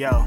Yo.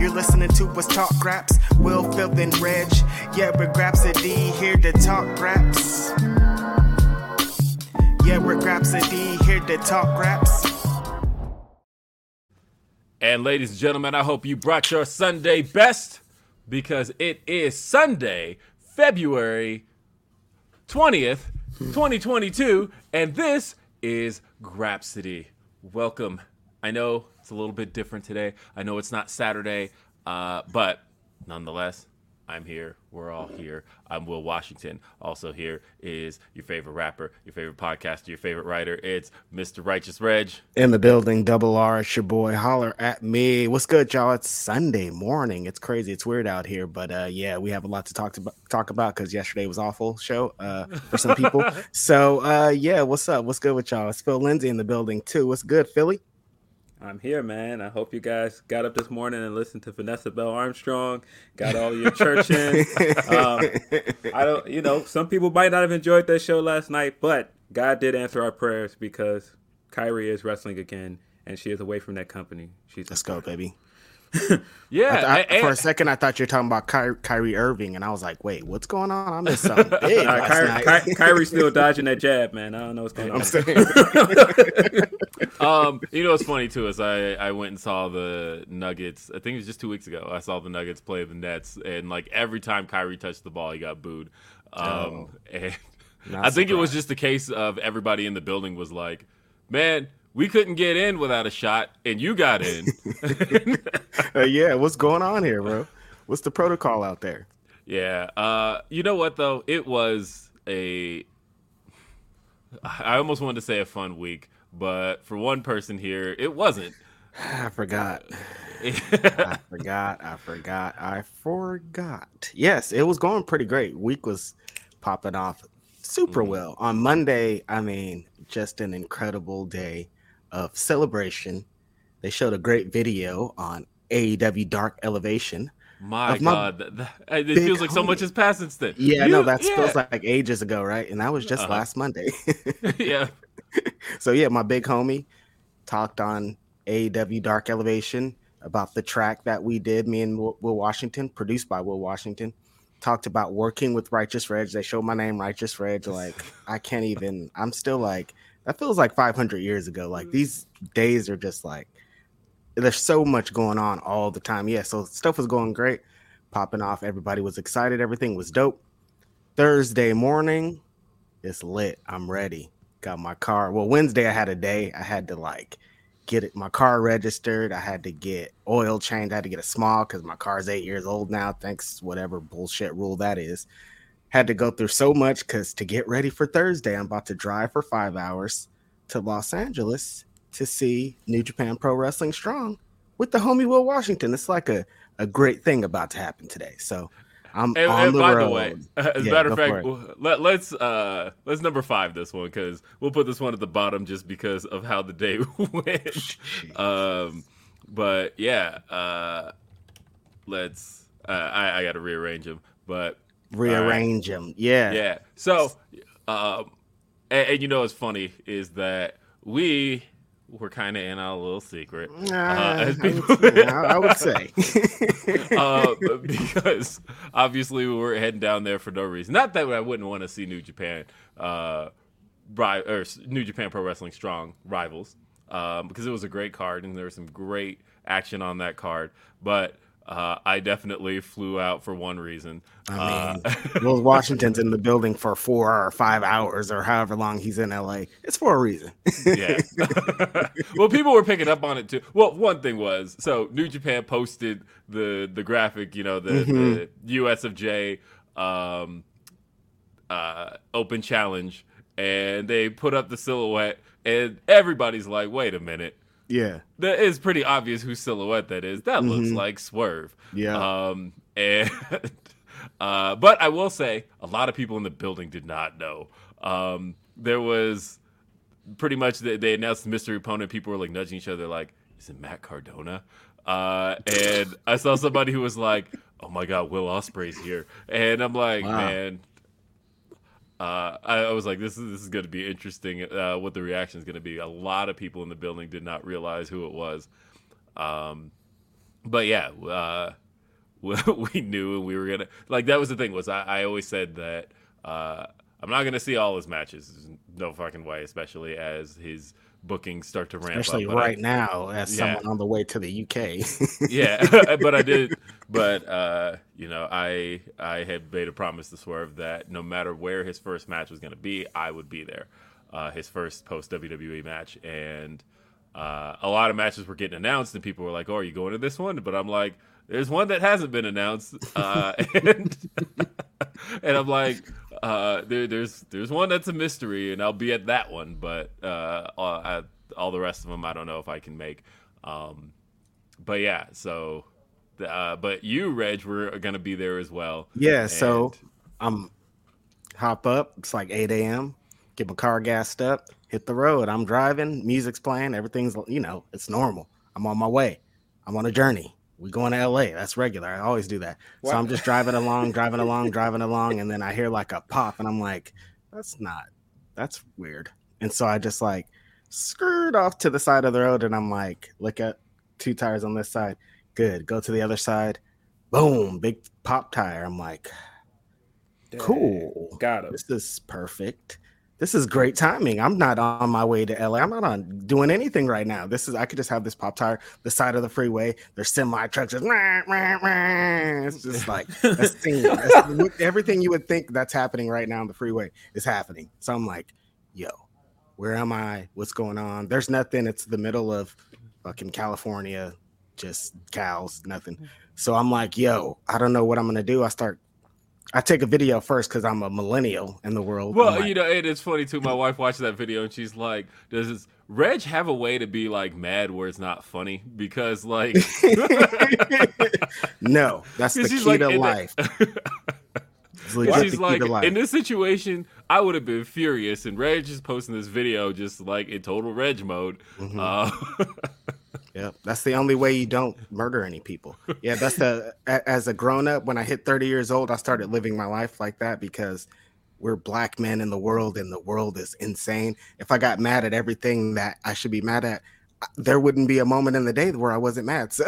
You're listening to us talk raps. Will, Phil, and Reg. Yeah, we're Grapsody here to talk raps. Yeah, we're Grapsody here to talk raps. And ladies and gentlemen, I hope you brought your Sunday best because it is Sunday, February 20th, 2022, and this is Grapsody. Welcome. I know it's a little bit different today. I know it's not Saturday, uh, but nonetheless, I'm here. We're all here. I'm Will Washington. Also here is your favorite rapper, your favorite podcaster, your favorite writer. It's Mr. Righteous Reg. In the building, double R, it's your boy. Holler at me. What's good, y'all? It's Sunday morning. It's crazy. It's weird out here, but uh, yeah, we have a lot to talk to talk about because yesterday was awful show uh, for some people. so uh, yeah, what's up? What's good with y'all? It's Phil Lindsay in the building too. What's good, Philly? I'm here, man. I hope you guys got up this morning and listened to Vanessa Bell Armstrong. Got all your church in. um, I don't, you know, some people might not have enjoyed that show last night, but God did answer our prayers because Kyrie is wrestling again, and she is away from that company. She's let's go, baby. yeah. I th- I, for a second, I thought you were talking about Ky- Kyrie Irving, and I was like, "Wait, what's going on? I missed something big." uh, Ky- Ky- Kyrie's still dodging that jab, man. I don't know what's going on. i'm um, you know what's funny too is I I went and saw the Nuggets. I think it was just two weeks ago. I saw the Nuggets play the Nets, and like every time Kyrie touched the ball, he got booed. Um, oh, and I think it was just a case of everybody in the building was like, "Man." We couldn't get in without a shot, and you got in. uh, yeah, what's going on here, bro? What's the protocol out there? Yeah, uh, you know what though? It was a. I almost wanted to say a fun week, but for one person here, it wasn't. I forgot. I forgot. I forgot. I forgot. Yes, it was going pretty great. Week was popping off super mm-hmm. well. On Monday, I mean, just an incredible day of celebration. They showed a great video on AEW Dark Elevation. My, my God, it feels like homie. so much has passed since then. Yeah, you, no, that yeah. feels like ages ago, right? And that was just uh-huh. last Monday. yeah. So yeah, my big homie talked on AEW Dark Elevation about the track that we did, me and Will Washington, produced by Will Washington. Talked about working with Righteous Reg. They showed my name, Righteous Reg. Like I can't even. I'm still like that feels like 500 years ago. Like mm. these days are just like there's so much going on all the time. Yeah, so stuff was going great, popping off. Everybody was excited. Everything was dope. Thursday morning, it's lit. I'm ready. Got my car. Well, Wednesday I had a day. I had to like get it, my car registered. I had to get oil changed. I had to get a small because my car is eight years old now. Thanks, whatever bullshit rule that is had to go through so much because to get ready for Thursday, I'm about to drive for five hours to Los Angeles to see New Japan Pro Wrestling Strong with the homie Will Washington. It's like a, a great thing about to happen today. So I'm and, on and the by road. the way, as yeah, a matter of fact, let, let's uh let's number five this one because we'll put this one at the bottom just because of how the day went. um, but yeah, uh, let's. Uh, I, I got to rearrange them, but rearrange right. them. Yeah, yeah. So, um, and, and, you know what's funny is that we were kind of in our little secret, uh, as people, I, would say, uh, because obviously we were heading down there for no reason. Not that I wouldn't want to see New Japan, uh, or New Japan Pro Wrestling Strong rivals, um, because it was a great card and there was some great action on that card, but uh, I definitely flew out for one reason. I mean, uh, Will Washington's in the building for four or five hours or however long he's in LA. It's for a reason. yeah. well, people were picking up on it too. Well, one thing was so New Japan posted the the graphic, you know, the, mm-hmm. the US of J um, uh, open challenge, and they put up the silhouette, and everybody's like, "Wait a minute." Yeah. that is pretty obvious whose silhouette that is. That looks Mhm. like Swerve. Yeah. Um, and uh, but I will say, a lot of people in the building did not know. Um, there was pretty much they, they announced the mystery opponent. People were like nudging each other, like, "Is it Matt Cardona?" Uh, and I saw somebody who was like, "Oh my God, Will Ospreay's here," and I'm like, Wow. man. Uh, I, was like, this is this is going to be interesting. Uh, what the reaction is going to be. A lot of people in the building did not realize who it was. Um, but yeah, uh, we knew and we were gonna like that was the thing was I, I always said that uh, I'm not gonna see all his matches. There's no fucking way, especially as his bookings start to ramp Especially up. but I- right now, as Yeah. someone on the way to the UK. yeah, but I did. But uh, you know, I I had made a promise to Swerve that no matter where his first match was going to be, I would be there. Uh, his first post WWE match, and uh, a lot of matches were getting announced, and people were like, "Oh, are you going to this one?" But I'm like, "There's one that hasn't been announced," uh, and and I'm like, uh, there, "There's there's one that's a mystery, and I'll be at that one, but uh, all, I, all the rest of them, I don't know if I can make." Um, but yeah, so, uh, but you, Reg, were gonna be there as well. yeah, so I'm hop up. It's like 8 a.m. Get my car gassed up, hit the road. I'm driving, music's playing, everything's you know, it's normal. I'm on my way. I'm on a journey. We going to LA. That's regular. I always do that. So I'm just driving along, driving along, driving along, and then I hear like a pop, and I'm like, that's not, that's weird. And so I just like skirt off to the side of the road, and I'm like, look at two tires on this side. Good. Go to the other side. Boom, big pop tire. I'm like, Dang. cool. Got him. This is perfect. This is great timing. I'm not on my way to LA. I'm not on doing anything right now. This is I could just have this pop tire, the side of the freeway. There's semi trucks just rah, rah, rah. it's just like a scene. Everything you would think that's happening right now on the freeway is happening. So I'm like, yo, where am I? What's going on? There's nothing. It's the middle of fucking California, just cows, nothing. Mm-hmm. So I'm like, yo, I don't know what I'm gonna do. I start I take a video first because I'm a millennial in the world. Well, like, you know, it is funny too. My wife watches that video and she's like, "Does this Reg have a way to be like mad where it's not funny?" Because like, no, that's the key like to in the- life. She's like, life. in this situation, I would have been furious. And Reg is posting this video just like in total Reg mode. Mhm. Uh, Yep, that's the only way you don't murder any people. Yeah, that's the as a grown up. When I hit 30 years old, I started living my life like that because we're black men in the world, and the world is insane. If I got mad at everything that I should be mad at, there wouldn't be a moment in the day where I wasn't mad. So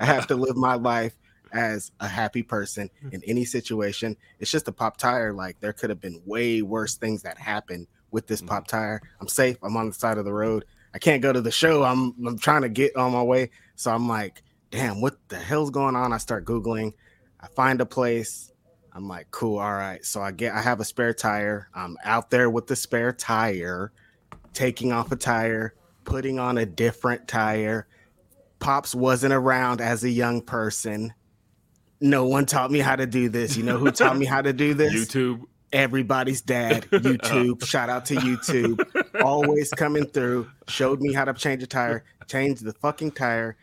I have to live my life as a happy person hmm. in any situation. It's just a pop tire. Like there could have been way worse things that happened with this hmm. pop tire. I'm safe. I'm on the side of the road. I can't go to the show. I'm I'm trying to get on my way. So I'm like, damn, what the hell's going on? I start Googling. I find a place. I'm like, cool, all right. So I get I have a spare tire. I'm out there with the spare tire, taking off a tire, putting on a different tire. Pops wasn't around as a young person. No one taught me how to do this. You know who taught me how to do this? YouTube. Everybody's dad, uh. YouTube. Shout out to YouTube. Always coming through. Showed me how to change a tire. Changed the fucking tire.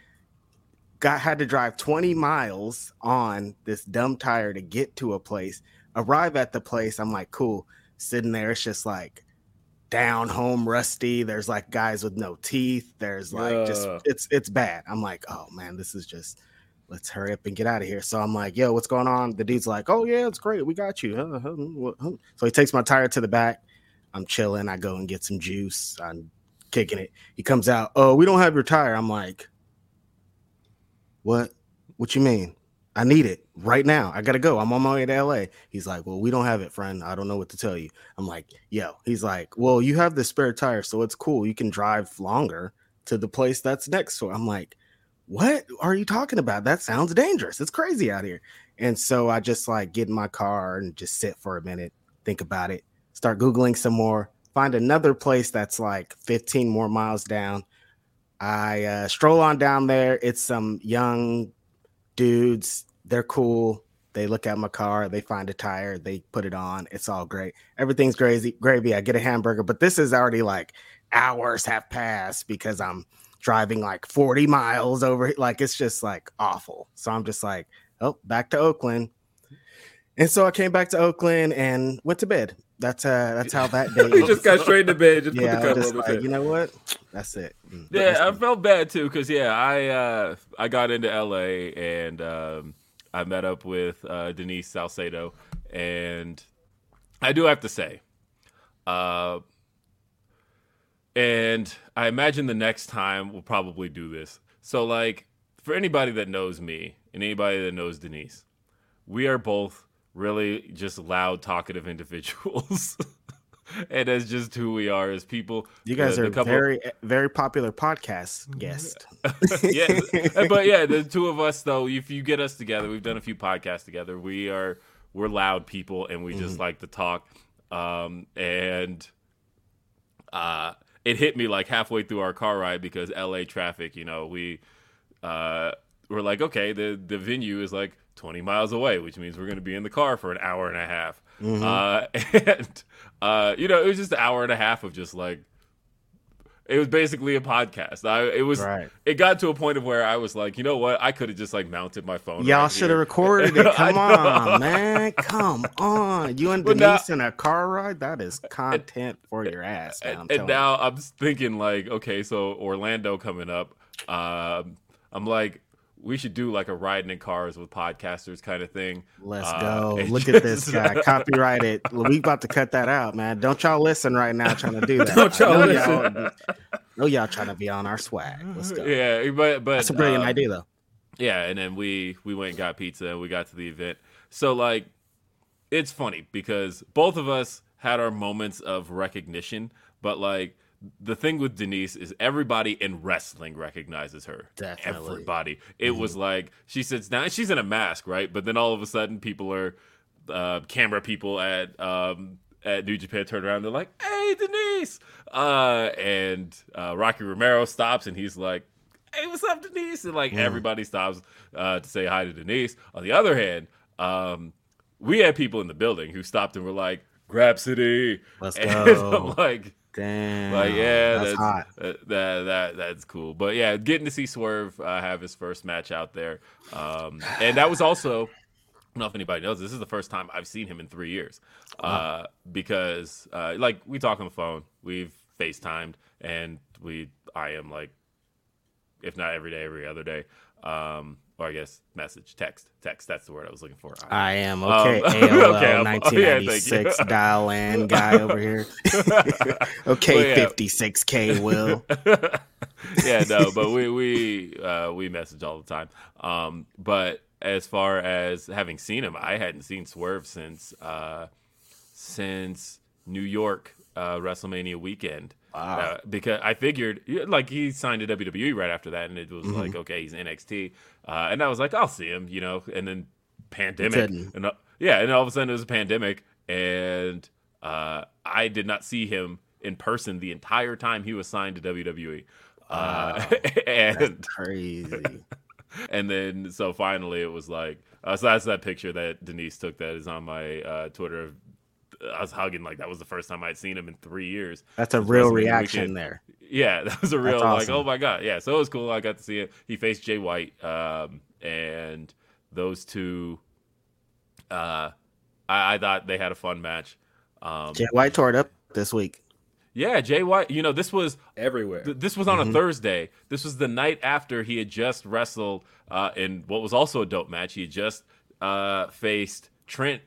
Got had to drive 20 miles on this dumb tire to get to a place. Arrive at the place. I'm like, cool. Sitting there, it's just like down home rusty. There's like guys with no teeth. There's like just it's it's bad. I'm like, oh man, this is just let's hurry up and get out of here. So I'm like, yo, what's going on? The dude's like, oh yeah, it's great. We got you. What, huh?" Hmm, hmm. So he takes my tire to the back. I'm chilling. I go and get some juice. I'm kicking it. He comes out. Oh, we don't have your tire. I'm like, what? What you mean? I need it right now. I gotta go. I'm on my way to LA. He's like, well, we don't have it, friend. I don't know what to tell you. I'm like, yo. He's like, well, you have the spare tire, so it's cool. You can drive longer to the place that's next to. it." I'm like, what are you talking about? That sounds dangerous. It's crazy out here. And so I just like get in my car and just sit for a minute, think about it, start Googling some more, find another place that's like 15 more miles down. I uh, stroll on down there. It's some young dudes. They're cool. They look at my car. They find a tire. They put it on. It's all great. Everything's crazy, gravy. I get a hamburger, but this is already like hours have passed because I'm driving like 40 miles over like it's just like awful. So I'm just like, oh, back to Oakland. And so I came back to Oakland and went to bed. That's uh that's how that day. You just got straight to bed. Just yeah, put the just like, you know what? That's it. Mm. Yeah, I felt bad too because yeah, I uh, I got into LA and um, I met up with uh, Denise Salcedo, and I do have to say, uh, and I imagine the next time we'll probably do this. So like for anybody that knows me and anybody that knows Denise, we are both really just loud, talkative individuals. And that's just who we are as people. You guys are couple- very very popular podcast guest. yeah, but yeah, the two of us though, if you get us together, we've done a few podcasts together. We are we're loud people and we just like to talk. Um, and uh, it hit me like halfway through our car ride because LA traffic. You know, we uh, we're like, okay, the the venue is like 20 miles away, which means we're going to be in the car for an hour and a half. Uh, and uh, you know, it was just an hour and a half of just like it was basically a podcast. I it was Right. it got to a point of where I was like, you know what, I could have just like mounted my phone. Y'all right should have recorded it. Come on, man. Come on. You and But now- Denise in a car ride? That is content for your ass, man. I'm and, and now I'm thinking like, okay, so Orlando coming up. Um, I'm like, we should do like a riding in cars with podcasters kind of thing. Let's Uh, go. Look at this just- guy. Copyright it. We about to cut that out, man. Don't y'all listen right now trying to do that. Don't y'all listen. Y'all, know y'all trying to be on our swag. Let's go. Yeah, but but That's a brilliant um, idea, though. Yeah, and then we we went and got pizza and we got to the event. So like it's funny because both of us had our moments of recognition, but like the thing with Denise is everybody in wrestling recognizes her. Definitely. Everybody. It was like she sits down she's in a mask, right? But then all of a sudden people are uh, camera people at um at New Japan turn around they're like, "Hey, Denise!" Uh, and uh, Rocky Romero stops and he's like, "Hey, what's up, Denise?" And like everybody stops uh, to say hi to Denise. On the other hand, um, we had people in the building who stopped and were like, "Grapsody." Let's And go. I'm like, Damn. like yeah, that's, that's, hot. uh, that that that's cool. But yeah, getting to see Swerve uh, have his first match out there, um, and that was also. I don't know if anybody knows. This is the first time I've seen him in three years, uh, because uh, like we talk on the phone, we've FaceTimed, and we I am like, if not every day, every other day, um, or I guess message, text, text. That's the word I was looking for. I am okay. Um, AOL okay, I'm- oh, yeah, 1996 dial in guy over here. okay, yeah. 56k will. yeah, no, but we we uh, we message all the time. Um, but as far as having seen him, I hadn't seen Swerve since uh, since New York uh, WrestleMania weekend. Wow. Uh, because I figured, like, he signed to WWE right after that, and it was Mm-hmm. like, okay, he's NXT, uh, and I was like, I'll see him, you know, and then pandemic, and uh, yeah, and all of a sudden it was a pandemic, and uh, I did not see him in person the entire time he was signed to WWE. Uh, and Crazy. and then so finally it was like uh, so that's that picture that Denise took that is on my uh, Twitter. I was hugging like that was the first time I'd seen him in three years. That's a real reaction weekend. there. Yeah, that was a real That's like oh my god yeah. So it was cool. I got to see it. He faced Jay White, um, and those two. Uh, I, I thought they had a fun match. Um, Jay White tore it up this week. yeah, Jay White. You know this was everywhere. Th- this was on a Thursday. This was the night after he had just wrestled uh, in what was also a dope match. He had just uh, faced Trent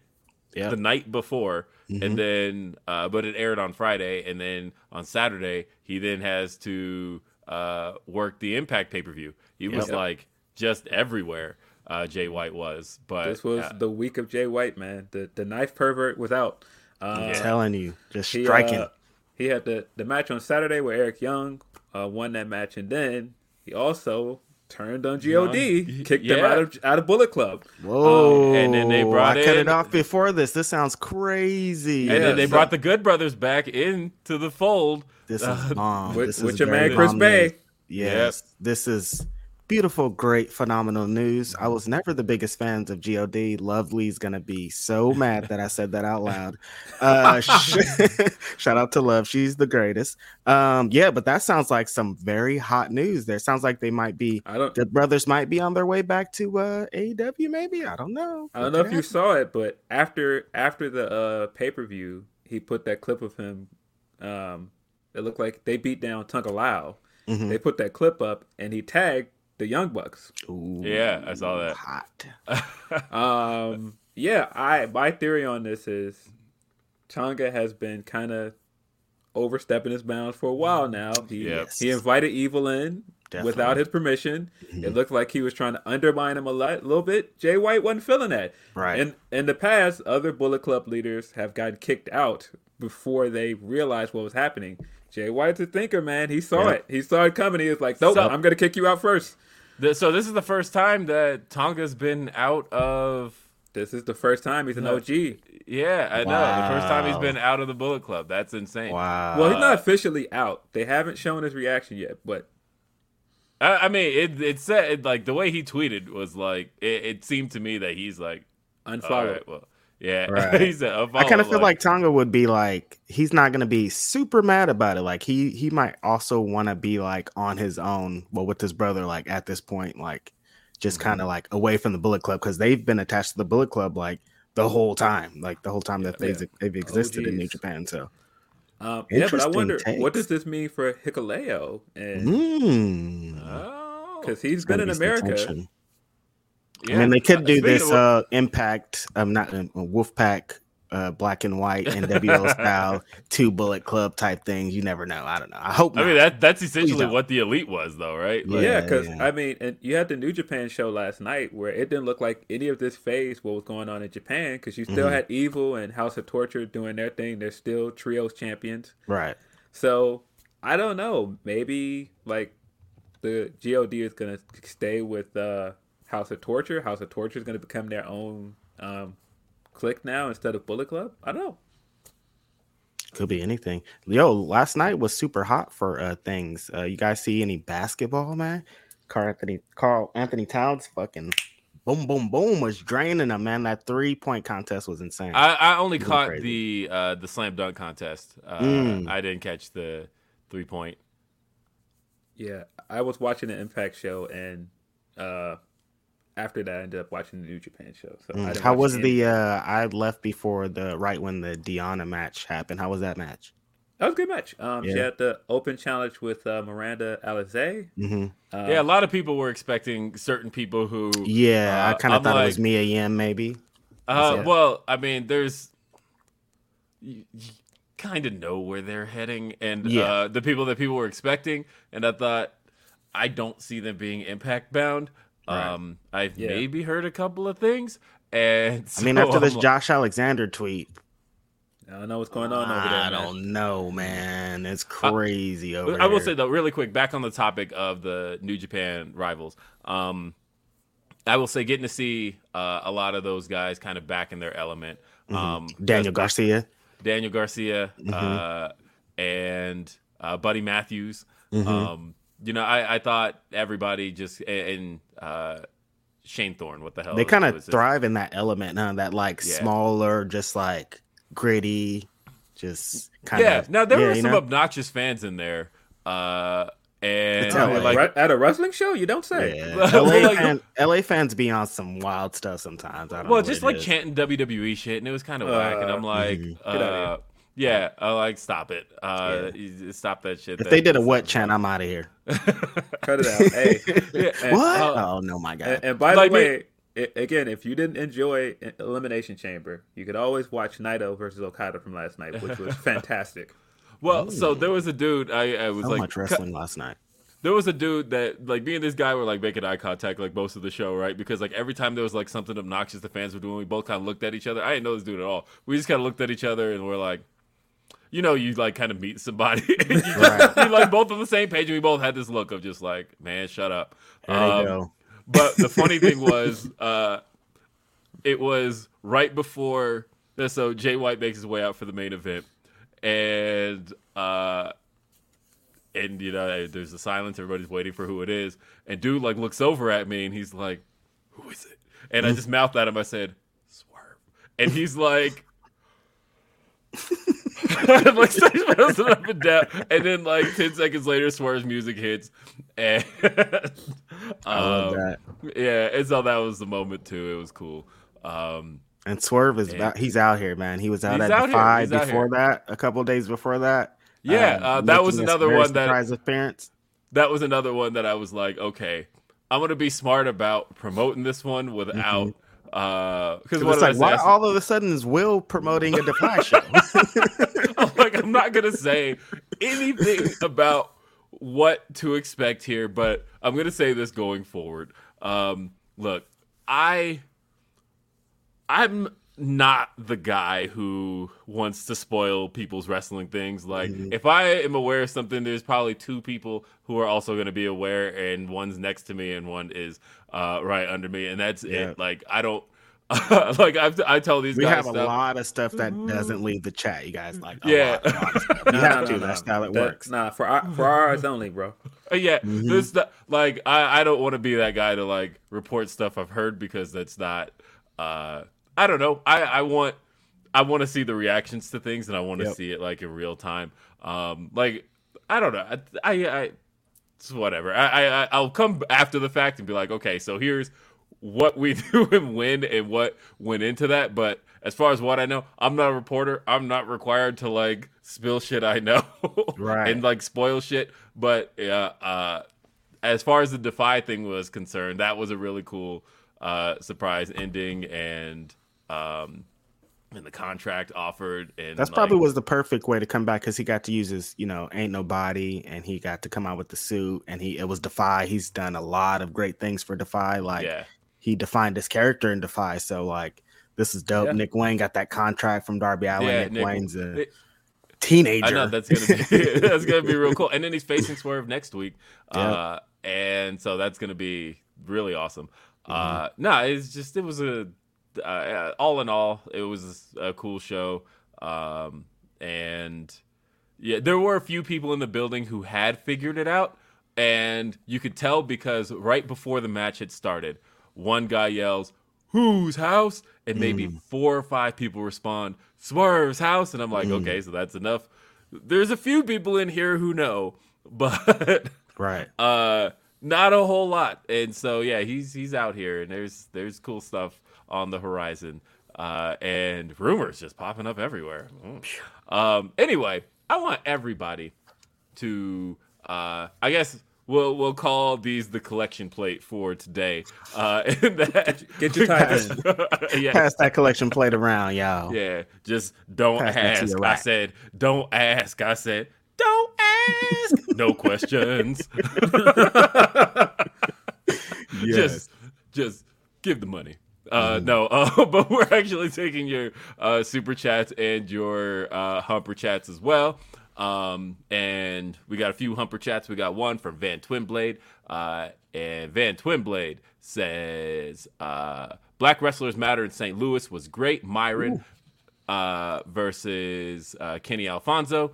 Yeah. the night before, and then uh, but it aired on Friday, and then on Saturday he then has to uh, work the Impact pay per view. He was like just everywhere. Uh, Jay White was, but this was uh, the week of Jay White, man. The the knife pervert was out. Uh, I'm telling you, just he, striking. uh, he had the, the match on Saturday where Eric Young uh, won that match, and then he also turned on God, Young, kicked him yeah. out of out of Bullet Club. Whoa! and then they brought I cut it off before this. This sounds crazy. and then they so- brought the Good Brothers back into the fold. This Uh, is bomb. with this with is your very man Chris bomb Bey. news. Yes, this is beautiful, great, phenomenal news. I was never the biggest fans of God. Lovely's gonna be so mad that I said that out loud. Uh, shout out to Love, she's the greatest. Um, yeah, but that sounds like some very hot news. There sounds like they might be. The brothers might be on their way back to uh, AEW. Maybe I don't know. I don't know if you saw it, but after after the uh, pay per view, he put that clip of him. Um, it looked like they beat down Tonka Lao. Mhm. They put that clip up, and he tagged the Young Bucks. Ooh, Yeah, I saw that. Hot. Um, yeah, I my theory on this is Tonga has been kind of overstepping his bounds for a while now. He Yep. he invited Evil in Definitely. without his permission. Mhm. It looked like he was trying to undermine him a lot, little bit. Jay White wasn't feeling that. Right. In in the past, other Bullet Club leaders have gotten kicked out before they realized what was happening. Jay White's a thinker, man. He saw Yeah. it. He saw it coming. He was like, "Nope, So- I'm gonna kick you out first. Th- so this is the first time that Tonga's been out of. This is the first time he's an No. OG. Yeah, I know. The first time he's been out of the Bullet Club. That's insane. Wow. Well, he's not officially out. They haven't shown his reaction yet, but I, I mean, it it said like the way he tweeted was like it, it seemed to me that he's like, all unfollowed. right, well, yeah, Right. he said, I kind of feel like Tonga would be like he's not gonna be super mad about it. Like he he might also want to be like on his own, well with his brother. Like at this point, like just Mm-hmm. kind of like away from the Bullet Club because they've been attached to the Bullet Club like the whole time, like the whole time that they've Yeah. they've existed in New Japan. So Um, yeah, but I wonder what does this mean for Hikuleo? And mm, oh, because he's been in America. Yeah. I mean, they could do Speaking this of- uh Impact, um, not uh, Wolfpack, uh, Black and White, NWO style, two Bullet Club type things. You never know. I don't know. I hope. I mean, that that's essentially what the elite was, though, right? Yeah. Like, yeah, because yeah. I mean, and you had the New Japan show last night where it didn't look like any of this phase what was going on in Japan because you still Mhm. had Evil and House of Torture doing their thing. They're still trios champions. right. So I don't know. Maybe like the God is gonna stay with uh, House of Torture. House of Torture is gonna become their own um, clique now instead of Bullet Club. I don't know. Could be anything. Yo, last night was super hot for uh things. Uh you guys see any basketball, man? Karl Anthony Karl Anthony Towns fucking boom boom boom was draining them, man. That three point contest was insane. I, I only caught crazy. the uh, the slam dunk contest. Uh, Mm. I didn't catch the three point. Yeah, I was watching the Impact show, and uh, after that, I ended up watching the New Japan show. So Mm. didn't How was the uh I left before the right when the Deonna match happened. How was that match? That was a good match. Um, She had the open challenge with uh, Miranda Alizé. hmm Uh, yeah, a lot of people were expecting certain people who. Yeah, I Uh, kind of I'm thought it was like- Mia Yim, maybe. Uh, Yeah. Well, I mean, there's. You, you kind of know where they're heading, and Yeah. uh, the people that people were expecting, and I thought, I don't see them being impact bound. Right. Um, I've Yeah. maybe heard a couple of things, and I mean, after this I'm like- Josh Alexander tweet, I don't know what's going on over there. I man. don't know, man. It's crazy over I will here. say though, really quick, back on the topic of the New Japan rivals. Um, I will say, getting to see uh, a lot of those guys kind of back in their element. Um, Mm-hmm. Daniel Garcia. Daniel Garcia, Mm-hmm. uh, and uh, Buddy Matthews. Mhm. Um, you know, I, I thought everybody just and uh, Shane Thorne. What the hell? they kind of thrive in that element, huh? That like Yeah. smaller, just like gritty, just kind of. Yeah. Now there yeah, were some know? obnoxious fans in there, uh, and It's they LA. like, Right- at a wrestling show, you don't say. Yeah. LA, like- fan, LA fans be on some wild stuff sometimes. I don't know well, just like chanting WWE shit, and it was kind of whack. And I'm Uh, like, mhm. Uh, yeah, I like stop it. Uh, you- stop that shit. If That- they did a that's what chant, I'm out of here. Cut it out. hey, Yeah, and- what? uh, oh no, my god. and, and by Like the way, i again, if you didn't enjoy Elimination Chamber, you could always watch Naito versus Okada from last night, which was fantastic. Well, so there was a dude. I, I was so like, much wrestling last night. there was a dude that like me and this guy were like making eye contact like most of the show, right? Because like every time there was like something obnoxious the fans were doing, we both kind of looked at each other. I didn't know this dude at all. We just kind of looked at each other and we're like, you know, you like kind of meet somebody, you, Right. you're like both on the same page, and we both had this look of just like, man, shut up. There Um, you go. But the funny thing was, uh, it was right before. So Jay White makes his way out for the main event, and uh, and you know, there's a silence. Everybody's waiting for who it is, and dude like looks over at me and he's like, "Who is it?" And I just mouthed at him. I said, "Swerve," and he's like. Like starts bouncing up and down, and then like ten seconds later, Swerve's music hits, and um, yeah, and so that was the moment too. It was cool. Um, and Swerve is and, he's out here, man. He was out at out Defy before that, a couple days before that. Yeah, um, uh, that was another one that surprise appearance. That was another one that I was like, okay, I'm gonna be smart about promoting this one without. Mm-hmm. Uh, because what like, why all of a sudden is Will promoting a Defy show? I'm like, I'm not gonna say anything about what to expect here, but I'm gonna say this going forward. Um, look, I, I'm not the guy who wants to spoil people's wrestling things. Like, mm-hmm. if I am aware of something, there's probably two people who are also going to be aware, and one's next to me and one is uh, right under me, and that's yeah. it. Like, I don't. like I've, I tell these we guys, have stuff. a lot of stuff that doesn't leave the chat. You guys like, yeah, lot, lot you have to. That's how it that, works. Nah, for our, for ours only, bro. Uh, yeah, mm-hmm. this like I, I don't want to be that guy to like report stuff I've heard because that's not. uh I don't know. I I want I want to see the reactions to things and I want to yep. see it like in real time. Um, like I don't know. I I, I it's whatever. I, I I'll come after the fact and be like, okay, so here's what we do and when and what went into that. But as far as what I know, I'm not a reporter. I'm not required to like spill shit I know, right? and like spoil shit. But uh, uh, as far as the Defy thing was concerned, that was a really cool uh, surprise ending and um, and the contract offered and that's like, probably was the perfect way to come back because he got to use his you know ain't nobody and he got to come out with the suit and he it was defy he's done a lot of great things for defy like yeah. he defined his character in defy so like this is dope yeah. nick wayne got that contract from darby allin yeah, nick, nick, wayne's a it, teenager i know that's gonna be that's gonna be real cool and then he's facing swerve next week yep. uh and so that's gonna be really awesome mm-hmm. uh no it's just it was a uh, all in all, it was a cool show. Um, and yeah, there were a few people in the building who had figured it out, and you could tell because right before the match had started, one guy yells, "Whose house?" and maybe mm. four or five people respond, "Swerve's house," and I'm like, mm. okay, so that's enough. There's a few people in here who know, but right, uh, not a whole lot. And so yeah, he's he's out here, and there's there's cool stuff on the horizon, uh, and rumors just popping up everywhere. Mm. Um, anyway, I want everybody to, uh, I guess. We'll, we'll call these the collection plate for today. Uh, that, get, your pass, yeah. pass that collection plate around, y'all. Yeah, just don't pass ask. I said, don't ask. I said, don't ask. no questions. yes. Just, just give the money. Uh, mm. No, uh, but we're actually taking your uh, super chats and your uh, humper chats as well. Um, and we got a few humper chats. We got one from Van Twinblade. Uh, and Van Twinblade says uh, Black Wrestlers Matter in St. Louis was great. Myron uh, versus uh, Kenny Alfonso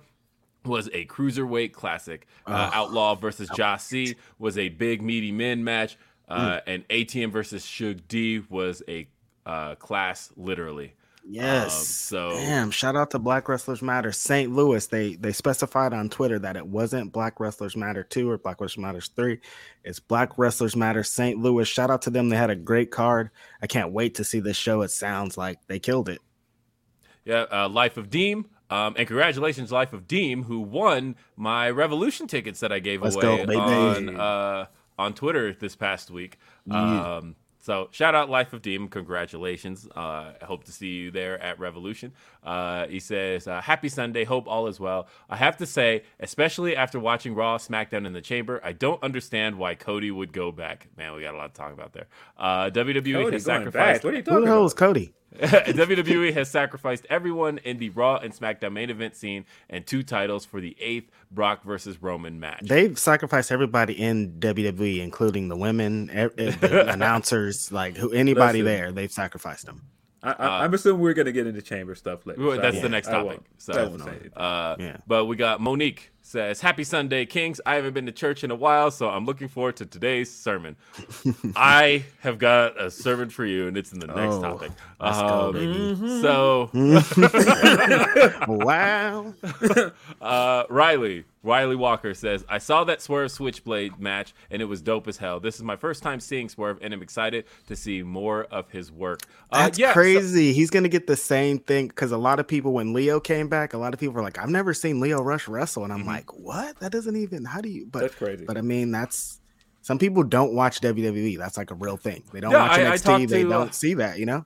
was a cruiserweight classic. Uh, Outlaw versus Josh C was a big meaty men match. Uh, mm. And ATM versus Shug D was a uh, class literally. Yes. Um, so damn, shout out to Black Wrestlers Matter St. Louis. They they specified on Twitter that it wasn't Black Wrestlers Matter 2 or Black Wrestlers Matter 3. It's Black Wrestlers Matter St. Louis. Shout out to them. They had a great card. I can't wait to see this show. It sounds like they killed it. Yeah, uh, Life of Deem. Um, and congratulations, Life of Deem, who won my Revolution tickets that I gave Let's away go, on uh, on Twitter this past week. Yeah. Um, so shout out Life of Demon, congratulations. Uh, I hope to see you there at Revolution. Uh, he says, uh, "Happy Sunday, hope all is well." I have to say, especially after watching Raw, SmackDown in the Chamber, I don't understand why Cody would go back. Man, we got a lot to talk about there. Uh, WWE Cody has sacrificed. Back. What are you talking Who the hell is Cody? WWE has sacrificed everyone in the Raw and SmackDown main event scene and two titles for the eighth Brock versus Roman match. They've sacrificed everybody in WWE, including the women, the announcers, like who anybody there. They've sacrificed them. I, am uh, assuming we're going to get into chamber stuff later. So that's the next topic. So, uh, yeah. But we got Monique says, Happy Sunday, Kings. I haven't been to church in a while, so I'm looking forward to today's sermon. I have got a sermon for you, and it's in the next Oh, topic. let's go, Um, baby. So, wow. uh, Riley, Riley Walker says, I saw that Swerve Switchblade match, and it was dope as hell. This is my first time seeing Swerve, and I'm excited to see more of his work. Uh, That's yeah, so- crazy. He's gonna get the same thing because a lot of people, when Lio came back, a lot of people were like, "I've never seen Lio Rush wrestle," and I'm Mm-hmm. like, "What? That doesn't even. How do you?" But That's crazy. But I mean, that's some people don't watch WWE. That's like a real thing. They don't Yeah, watch I- I NXT. they to, uh, don't see that. You know.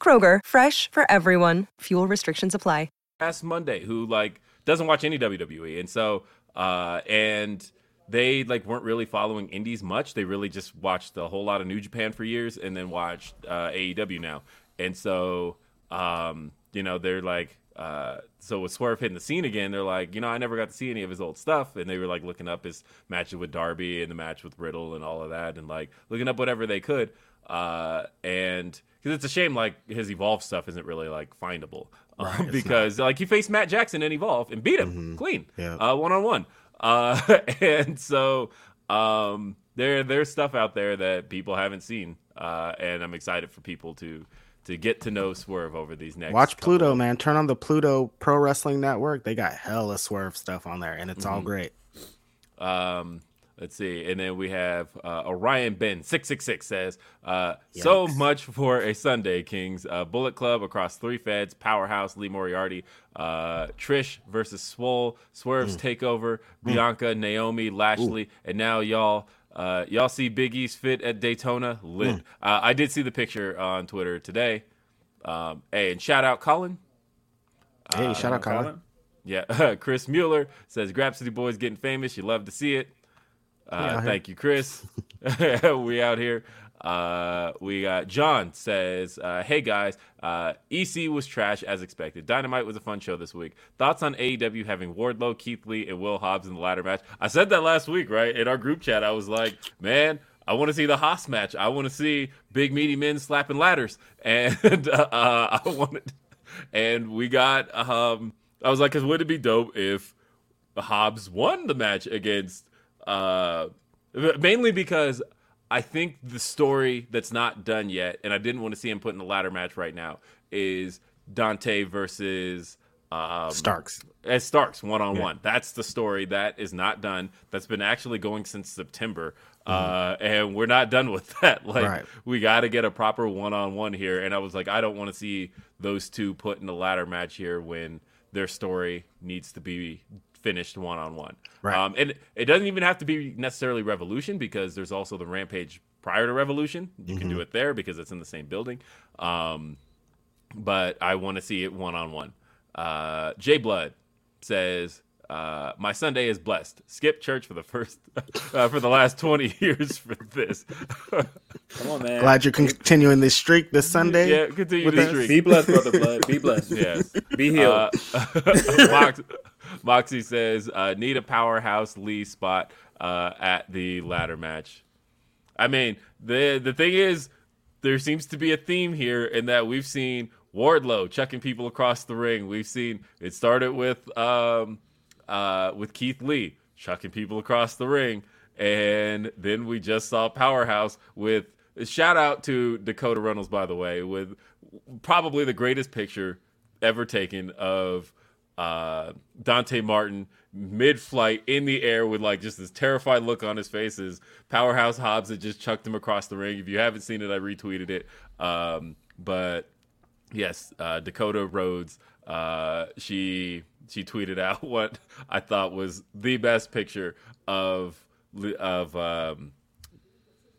Kroger, fresh for everyone. Fuel restrictions apply. past Monday who like doesn't watch any WWE, and so uh, and they like weren't really following indies much. They really just watched a whole lot of New Japan for years, and then watched uh, AEW now. And so um, you know they're like. Uh, so with Swerve hitting the scene again, they're like, you know, I never got to see any of his old stuff, and they were like looking up his matches with Darby and the match with Riddle and all of that, and like looking up whatever they could. Uh, and because it's a shame, like his Evolve stuff isn't really like findable um, because like he faced Matt Jackson in Evolve and beat him clean, Yeah. uh, one on one. Uh, and so um, there there's stuff out there that people haven't seen, uh, and I'm excited for people to to get to know Swerve over these next. Watch Pluto, man. Turn on the Pluto Pro Wrestling Network. They got hella swerve stuff on there, and it's Mm-hmm. all great. Um, let's see, and then we have uh, Orion Ben six six six says, uh, "So much for a Sunday, Kings. Uh, Bullet Club across three feds, Powerhouse, Lee Moriarty, uh, Trish versus Swole, Swerve's Takeover, Bianca, Naomi, Lashley, and now y'all." Uh, y'all see Big E's fit at Daytona? Lit. Uh, I did see the picture on Twitter today. Um, hey, and shout out Colin. Hey, shout out Colin. Colin? Yeah, Chris Mueller says Grapsody Boys getting famous. You love to see it. Uh, thank you, Chris. we out here. Uh, we got John says, uh, "Hey guys, uh, EC was trash as expected. Dynamite was a fun show this week. Thoughts on AEW having Wardlow, Keith Lee, and Will Hobbs in the ladder match? I said that last week, right? In our group chat, I was like, man." I want to see the Haas match. I want to see big meaty men slapping ladders, and uh, I wanted, and we got. Um, I was like, "Cause would it be dope if Hobbs won the match against uh mainly because I think the story that's not done yet, and I didn't want to see him put in the ladder match right now, is Dante versus um, Starks. as Starks one on one. That's the story that is not done. That's been actually going since September, uh, and we're not done with that. Like Right. we got to get a proper one on one here. And I was like, I don't want to see those two put in the ladder match here when their story needs to be finished one on one. Right. Um, and it doesn't even have to be necessarily Revolution because there's also the Rampage prior to Revolution. You can do it there because it's in the same building. Um, but I want to see it one on one. Uh, Jay Blood says, uh, "My Sunday is blessed. Skip church for the first uh, for the last twenty years for this. Come on, man. Glad you're continuing this streak this Sunday. yeah, continue With the streak. Be blessed, brother blood. Be blessed. Yes. Be healed. Uh, Mox, Moxie says, uh, need a powerhouse Lee spot uh, at the ladder match. I mean, the the thing is, there seems to be a theme here in that we've seen Wardlow chucking people across the ring. We've seen it started with um, uh, with Keith Lee chucking people across the ring, and then we just saw Powerhouse with a shout out to Dakota Reynolds by the way with probably the greatest picture ever taken of uh, Dante Martin mid-flight in the air with like just this terrified look on his face as Powerhouse Hobbs had just chucked him across the ring. If you haven't seen it, I retweeted it. Um, but yes, uh, Dakota Rhodes, uh, she she tweeted out what I thought was the best picture of of um,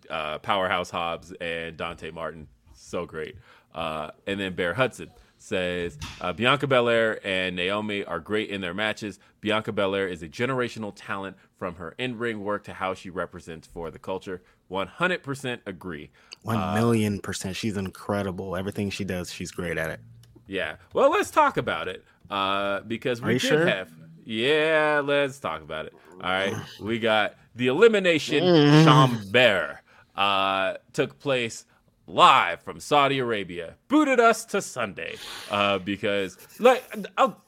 uh, Powerhouse Hobbs and Dante Martin. So great. Uh, and then Bear Hudson says uh, Bianca Belair and Naomi are great in their matches. Bianca Belair is a generational talent from her in ring work to how she represents for the culture. 100% agree. One million percent. She's incredible. Everything she does, she's great at it. Yeah. Well, let's talk about it uh, because we did sure? have. Yeah, let's talk about it. All right. We got the elimination chamber uh, took place live from Saudi Arabia. Booted us to Sunday uh, because, like, I'll,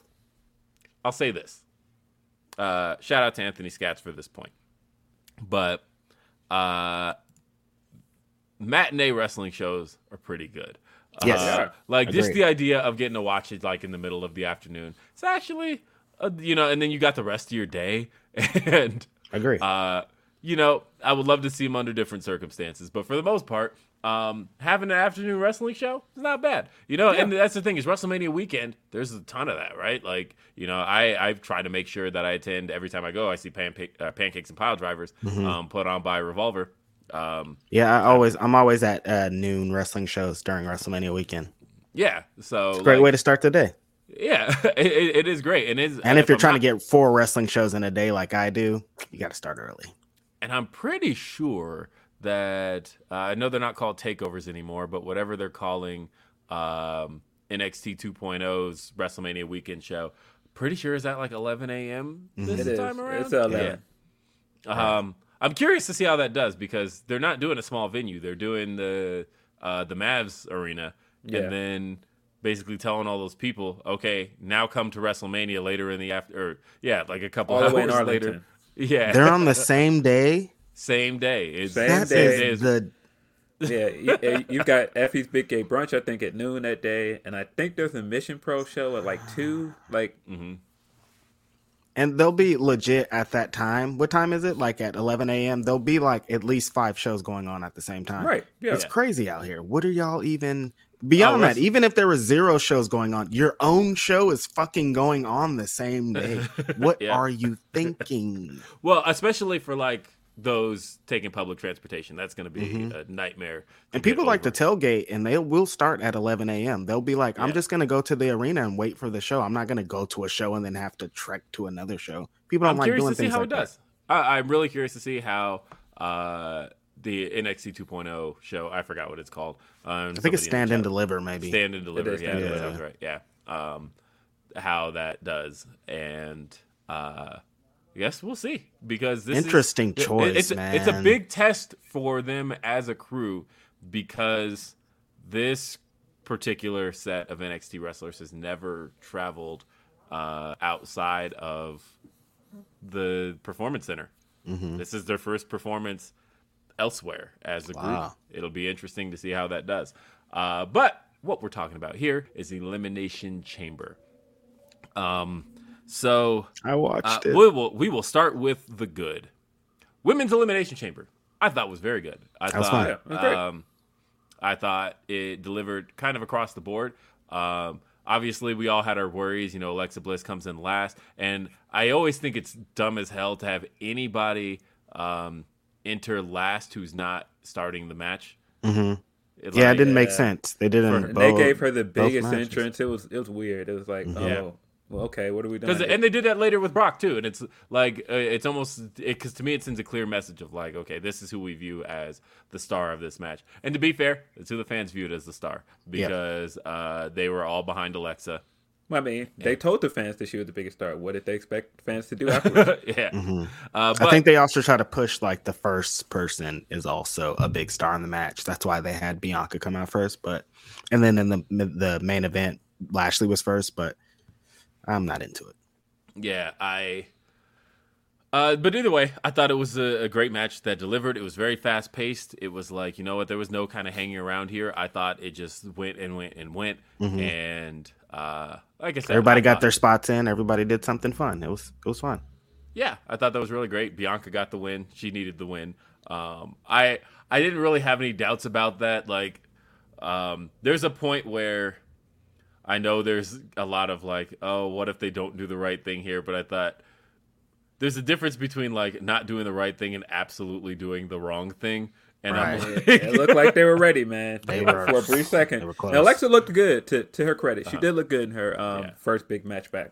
I'll say this. Uh, shout out to Anthony Scatz for this point. But uh, matinee wrestling shows are pretty good. Yes. Uh, like just the idea of getting to watch it like in the middle of the afternoon. It's actually, uh, you know, and then you got the rest of your day, and Agree. uh, you know, I would love to see them under different circumstances, but for the most part, um, having an afternoon wrestling show is not bad. You know, and that's the thing is WrestleMania weekend. There's a ton of that, right? Like, you know, I I've tried to make sure that I attend every time I go. I see pancake, uh, pancakes and pile drivers Mm-hmm. um, put on by Revolver. Um, yeah, I always I'm always at uh, noon wrestling shows during WrestleMania weekend. yeah, so It's a great like, way to start the day. Yeah, it, it- is great, and it's And if you're I'm trying not- to get four wrestling shows in a day like I do, you got to start early. and I'm pretty sure that uh, I know they're not called takeovers anymore, but whatever they're calling um, NXT 2.0's WrestleMania weekend show, pretty sure is at like 11 a.m. this It is. time around. It's 11. Yeah. Um, I'm curious to see how that does because they're not doing a small venue; they're doing the uh, the Mavs arena, Yeah. and then basically telling all those people, okay, now come to WrestleMania later in the after, or yeah, like a couple All the hours way in later. Yeah, They're on the same day. Same day. It's, Same That day. is the Yeah, you, eh, you've got Effie's Big Gay Brunch, I think, at noon that day, and I think there's a Mission Pro show at like two. Like, and they'll be legit at that time. What time is it? Like at 11 a.m. There'll be like at least five shows going on at the same time. right? Yeah, It's crazy out here. What are y'all even beyond Oh, that? Even if there were zero shows going on, your own show is fucking going on the same day. What Yeah. are you thinking? well, especially for like those taking public transportation. That's going to be a nightmare. Mm-hmm. And people like to tailgate, and they will start at 11 a.m. They'll be like, "I'm Yeah. just gonna go to the arena and wait for the show. I'm not gonna go to a show and then have to trek to another show." People don't I'm like curious doing to see things how like it does. I, I'm really curious to see how uh, the NXT 2.0 show. I forgot what it's called. Um, I think it's stand and deliver, maybe. Stand and deliver. Yeah, Stand that sounds right. Yeah. Um, how that does, and uh, Guess we'll see because this is- Interesting it- it- choice, it's, It's a big test for them as a crew because this particular set of NXT wrestlers has never traveled uh, outside of the performance center. Mm-hmm. This is their first performance elsewhere as a Wow. group. It'll be interesting to see how that does. Uh, but what we're talking about here is the Elimination Chamber. Um, so I watched uh, it. we will we will start with the good. Women's Elimination Chamber. I thought was very good. I was thought it was great. um, I thought it delivered kind of across the board. Um, obviously, we all had our worries. You know, Alexa Bliss comes in last, and I always think it's dumb as hell to have anybody um, enter last who's not starting the match. Mhm. It, Yeah, it didn't make uh, sense. They didn't. and they gave her the biggest entrance. It was it was weird. It was like, Mm-hmm. oh, Yeah. Well, okay, what are we doing? Because and they did that later with Brock too, and it's like uh, it's almost because to me it sends a clear message of like, okay, this is who we view as the star of this match. And to be fair, it's who the fans viewed as the star because uh, they were all behind Alexa. I mean, they told the fans that she was the biggest star. What did they expect fans to do afterwards? yeah, uh, but Mm-hmm. I think they also try to push like the first person is also a big star in the match. That's why they had Bianca come out first, but and then in the the main event, Lashley was first, but I'm not into it. Yeah, I. Uh, but either way, I thought it was a, a great match that delivered. It was very fast paced. It was like you know what, there was no kind of hanging around here. I thought it just went and went and went, and uh, like I said, Mm-hmm. Everybody I got their spots in. Everybody did something fun. It was it was fun. Yeah, I thought that was really great. Bianca got the win. She needed the win. Um, I I didn't really have any doubts about that. Like, um, there's a point where I know there's a lot of like, oh, what if they don't do the right thing here? But I thought there's a difference between like not doing the right thing and absolutely doing the wrong thing. And I'm like, it looked like they were ready, man. They were- for a brief second. they were close. Now, Alexa looked good. To to her credit, she did look good in her um, Yeah. first big match back.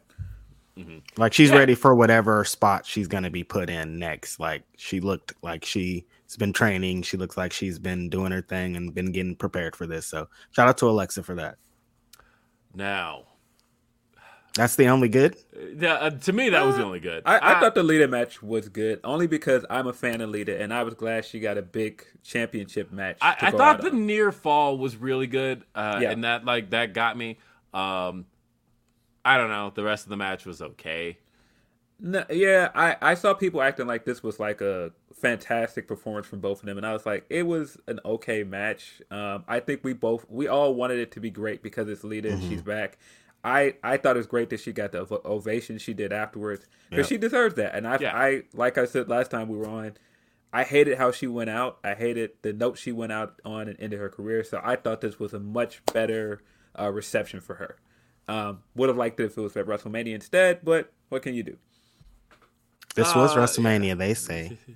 Like she's ready for whatever spot she's gonna be put in next. Like she looked like she's been training. She looks like she's been doing her thing and been getting prepared for this. So shout out to Alexa for that. Now, That's the only good. yeah, uh, to me that was the only good. I, I thought the Lita match was good, only because I'm a fan of Lita, and I was glad she got a big championship match. I, I thought the on. near fall was really good, uh, Yeah. and that like that got me. Um, I don't know. The rest of the match was okay. No, yeah, I, I saw people acting like this was like a fantastic performance from both of them, and I was like, it was an okay match. Um, I think we both we all wanted it to be great because it's Lita and she's back. I, I thought it was great that she got the ovation she did afterwards because she deserves that. And I Yeah. I like I said last time we were on, I hated how she went out. I hated the note she went out on and ended her career. So I thought this was a much better uh, reception for her. Um, would have liked it if it was at WrestleMania instead, but what can you do? This was Uh, WrestleMania, they say.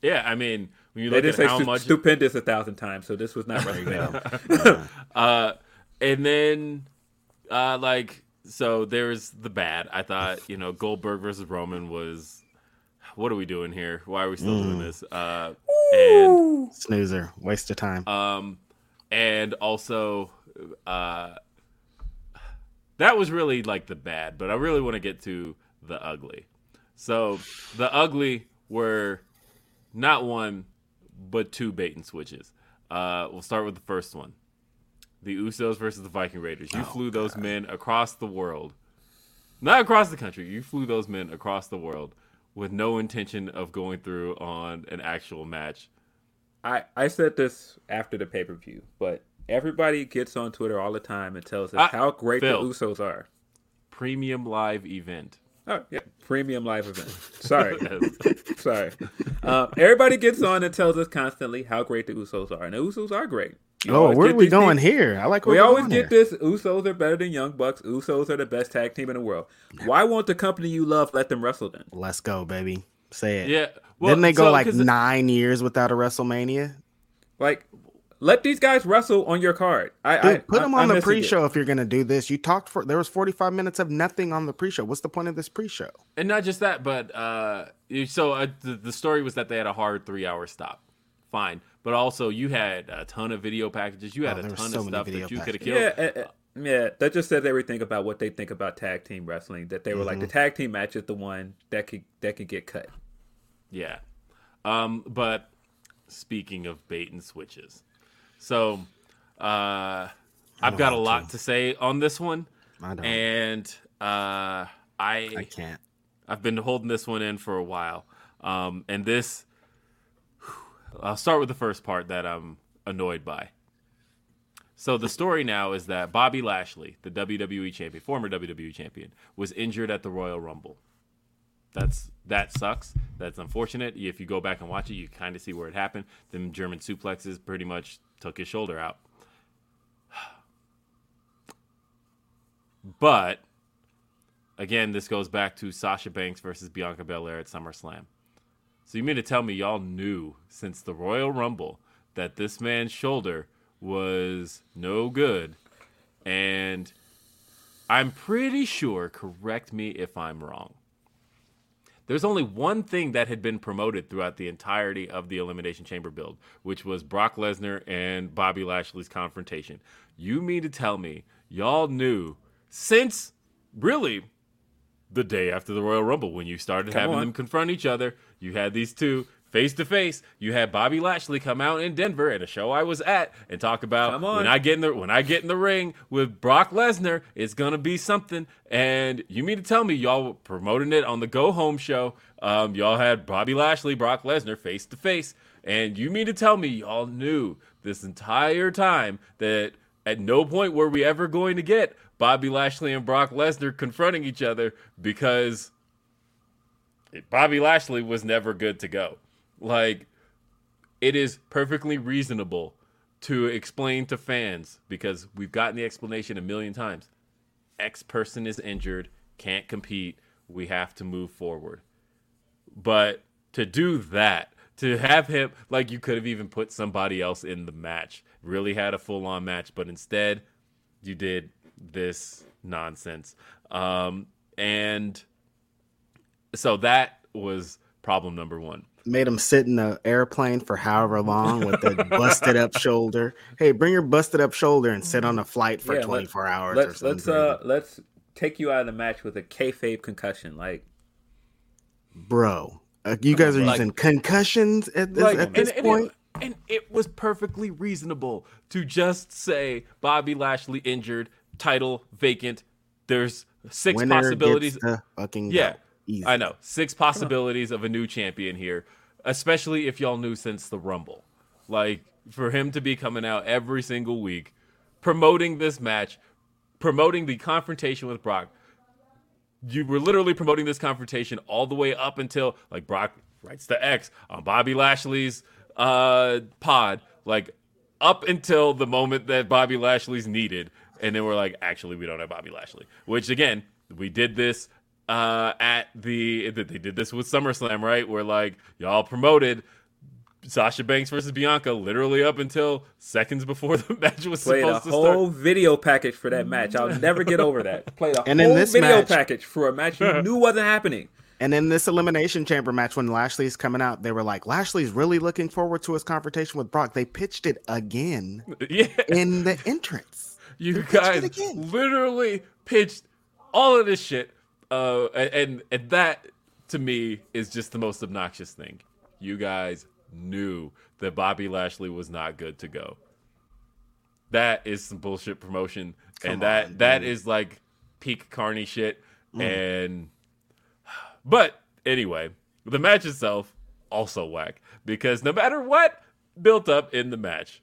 Yeah, I mean, when you They look at say how stu- much, stupendous a thousand times, so this was not WrestleMania. uh, and then, uh, like, so there's the bad. I thought, you know, Goldberg versus Roman was. What are we doing here? Why are we still doing this? Uh, and Snoozer, waste of time. um, and also, uh, that was really like the bad. But I really want to get to the ugly. So the ugly were not one, but two bait and switches. Uh, we'll start with the first one. The Usos versus the Viking Raiders. You flew those men across the world. Not across the country. You flew those men across the world with no intention of going through on an actual match. I, I said this after the pay per view, but everybody gets on Twitter all the time and tells us Ah, how great Phil. the Usos are. Premium live event. Oh, yeah. Premium live event. Sorry. Sorry. Um, everybody gets on and tells us constantly how great the Usos are. And the Usos are great. You oh, where are we going people- here? I like where We always get here. this Usos are better than Young Bucks. Usos are the best tag team in the world. Why won't the company you love let them wrestle then? Let's go, baby. Say it. Yeah. Well, Didn't they go so, like 'cause- nine years without a WrestleMania? Like, let these guys wrestle on your card. I, Dude, I put I- them I'm on the pre-show if you're gonna do this. You talked for there was 45 minutes of nothing on the pre-show. What's the point of this pre-show? And not just that, but uh, so uh, the, the story was that they had a hard three hour stop. Fine. But also, you had a ton of video packages. You had Oh, a ton so of stuff that you could have killed. Yeah, uh, uh, yeah. That just says everything about what they think about tag team wrestling. That they were like the Mm-hmm. tag team match is the one that could that could get cut. Yeah. Um, but speaking of bait and switches, so uh, I've got a lot to. say on this one, I don't. and uh, I I can't. I've been holding this one in for a while. Um, and this, I'll start with the first part that I'm annoyed by. So the story now is that Bobby Lashley, the WWE champion, former WWE champion, was injured at the Royal Rumble. That's that sucks. That's unfortunate. If you go back and watch it, you kind of see where it happened. Them German suplexes pretty much took his shoulder out. But again, this goes back to Sasha Banks versus Bianca Belair at SummerSlam. So you mean to tell me y'all knew since the Royal Rumble that this man's shoulder was no good? And I'm pretty sure, correct me if I'm wrong. There's only one thing that had been promoted throughout the entirety of the Elimination Chamber build, which was Brock Lesnar and Bobby Lashley's confrontation. You mean to tell me y'all knew since really the day after the Royal Rumble when you started Come having on. them confront each other. You had these two face to face. You had Bobby Lashley come out in Denver at a show I was at and talk about when I get in the when I get in the ring with Brock Lesnar, it's gonna be something. And you mean to tell me y'all were promoting it on the Go Home show? Um, y'all had Bobby Lashley, Brock Lesnar face to face, and you mean to tell me y'all knew this entire time that at no point were we ever going to get Bobby Lashley and Brock Lesnar confronting each other because Bobby Lashley was never good to go. Like, it is perfectly reasonable to explain to fans because we've gotten the explanation a million times. X person is injured, can't compete, we have to move forward. But to do that, to have him, like, you could have even put somebody else in the match, really had a full on match, but instead, you did this nonsense. Um, and so that was problem number one. Made him sit in the airplane for however long with a busted up shoulder. Hey, bring your busted up shoulder and sit on a flight for Yeah, 24 let- hours. Let's let's uh let's take you out of the match with a kayfabe concussion. Like bro. Uh, you guys are Like- using concussions at this, like at and, this and point. it, and it was perfectly reasonable to just say Bobby Lashley injured, title vacant. There's six Winner possibilities. fucking yeah. I know six possibilities of a new champion here, especially if y'all knew since the Rumble. Like for him to be coming out every single week, promoting this match, promoting the confrontation with Brock. You were literally promoting this confrontation all the way up until like Brock writes the X on Bobby Lashley's uh, pod, like up until the moment that Bobby Lashley's needed, and then we're like, actually, we don't have Bobby Lashley. Which again, we did this uh, at the that they did this with SummerSlam, right? Where like y'all promoted Sasha Banks versus Bianca literally up until seconds before the match was played a supposed to whole video package for that match. I'll never get over that. Played a And in whole this video match- package for a match you knew wasn't happening. And in this elimination chamber match, when Lashley's coming out, they were like, Lashley's really looking forward to his confrontation with Brock. They pitched it again Yeah, in the entrance. you it guys literally pitched all of this shit, uh, and and that to me is just the most obnoxious thing. You guys knew that Bobby Lashley was not good to go. That is some bullshit promotion, and that on, that is like peak Carney shit. And but anyway, the match itself also whack because no matter what built up in the match,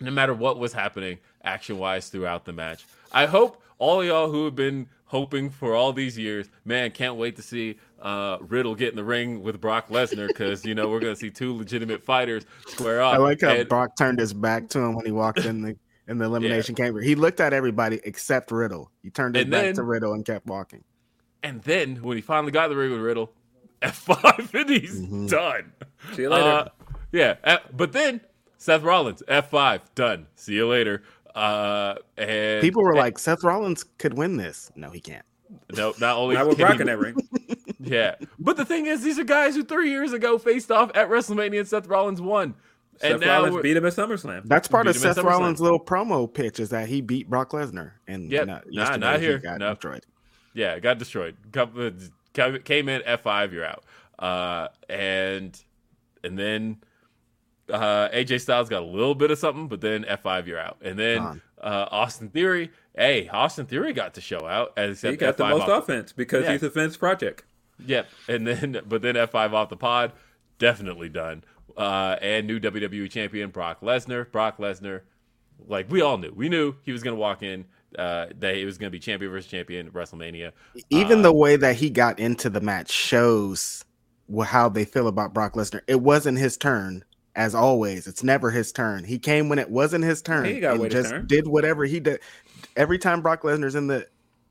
no matter what was happening action wise throughout the match. I hope all of y'all who have been hoping for all these years, man, can't wait to see uh, Riddle get in the ring with Brock Lesnar because you know we're gonna see two legitimate fighters square off. I like how And- Brock turned his back to him when he walked in the in the elimination chamber. He looked at everybody except Riddle. He turned his And back then- to Riddle and kept walking. And then when he finally got in the ring with Riddle, F5 and he's Mm-hmm. done. See you later. Uh, yeah, but then Seth Rollins, F5, done. See you later. Uh, and People were like, Seth Rollins could win this. No, he can't. no, not only Now we're can he- Brock in that ring. Yeah, but the thing is, these are guys who three years ago faced off at WrestleMania and Seth Rollins won, and Seth now Rollins we're- beat him at SummerSlam. That's part Beat of Seth Rollins' little promo pitch is that he beat Brock Lesnar. And yeah, not, Nah, yesterday not he here. got No. destroyed. yeah, got destroyed. Came in F five, you're out. Uh, and and then uh, AJ Styles got a little bit of something, but then F five, you're out. And then uh, Austin Theory, hey, Austin Theory got to show out. As except He got the F5 most off- offense because Yeah. he's a Vince project. Yep, and then but then F five off the pod, definitely done. Uh, and new WWE champion Brock Lesnar. Brock Lesnar, like we all knew, we knew he was gonna walk in. Uh, that he was gonna be champion versus champion at WrestleMania. Even Uh, the way that he got into the match shows how they feel about Brock Lesnar. It wasn't his turn, as always. It's never his turn. He came when it wasn't his turn He got and just turn. did whatever he did. Every time Brock Lesnar's in the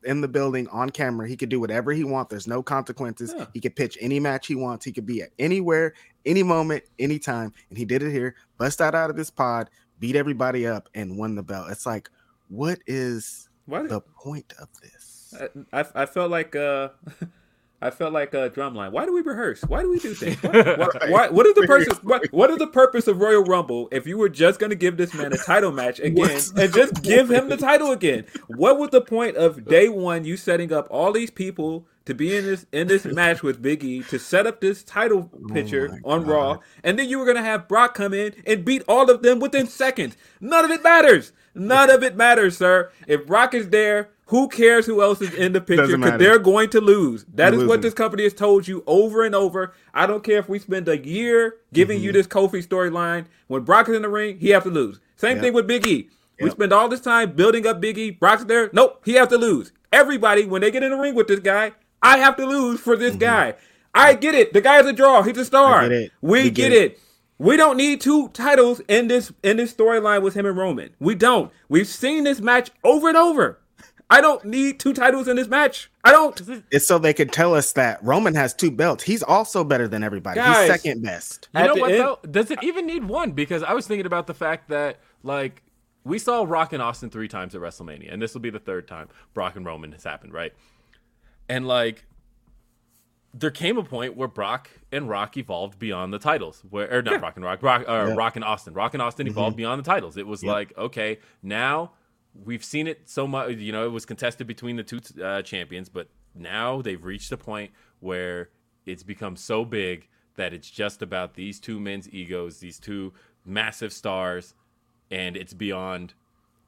in the building on camera, he could do whatever he wants. There's no consequences. Yeah. He could pitch any match he wants. He could be at anywhere, any moment, anytime. And he did it here. Bust out out of his pod, beat everybody up, and won the belt. It's like, what is Why? the point of this? I, I, I felt like uh, I felt like a drumline. Why do we rehearse? Why do we do things? Why, why, why- what is the purpose? What, what is the purpose of Royal Rumble if you were just going to give this man a title match again and just give him the title again? What was the point of day one? You setting up all these people to be in this in this match with Big E to set up this title oh picture my on God. Raw, and then you were going to have Brock come in and beat all of them within seconds. None of it matters. None of it matters, sir. If Brock is there, who cares who else is in the picture? Because they're going to lose. That They're is what this company has told you over and over. I don't care if we spend a year giving Mm-hmm. you this Kofi storyline. When Brock is in the ring, he has to lose. Same thing with Big E. We spend all this time building up Big E. Brock's there. Nope, he has to lose. Everybody, when they get in the ring with this guy, I have to lose for Mm-hmm. this guy. I get it. The guy's a draw. He's a star. Get. We We get, get it. We don't need two titles in this in this storyline with him and Roman. We don't. We've seen this match over and over. I don't need two titles in this match. I don't. It's so they could tell us that Roman has two belts. He's also better than everybody. Guys. He's second best. You know what end- though? Does it even need one? Because I was thinking about the fact that like we saw Rock and Austin three times at WrestleMania, and this will be the third time Brock and Roman has happened, right? And like there came a point where Brock and Rock evolved beyond the titles. Where or not Rock and Rock, Rock, uh, Rock and Austin. Rock and Austin evolved beyond the titles. It was like, okay, now we've seen it so much. You know, it was contested between the two uh, champions, but now they've reached a point where it's become so big that it's just about these two men's egos, these two massive stars, and it's beyond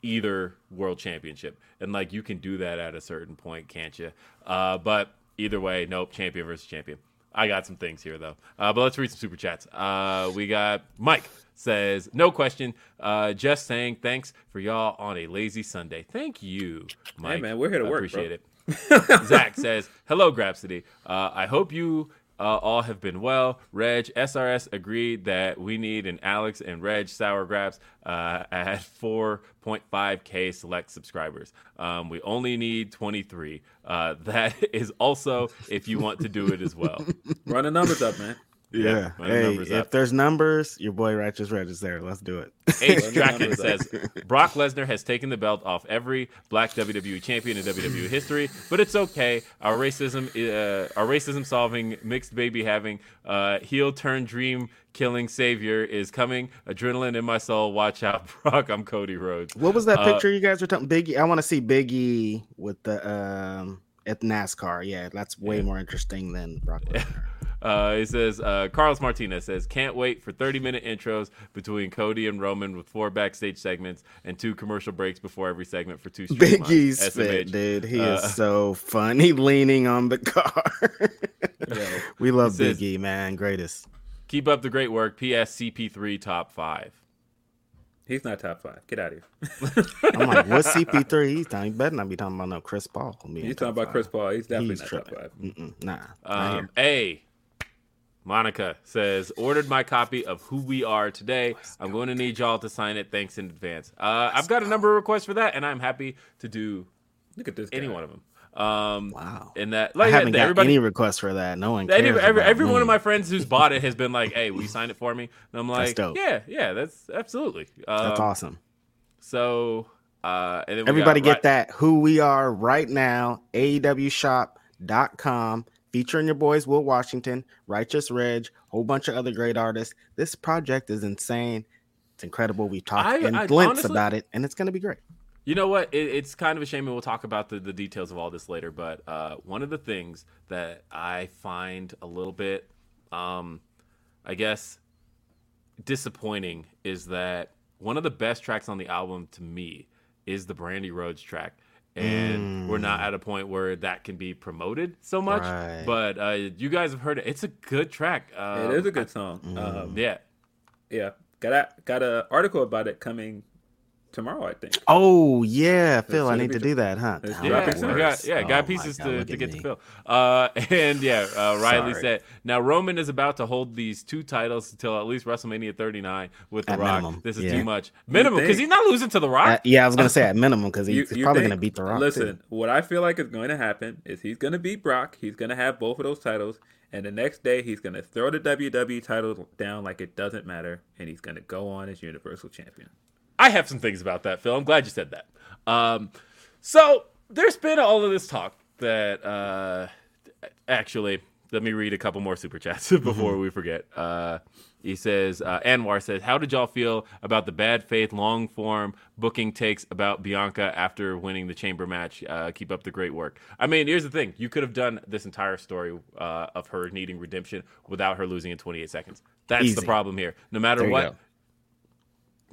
either world championship. And like you can do that at a certain point, can't you? Uh, but either way, nope, champion versus champion. I got some things here though. Uh, but let's read some super chats. Uh, we got Mike says, no question. Uh, just saying thanks for y'all on a lazy Sunday. Thank you, Mike. man, we're here to I work, Appreciate bro. it. Zach says, "Hello, Grapsody. Uh, I hope you uh, all have been well. Reg SRS agreed that we need an Alex and Reg Sour Graps uh, at 4.5k select subscribers. Um, we only need 23. Uh, that is also if you want to do it as well. Run the numbers up, man. Yeah. run the Hey, if up. there's numbers, your boy Righteous Reg is there. Let's do it. H. Run the Draken says Brock Lesnar has taken the belt off every black WWE champion in WWE history, but it's okay. Our racism, uh, our racism solving, mixed baby having, uh, heel turn dream killing savior is coming. Adrenaline in my soul. Watch out, Brock. I'm Cody Rhodes. What was that Uh, picture you guys were talking? Biggie. I want to see Biggie with the um at NASCAR. Yeah, that's way more interesting than Brock Lesnar. Uh, it says uh, Carlos Martinez says can't wait for 30 minute intros between Cody and Roman with four backstage segments and two commercial breaks before every segment for two. lines. Big E's fit, SMH. dude. He Uh, is so funny leaning on the car. we love Biggie, man. Greatest. Keep up the great work. PS CP3 top five. He's not top five. Get out of here. I'm like, what's CP3? He's talking. He better not be talking about no Chris Paul. being He's talking about five. Chris Paul. He's definitely He's not top five. Mm-mm, nah. Um. A. Monica says, ordered my copy of Who We Are today. I'm going to need y'all to sign it. Thanks in advance. Uh, I've got a number of requests for that, and I'm happy to do Look at this. any guy. one of them. Um, Wow. And that, I like, haven't got any requests for that. No one cares. any, every, every one of my friends who's bought it has been like, "Hey, will you sign it for me?" And I'm That's like, dope. "Yeah, yeah, that's absolutely." Um, That's awesome. So, uh, and Everybody got get Ri- that. Who we are right now. AEWshop.com. Featuring your boys, Will Washington, Righteous Reg, whole bunch of other great artists. This project is insane. It's incredible. We've talked I- in I honestly- about it, and it's going to be great. You know what? It, it's kind of a shame, and we'll talk about the, the details of all this later. But uh, one of the things that I find a little bit, um, I guess, disappointing is that one of the best tracks on the album to me is the Brandi Rhodes track. And we're not at a point where that can be promoted so much. Right. But uh, you guys have heard it. It's a good track. Um, It is a good song. Mm-hmm. Um, Yeah. yeah, got a got a article about it coming tomorrow. I think. Oh, yeah, Phil, I need to do that, huh? it's Yeah, be that I dropping works. got, yeah, Oh got my pieces God, to, to at get to Phil. Uh, and yeah, uh, Riley Sorry. said, now Roman is about to hold these two titles until at least WrestleMania 39 with The Rock. minimum, This is yeah. too much. Minimum, because he's not losing to The Rock. Uh, yeah, I was going to say at minimum because he's You- you probably think- going to beat The Rock. Listen, too. what I feel like is going to happen is he's going to beat Brock. He's going to have both of those titles, and the next day he's going to throw the WWE title down like it doesn't matter, and he's going to go on as Universal Champion. I have some things about that, Phil. I'm glad you said that. Um, so there's been all of this talk that uh, actually, let me read a couple more super chats before we forget. Uh, he says, uh, Anwar says, How did y'all feel about the bad faith long form booking takes about Bianca after winning the chamber match? Uh, keep up the great work. I mean, here's the thing you could have done this entire story uh, of her needing redemption without her losing in 28 seconds. That's the problem here. No matter what, go.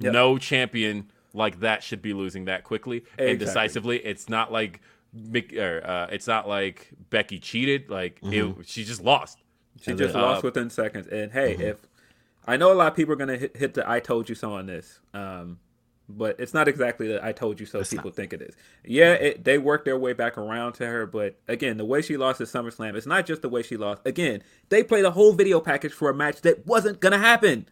Yep. no champion like that should be losing that quickly and Exactly. decisively. It's not like Mick- or, uh, it's not like Becky cheated. Like Mm-hmm. it, she just lost. She just Uh, lost within seconds. And hey, Mm-hmm. if I know a lot of people are going to hit, hit the "I told you so" on this, um, but it's not exactly the "I told you so" people think it is. Yeah, it, they worked their way back around to her, but again, the way she lost at SummerSlam, it's not just the way she lost. Again, they played a whole video package for a match that wasn't gonna happen.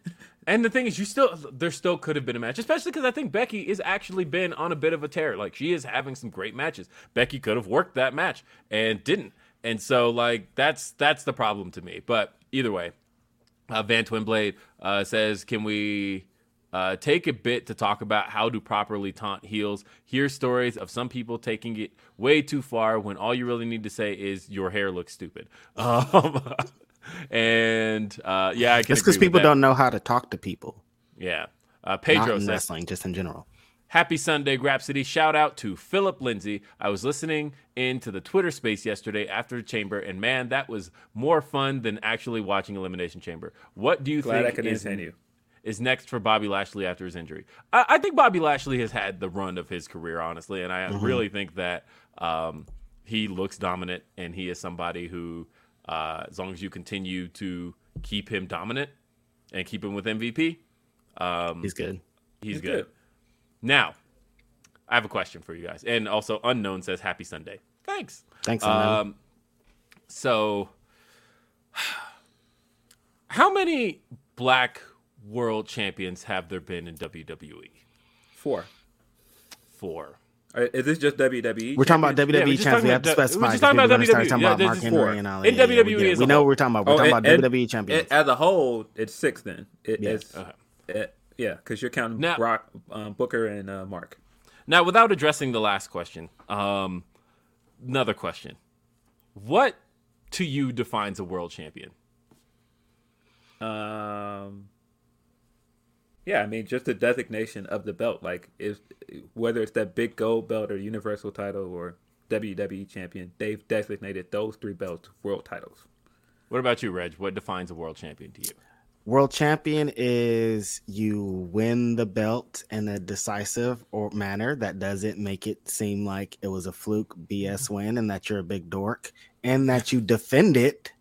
And the thing is, you still there still could have been a match, especially because I think Becky is actually been on a bit of a tear. Like she is having some great matches. Becky could have worked that match and didn't, and so like that's that's the problem to me. But either way, uh, Van Twinblade uh, says, "Can we uh, take a bit to talk about how to properly taunt heels? Hear stories of some people taking it way too far when all you really need to say is your hair looks stupid." Um, and uh, yeah, I can. It's because people that. don't know how to talk to people. Yeah. Uh, Not Pedro in says, wrestling, just in general. Happy Sunday, Grapsody. Shout out to Philip Lindsay. I was listening into the Twitter space yesterday after the chamber, and man, that was more fun than actually watching Elimination Chamber. What do you Glad I think could is, you. is next for Bobby Lashley after his injury? I, I think Bobby Lashley has had the run of his career, honestly, and I really think that um, he looks dominant, and he is somebody who, uh, as long as you continue to keep him dominant and keep him with MVP, um, He's good. he's, He's good. good. Now, I have a question for you guys. And also, Unknown says Happy Sunday. Thanks. Thanks, Unknown. Um, so, how many black world champions have there been in WWE? Four. Four. All right, Is this just? WWE? We're talking about WWE just champs. talking We have to specify. we're specify. just 'cause talking about gonna start talking Yeah, about Mark Henry four. and all In that. Yeah, we WWE get it. we know what we're talking about. We're Oh, talking and- about and- WWE champions. and as a whole, it's six. Then it, Yeah. it's it- yeah, because you're counting Now- Brock, um, Booker, and uh, Mark. Now, without addressing the last question, um, another question. What to you defines a world champion? Um, yeah, I mean, just the designation of the belt, like if whether it's that big gold belt or universal title or WWE champion, they've designated those three belts world titles. What about you, Reg? What defines a world champion to you? World champion is you win the belt in a decisive or manner that doesn't make it seem like it was a fluke BS win and that you're a big dork and that you defend it.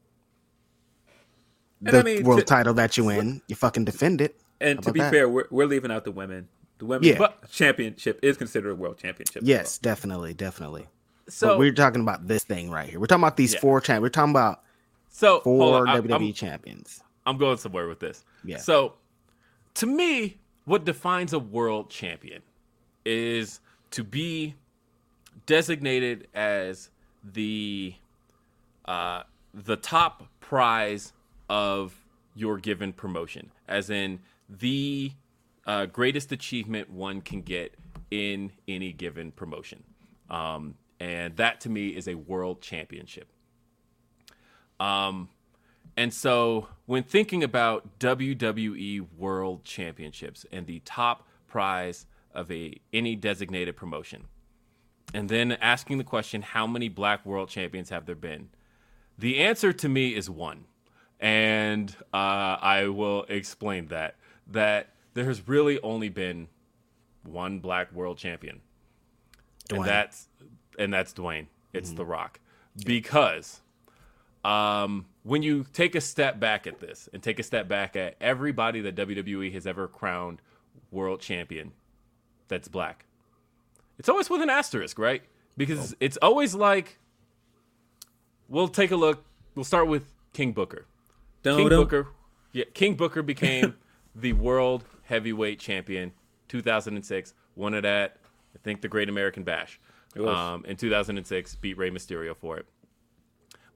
And The I mean, world to- title that you win, you fucking defend it. And to be that? fair, we're, we're leaving out the women. The women's Yeah. championship is considered a world championship. as Yes, definitely, definitely. So but we're talking about this thing right here. We're talking about these Yeah. four champ. We're talking about so four on, WWE I'm- champions. I'm going somewhere with this. Yeah. So, to me, what defines a world champion is to be designated as the uh, the top prize of your given promotion, as in the uh, greatest achievement one can get in any given promotion. Um, and that to me is a world championship. Um, and so, when thinking about WWE World Championships and the top prize of a any designated promotion, and then asking the question, how many Black World Champions have there been? The answer to me is one, and uh, I will explain that. That there has really only been one Black World Champion, Dwayne. and that's and that's Dwayne. It's The Rock, because um, when you take a step back at this and take a step back at everybody that WWE has ever crowned world champion that's black, it's always with an asterisk, right? Because it's always like, we'll take a look. We'll start with King Booker. King. Booker, yeah, King Booker became the world heavyweight champion 2006. Won it at I think the Great American Bash. Um, in 2006, beat Rey Mysterio for it.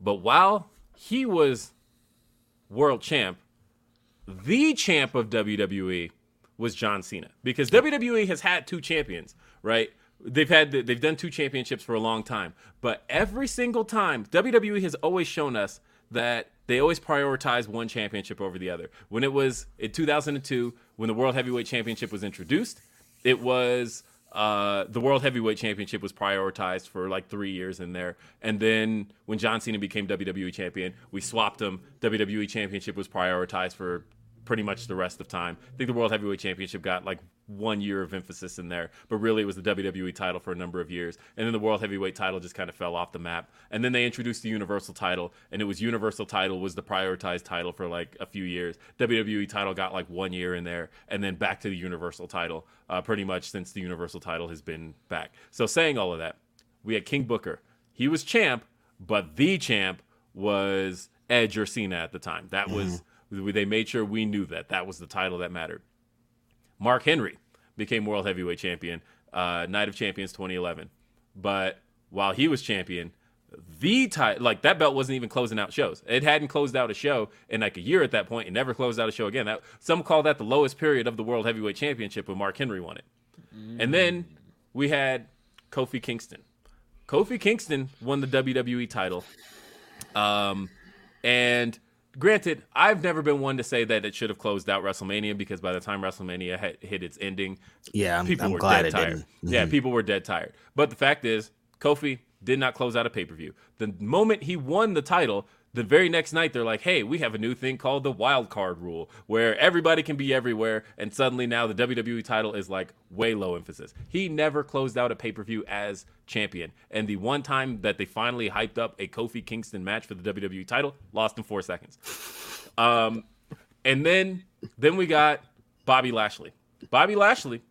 But while he was world champ, the champ of WWE was John Cena because WWE has had two champions, right? They've had they've done two championships for a long time, but every single time WWE has always shown us that they always prioritize one championship over the other. When it was in 2002, when the World Heavyweight Championship was introduced, it was uh, the World Heavyweight Championship was prioritized for like three years in there, and then when John Cena became WWE champion, we swapped him. WWE Championship was prioritized for pretty much the rest of time. I think the World Heavyweight Championship got like one year of emphasis in there, but really it was the WWE title for a number of years. And then the World Heavyweight title just kind of fell off the map. And then they introduced the Universal title, and it was Universal title was the prioritized title for like a few years. WWE title got like one year in there, and then back to the Universal title uh, pretty much since the Universal title has been back. So saying all of that, we had King Booker. He was champ, but the champ was Edge or Cena at the time. That was they made sure we knew that that was the title that mattered. Mark Henry became world heavyweight champion, uh, Night of Champions 2011. But while he was champion, the title like that belt wasn't even closing out shows. It hadn't closed out a show in like a year at that point. It never closed out a show again. That some call that the lowest period of the world heavyweight championship when Mark Henry won it. And then we had Kofi Kingston. Kofi Kingston won the WWE title. Um, and granted, I've never been one to say that it should have closed out WrestleMania because by the time WrestleMania hit its ending, Yeah, I'm, people I'm were glad dead it tired. Mm-hmm. Yeah, people were dead tired. But the fact is, Kofi did not close out a pay per view. The moment he won the title, the very next night they're like, "Hey, we have a new thing called the wild card rule, where everybody can be everywhere." And suddenly now the WWE title is like way low emphasis. He never closed out a pay per view as champion, and the one time that they finally hyped up a Kofi Kingston match for the WWE title, lost in four seconds. Um, and then then we got Bobby Lashley. Bobby Lashley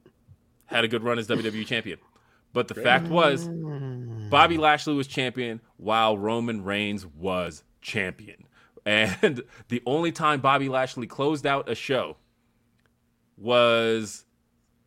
had a good run as WWE champion. But the fact was, Bobby Lashley was champion while Roman Reigns was champion. And the only time Bobby Lashley closed out a show was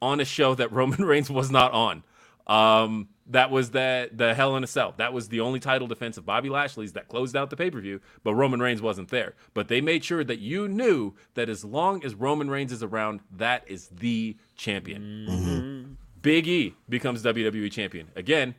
on a show that Roman Reigns was not on. Um, that was the the Hell in a Cell. That was the only title defense of Bobby Lashley's that closed out the pay per view, but Roman Reigns wasn't there. But they made sure that you knew that as long as Roman Reigns is around, that is the champion. Big E becomes WWE champion again.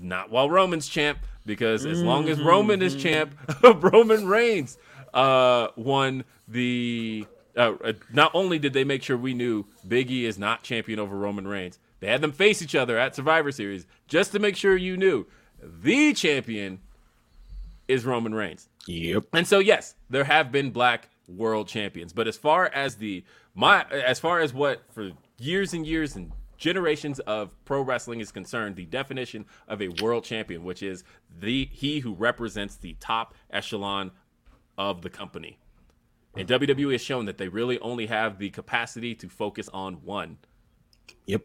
Not while Roman's champ, because as long as Roman is champ, Roman Reigns uh, won the. Uh, uh, not only did they make sure we knew Big E is not champion over Roman Reigns, they had them face each other at Survivor Series just to make sure you knew the champion is Roman Reigns. Yep. And so yes, there have been black world champions, but as far as the my as far as what for years and years and generations of pro wrestling is concerned, the definition of a world champion, which is the he who represents the top echelon of the company. And WWE has shown that they really only have the capacity to focus on one. Yep.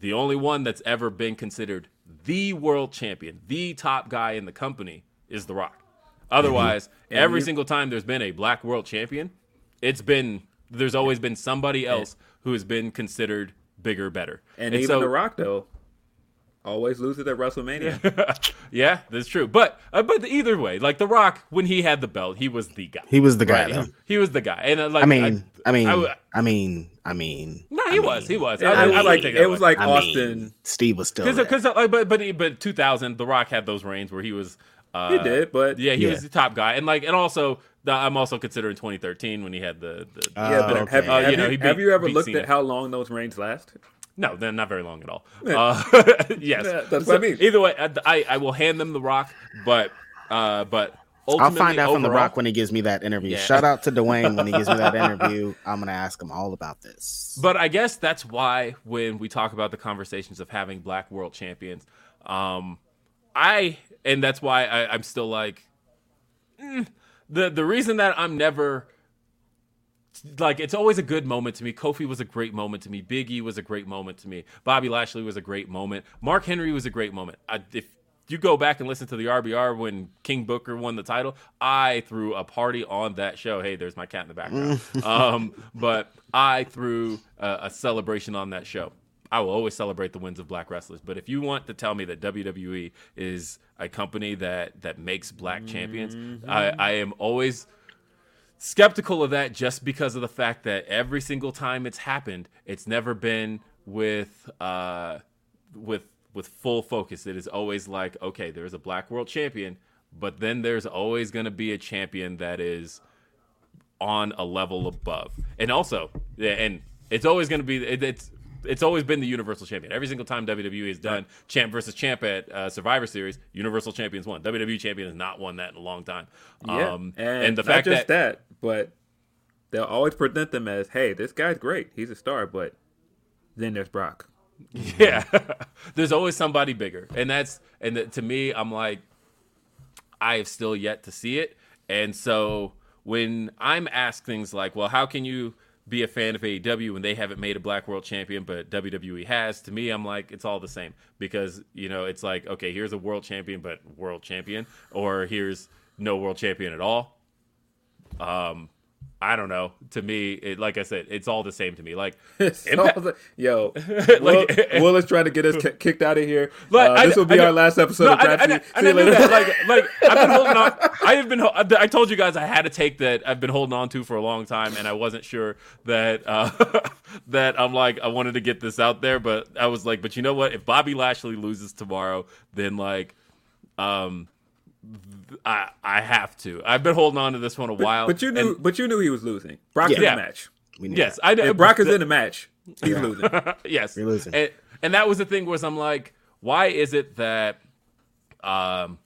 The only one that's ever been considered the world champion, the top guy in the company, is The Rock. Otherwise, every you- single time there's been a black world champion, it's been there's always been somebody else who has been considered bigger, better. And, even so, The Rock though always loses at WrestleMania. yeah, that's true. But uh, but either way, like The Rock, when he had the belt, he was the guy. He was the guy. Right? though. He was the guy. And uh, like I mean, I, mean, I mean, I mean. no, I he mean, was. He was. Yeah, I, it I, was I like take it was like I Austin. mean, Steve was still Because, like, but, but, but 2000, The Rock had those reigns where he was. Uh, he did, but Yeah, he Yeah. was the top guy, and like, and also, the, I'm also considering 2013 when he had the. the Uh, yeah, but okay. have, Uh, have you know, you, he beat- have you ever looked Cena. at how long those reigns last? no, they're not very long at all. Uh, yes, Yeah, that's what I mean. Either way, I, I, I will hand them The Rock, but, uh, but I'll find out from The Rock when he gives me that interview. Yeah. Shout out to Dwayne when he gives me that interview. I'm gonna ask him all about this. But I guess that's why when we talk about the conversations of having black world champions, um, I and that's why I, I'm still like mm, the the reason that I'm never like it's always a good moment to me. Kofi was a great moment to me. Big E was a great moment to me. Bobby Lashley was a great moment. Mark Henry was a great moment. I, if you go back and listen to the RBR when King Booker won the title, I threw a party on that show. Hey, there's my cat in the background. um, but I threw a, a celebration on that show. I will always celebrate the wins of black wrestlers. But if you want to tell me that WWE is a company that that makes black champions, I, I am always skeptical of that just because of the fact that every single time it's happened, it's never been with uh with with full focus. It is always like, okay, there's a black world champion, but then there's always going to be a champion that is on a level above. And also, and it's always going to be it, it's it's always been the Universal Champion. Every single time WWE has done champ versus champ at uh, Survivor Series, Universal Champions won. WWE Champion has not won that in a long time. Yeah, Um, and, and the not fact just that, that, but they'll always present them as, "Hey, this guy's great. He's a star," but then there's Brock. Yeah, there's always somebody bigger, and that's and th- to me, I'm like, I have still yet to see it, and so when I'm asked things like, "Well, how can you be a fan of AEW when they haven't made a Black World Champion, but WWE has?" To me, I'm like, it's all the same because you know, it's like, okay, here's a World Champion, but World Champion, or here's no World Champion at all. Um, I don't know. To me, it, like I said, it's all the same to me. Like, Impact- Yo, Will, Will is trying to get us k- kicked out of here. Like, uh, I- this will be I- our last episode No, of Draft I, I, See you later. that. Like, like I've been holding on. I have been. I told you guys I had a take that I've been holding on to for a long time, and I wasn't sure that uh, that I'm like I wanted to get this out there, but I was like, but you know what? If Bobby Lashley loses tomorrow, then like, um, I I have to. I've been holding on to this one a while, but you knew, and- but you knew he was losing. Brock's in Yeah. the match. Yes, that. I know. If Brock is in the match, he's losing. yes, You're losing. And, and that was the thing was I'm like, why is it that, um,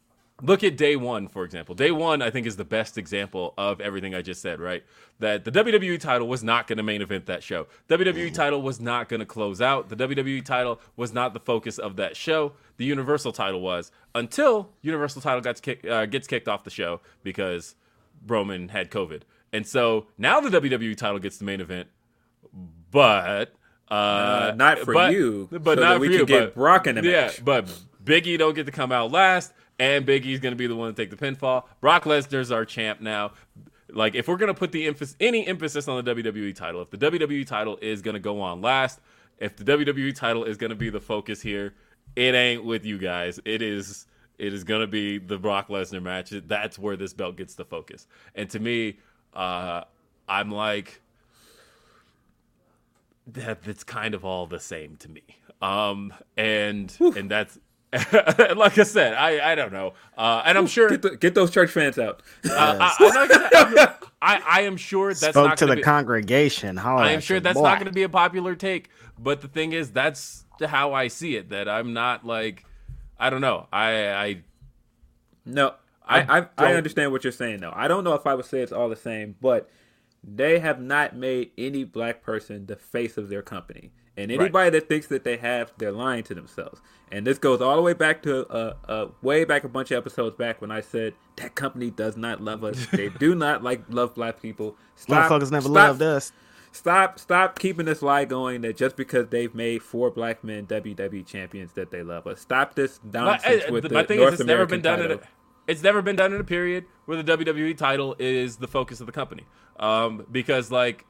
look at day one for example. Day one I think is the best example of everything I just said. Right, that the WWE title was not going to main event that show. WWE title was not going to close out. The WWE title was not the focus of that show. The Universal title was until Universal title got kick, uh, gets kicked off the show because Roman had COVID. And so now the WWE title gets the main event, but uh, Uh, not for but- you, but so not that we for you. can get but, Brock in the yeah, match. but Biggie don't get to come out last, and Biggie's going to be the one to take the pinfall. Brock Lesnar's our champ now. Like if we're going to put the emphasis, any emphasis on the WWE title, if the WWE title is going to go on last, if the WWE title is going to be the focus here, it ain't with you guys. It is. It is going to be the Brock Lesnar match. That's where this belt gets the focus. And to me, uh, I'm like, that it's kind of all the same to me. Um, and and that's like I said, I I don't know, uh, and I'm sure Get, the, get those church fans out. uh, I, I'm not gonna- I I am sure that's Spoke not to the be, congregation. Holler I am sure that's boy. not going to be a popular take, but the thing is, that's how I see it. That I'm not like, I don't know. I I No, I I, I understand what you're saying. though. I don't know if I would say it's all the same, but they have not made any black person the face of their company. And anybody that thinks that they have, they're lying to themselves. And this goes all the way back to uh, uh, way back a bunch of episodes back when I said that company does not love us. they do not like love black people. Stop, Motherfuckers never stop- loved us. Stop, stop keeping this lie going that just because they've made four black men WWE champions that they love us. Stop this nonsense uh, with the my thing North is, it's never been done. In a, it's never been done in a period where the WWE title is the focus of the company. Um, because like,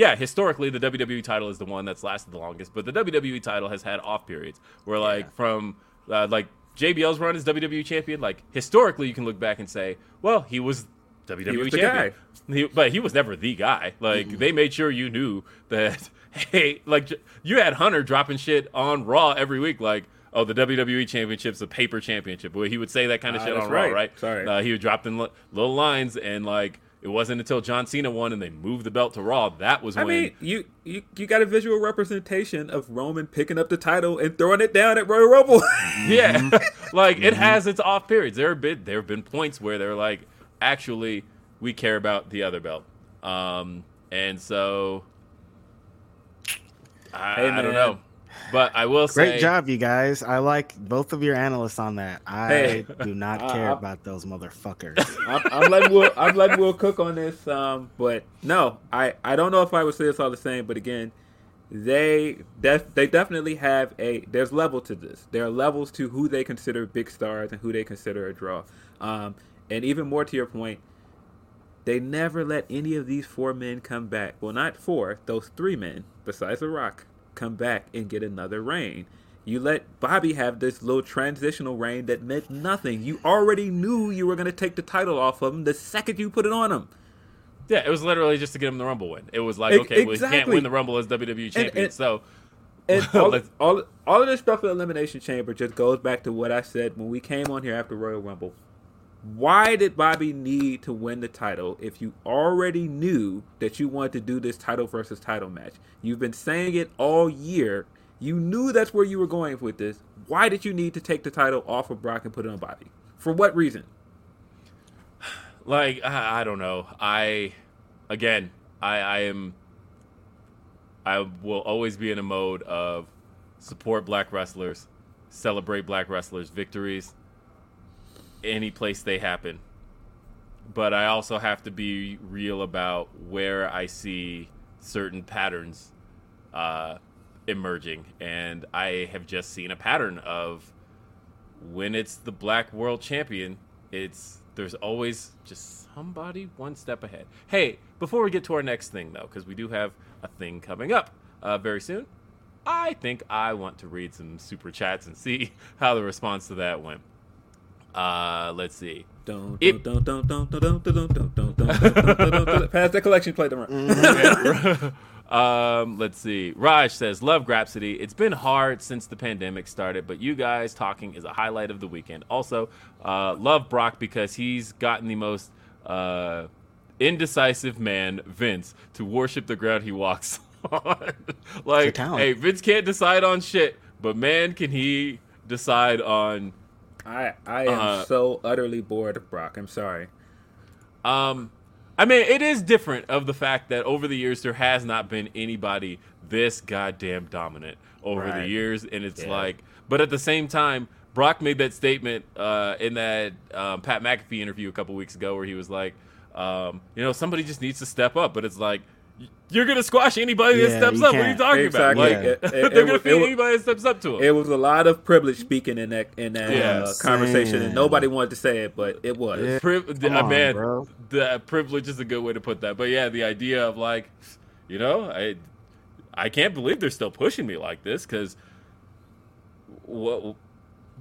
yeah, historically the WWE title is the one that's lasted the longest, but the WWE title has had off periods where like from uh, like JBL's run as WWE champion. Like historically, you can look back and say, well, he was WWE was the champion. He, but he was never the guy. Like they made sure you knew that. Hey, like you had Hunter dropping shit on Raw every week. Like, oh, the WWE Championship's a paper championship. Well, he would say that kind of Ah, shit on Raw, right. right? Sorry. Uh, he would drop in li- little lines, and like it wasn't until John Cena won and they moved the belt to Raw that was I when. mean, you, you you got a visual representation of Roman picking up the title and throwing it down at Royal Rumble. Yeah, like it has its off periods. There have been there have been points where they're like, actually, we care about the other belt, um, and so I, Hey, I don't know, but I will say, Great job, you guys. I like both of your analysts on that. I Hey. do not I- care I- about those motherfuckers. I'm, I'm letting Will I'm letting Will cook on this, um, but no, I, I don't know if I would say it's all the same. But again, they def- they definitely have a there's level to this. There are levels to who they consider big stars and who they consider a draw. Um, and even more to your point, they never let any of these four men come back. Well, not four, those three men, besides The Rock, come back and get another reign. You let Bobby have this little transitional reign that meant nothing. You already knew you were going to take the title off of him the second you put it on him. yeah, it was literally just to get him the Rumble win. It was like, okay, well, he can't win the Rumble as WWE champion, and- so And all, all, all of this stuff in Elimination Chamber just goes back to what I said when we came on here after Royal Rumble. Why did Bobby need to win the title if you already knew that you wanted to do this title versus title match? You've been saying it all year. You knew that's where you were going with this. Why did you need to take the title off of Brock and put it on Bobby? For what reason? like I, I don't know. I again, I, I am. I will always be in a mode of support black wrestlers, celebrate black wrestlers' victories, any place they happen. But I also have to be real about where I see certain patterns uh, emerging, and I have just seen a pattern of when it's the black world champion, it's there's always just somebody one step ahead. Hey, before we get to our next thing though, because we do have a thing coming up uh, very soon, I think I want to read some super chats and see how the response to that went. Uh, let's see. Don't, It- don't, don't, don't, don't, don't, don't, don't, don't, don't, don't, don't. Pass the collection plate around. um, let's see. Raj says, "Love Grapsody. It's been hard since the pandemic started, but you guys talking is a highlight of the weekend. Also, uh, love Brock because he's gotten the most uh, indecisive man, Vince, to worship the ground he walks on. like, hey, Vince can't decide on shit, but man, can he decide on I I am Uh, so utterly bored of Brock. I'm sorry. Um, I mean, it is different of the fact that over the years there has not been anybody this goddamn dominant over the years, and it's Yeah. like, but at the same time, Brock made that statement uh, in that um, Pat McAfee interview a couple weeks ago where he was like, um, you know, somebody just needs to step up, but it's like. Y- You're gonna squash anybody that Yeah, steps you up. What are you talking Exactly. about? Like, It- it- they're it gonna was- feed anybody that steps up to him. It was a lot of privilege speaking in that in that Yeah, uh, conversation, and nobody wanted to say it, but it was. Yeah. Priv- Come uh, on, man, bro. the privilege is a good way to put that. But yeah, the idea of like, you know, I, I can't believe they're still pushing me like this because, well,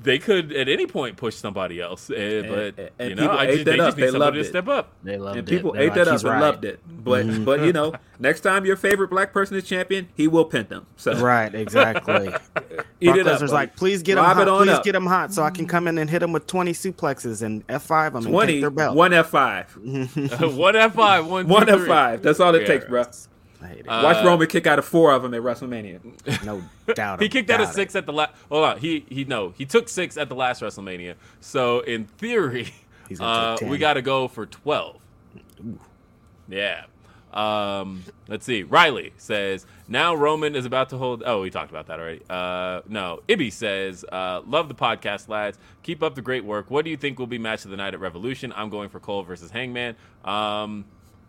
they could at any point push somebody else. eh, but and you know, I just, they that just need They somebody loved to it. step up. They loved and it. people They're ate like, that up "He's and right." loved it. But but you know, next time your favorite black person is champion, he will pin them. So Right, exactly. eat Brock it up. Lesnar's like, please get him Lob hot. Please up. get him hot so I can come in and hit him with 20 suplexes and F5 them and 20, take their belt. one F five, one F five, one two, one F five. That's all it Yeah. takes, bro. I hate it. Watch Uh, Roman kick out of four of them at WrestleMania. no doubt. He kicked out of about it. six at the last. Hold on, he he no, he took six at the last WrestleMania. So in theory, He's uh, we got to go for twelve. Yeah. Um, let's see. Riley says now Roman is about to hold. Oh, we talked about that already. Uh, no, Ibby says uh, love the podcast, lads. Keep up the great work. What do you think will be match of the night at Revolution? I'm going for Cole versus Hangman. Um,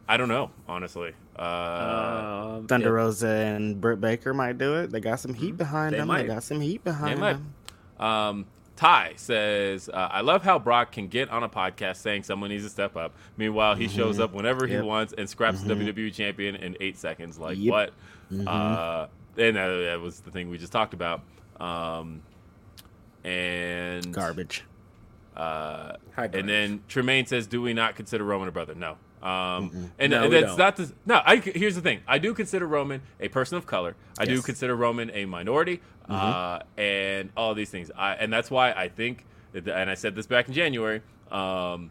I don't know, honestly. Uh, Um, Thunder yeah, Rosa and Britt Baker might do it. They got some heat behind They them. might. They got some heat behind might. them. Um, Ty says, uh, I love how Brock can get on a podcast saying someone needs to step up. Meanwhile, he shows up whenever he wants and scraps the WWE champion in eight seconds. Like, Yep. what? Uh, and that, that was the thing we just talked about. Um, and Garbage. uh, Hi, and then Tremaine says, "Do we not consider Roman a brother?" No. Um, and, No, and that's don't. not the no. I here's the thing. I do consider Roman a person of color. I do consider Roman a minority, uh, and all these things. I, and that's why I think, that, and I said this back in January, um,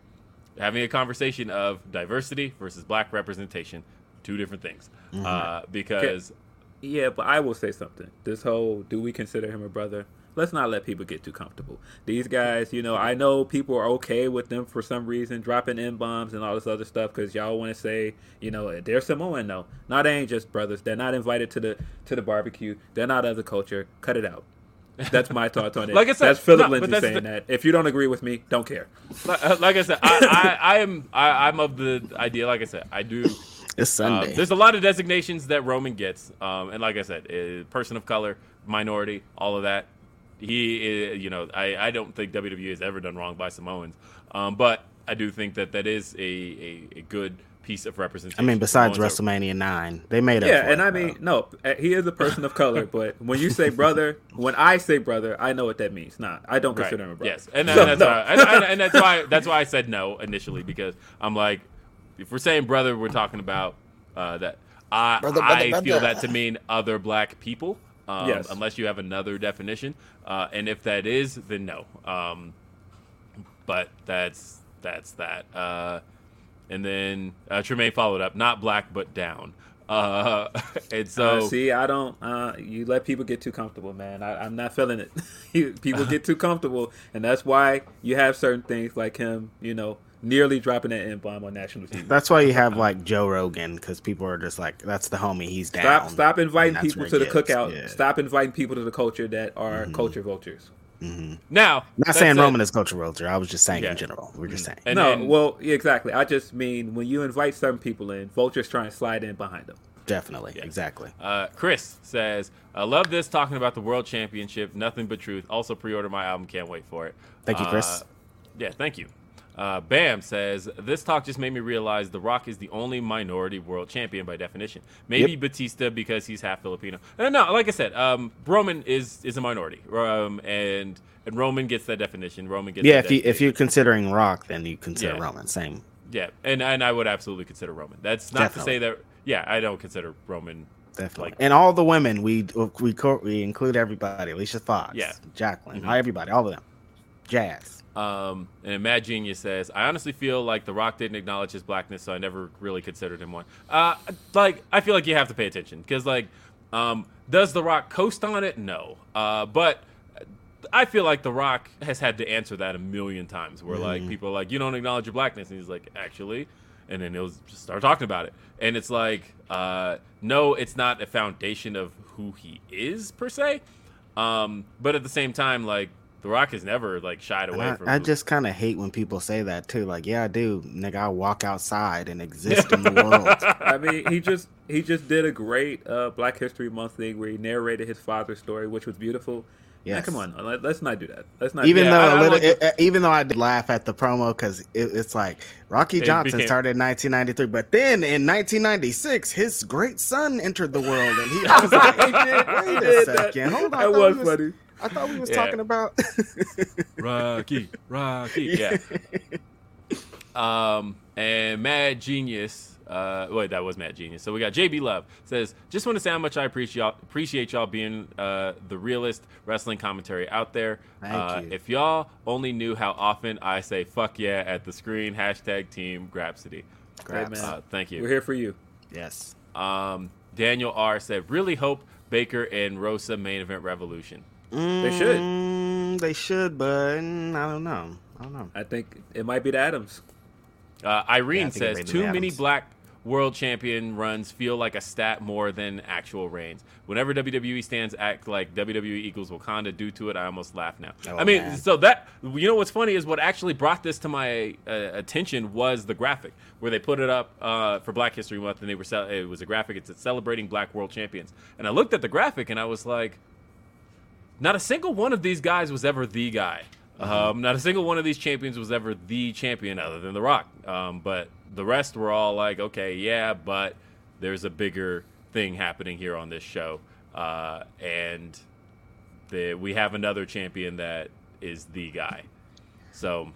having a conversation of diversity versus black representation, two different things. Uh, because Yeah, but I will say something. This whole do we consider him a brother? Let's not let people get too comfortable. These guys, you know, I know people are okay with them for some reason, dropping n bombs and all this other stuff because y'all want to say, you know, they're Samoan. No, no, they ain't just brothers. They're not invited to the to the barbecue. They're not of the culture. Cut it out. That's my thoughts on it. Like I said, that's Philip no, Lindsay that's saying the- that. If you don't agree with me, don't care. like, uh, like I said, I, I, I am I, I'm of the idea. Like I said, I do. It's Uh, Sunday. there's a lot of designations that Roman gets, um, and like I said, uh, person of color, minority, all of that. He, you know, I, I don't think WWE has ever done wrong by Samoans, um, but I do think that that is a, a, a good piece of representation. I mean, besides Samoans are- WrestleMania 9, they made up Yeah, and it, I mean, no, uh, he is a person of color, but when you say brother, when I say brother, I know what that means. Nah, I don't Right. consider him a brother. Yes, and, So, and that's no. why, and, and- and that's why that's why I said no initially because I'm like, if we're saying brother, we're talking about uh, that. I Brother, brother, I feel brother. that to mean other black people, um, Yes. unless you have another definition, uh, and if that is, then no. Um, but that's that's that. Uh, and then uh, Tremaine followed up, not black but down. Uh, and so Uh, see, I don't. Uh, you let people get too comfortable, man. I, I'm not feeling it. People get too comfortable, and that's why you have certain things like him, you know, nearly dropping that N bomb on national TV. That's why you have like Joe Rogan because people are just like, that's the homie. He's down. Stop, stop inviting people to the gets, cookout. yeah. Stop inviting people to the culture that are culture vultures. Now, Not saying said- Roman is culture vulture. I was just saying Yeah. in general. We're just saying. And, no, and- well, yeah, exactly. I just mean when you invite certain people in, vultures try and slide in behind them. Definitely. Exactly. Uh, Chris says, "I love this talking about the World Championship. Nothing but truth. Also, pre-order my album. Can't wait for it." Thank you, Chris. Uh, yeah, thank you. Uh, Bam says, "This talk just made me realize The Rock is the only minority world champion by definition. Maybe Yep. Batista because he's half Filipino. Uh, no, like I said, um, Roman is is a minority, um, and and Roman gets that definition. Roman gets Yeah, if You, if you're considering Rock, then you consider Yeah. Roman. Same. yeah, and and I would absolutely consider Roman. That's not Definitely. to say that. Yeah, I don't consider Roman Definitely. Like- and all the women, we we we include everybody. Alicia Fox, Yeah. Jacqueline, Mhm. everybody, all of them. Jazz. Um, and Mad Genius says, I honestly feel like The Rock didn't acknowledge his blackness, so I never really considered him one. Uh, like, I feel like you have to pay attention because, like, um, does The Rock coast on it? No. Uh, but I feel like The Rock has had to answer that a million times where, like, people are like, you don't acknowledge your blackness. And he's like, actually. And then he'll just start talking about it. And it's like, uh, no, it's not a foundation of who he is, per se. Um, but at the same time, like, The Rock has never, like, shied away I, from I who- just kind of hate when people say that too. Like, yeah, I do, nigga. I walk outside and exist in the world. I mean, he just he just did a great uh, Black History Month thing where he narrated his father's story, which was beautiful. Yeah, come on, let, us not do that. Let's not. even do Yeah, though I- a I little, like it- even though I did laugh at the promo because it, it's like Rocky Johnson became- started in 1993, but then in 1996, his great son entered the world, and he I was like, wait a second, hold on, I That thought was we funny. I thought we was Yeah. talking about. Rocky, Rocky, yeah. um, and Mad Genius. Uh, wait, that was Mad Genius. So we got JB Love says, just want to say how much I appreciate y'all, appreciate y'all being uh, the realest wrestling commentary out there. Thank uh, you. If y'all only knew how often I say "fuck yeah" at the screen, hashtag Team Grapsody. Hey, man. Uh, thank you. We're here for you. yes, Um, Daniel R said, really hope Baker and Rosa main event Revolution. They should. Mm, they should, but mm, I don't know. I don't know. I think it might be the Adams. Uh, Irene Yeah, I think it says too the many Adams. black world champion runs feel like a stat more than actual reigns. Whenever WWE stands act like WWE equals Wakanda due to it, I almost laugh now. Oh, I mean, man. so that you know what's funny is what actually brought this to my uh, attention was the graphic where they put it up uh, for Black History Month, and they were it was a graphic. It's celebrating Black World Champions, and I looked at the graphic and I was like, not a single one of these guys was ever the guy. Um, not a single one of these champions was ever the champion other than The Rock. Um, but the rest were all like, okay, yeah, but there's a bigger thing happening here on this show. Uh, and the, we have another champion that is the guy. So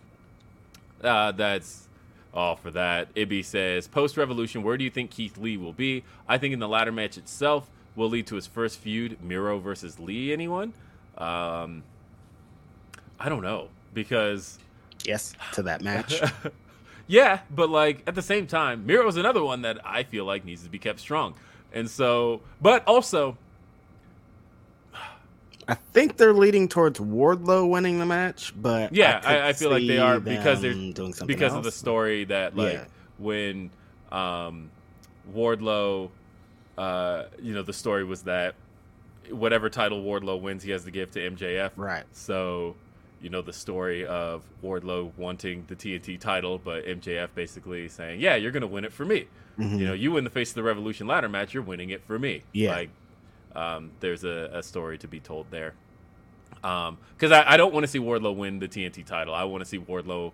uh, that's all for that. Ibby says, post Revolution, where do you think Keith Lee will be? I think in the ladder match itself will lead to his first feud, Miro versus Lee. Anyone? Um, I don't know because Yes, to that match. yeah, but like at the same time, Miro is another one that I feel like needs to be kept strong. And so, but also, I think they're leading towards Wardlow winning the match, but yeah, could I, I, feel like they are because they're doing something because of the story that like Yeah. when um, Wardlow, uh, you know, the story was that whatever title Wardlow wins, he has to give to MJF. Right. So, you know, the story of Wardlow wanting the TNT title, but MJF basically saying, "Yeah, you're going to win it for me." You know, you win the face of the Revolution ladder match, you're winning it for me. Yeah. Like, um, there's a, a story to be told there. Because I, I don't want to see Wardlow win the TNT title. I want to see Wardlow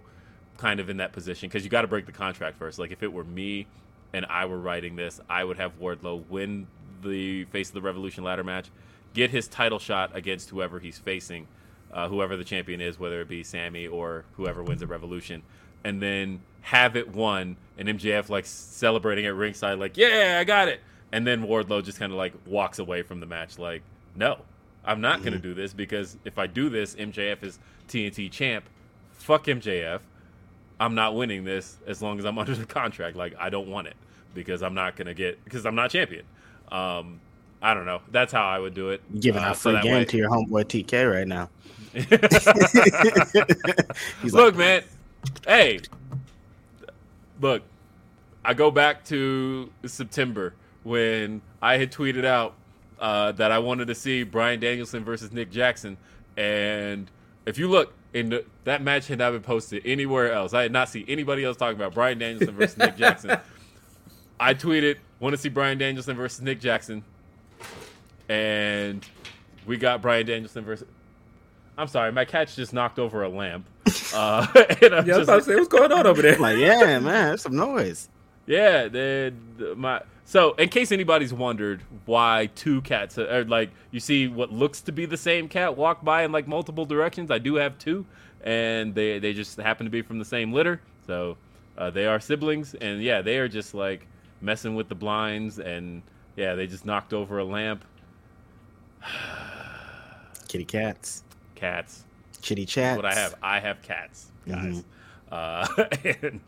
kind of in that position because you got to break the contract first. Like if it were me and I were writing this, I would have Wardlow win the face of the Revolution ladder match, get his title shot against whoever he's facing, uh, whoever the champion is, whether it be Sammy or whoever wins at Revolution, and then have it won and MJF like celebrating at ringside, like yeah, I got it, and then Wardlow just kind of like walks away from the match, like no, I'm not going to do this because if I do this, MJF is TNT champ. Fuck MJF. I'm not winning this as long as I'm under the contract. Like I don't want it because I'm not gonna get because I'm not champion. Um, I don't know. That's how I would do it. Giving Uh, out free that game way- to your homeboy TK right now. He's Look, like, man. Hey, look, I go back to September when I had tweeted out uh, that I wanted to see Bryan Danielson versus Nick Jackson, and if you look in the, that match had not been posted anywhere else. I had not seen anybody else talking about Bryan Danielson versus Nick Jackson. I tweeted, "Want to see Bryan Danielson versus Nick Jackson," and we got Bryan Danielson versus. I'm sorry, my catch just knocked over a lamp. Uh, and I'm Yeah, I was just about what's going on over there? Like, yeah, man, there's some noise. yeah, then my so in case anybody's wondered why two cats are like you see what looks to be the same cat walk by in like multiple directions. I do have two, and they they just happen to be from the same litter. So uh, they are siblings, and yeah, they are just like messing with the blinds, and yeah, they just knocked over a lamp. Kitty cats, Cats. chitty chats. what I have. I have cats, guys, uh, and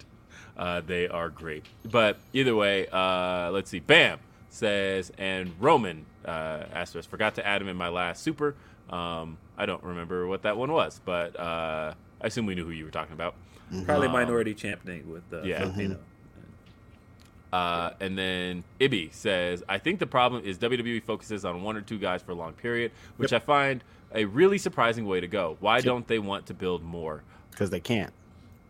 uh, they are great. But either way, uh, let's see. Bam says, and Roman uh, asterisk forgot to add him in my last super. Um, I don't remember what that one was, but uh, I assume we knew who you were talking about. Probably Um, minority championing with the yeah. Filipino. Uh, and then Ibby says, I think the problem is WWE focuses on one or two guys for a long period, which I find a really surprising way to go. Why don't they want to build more? because they can't.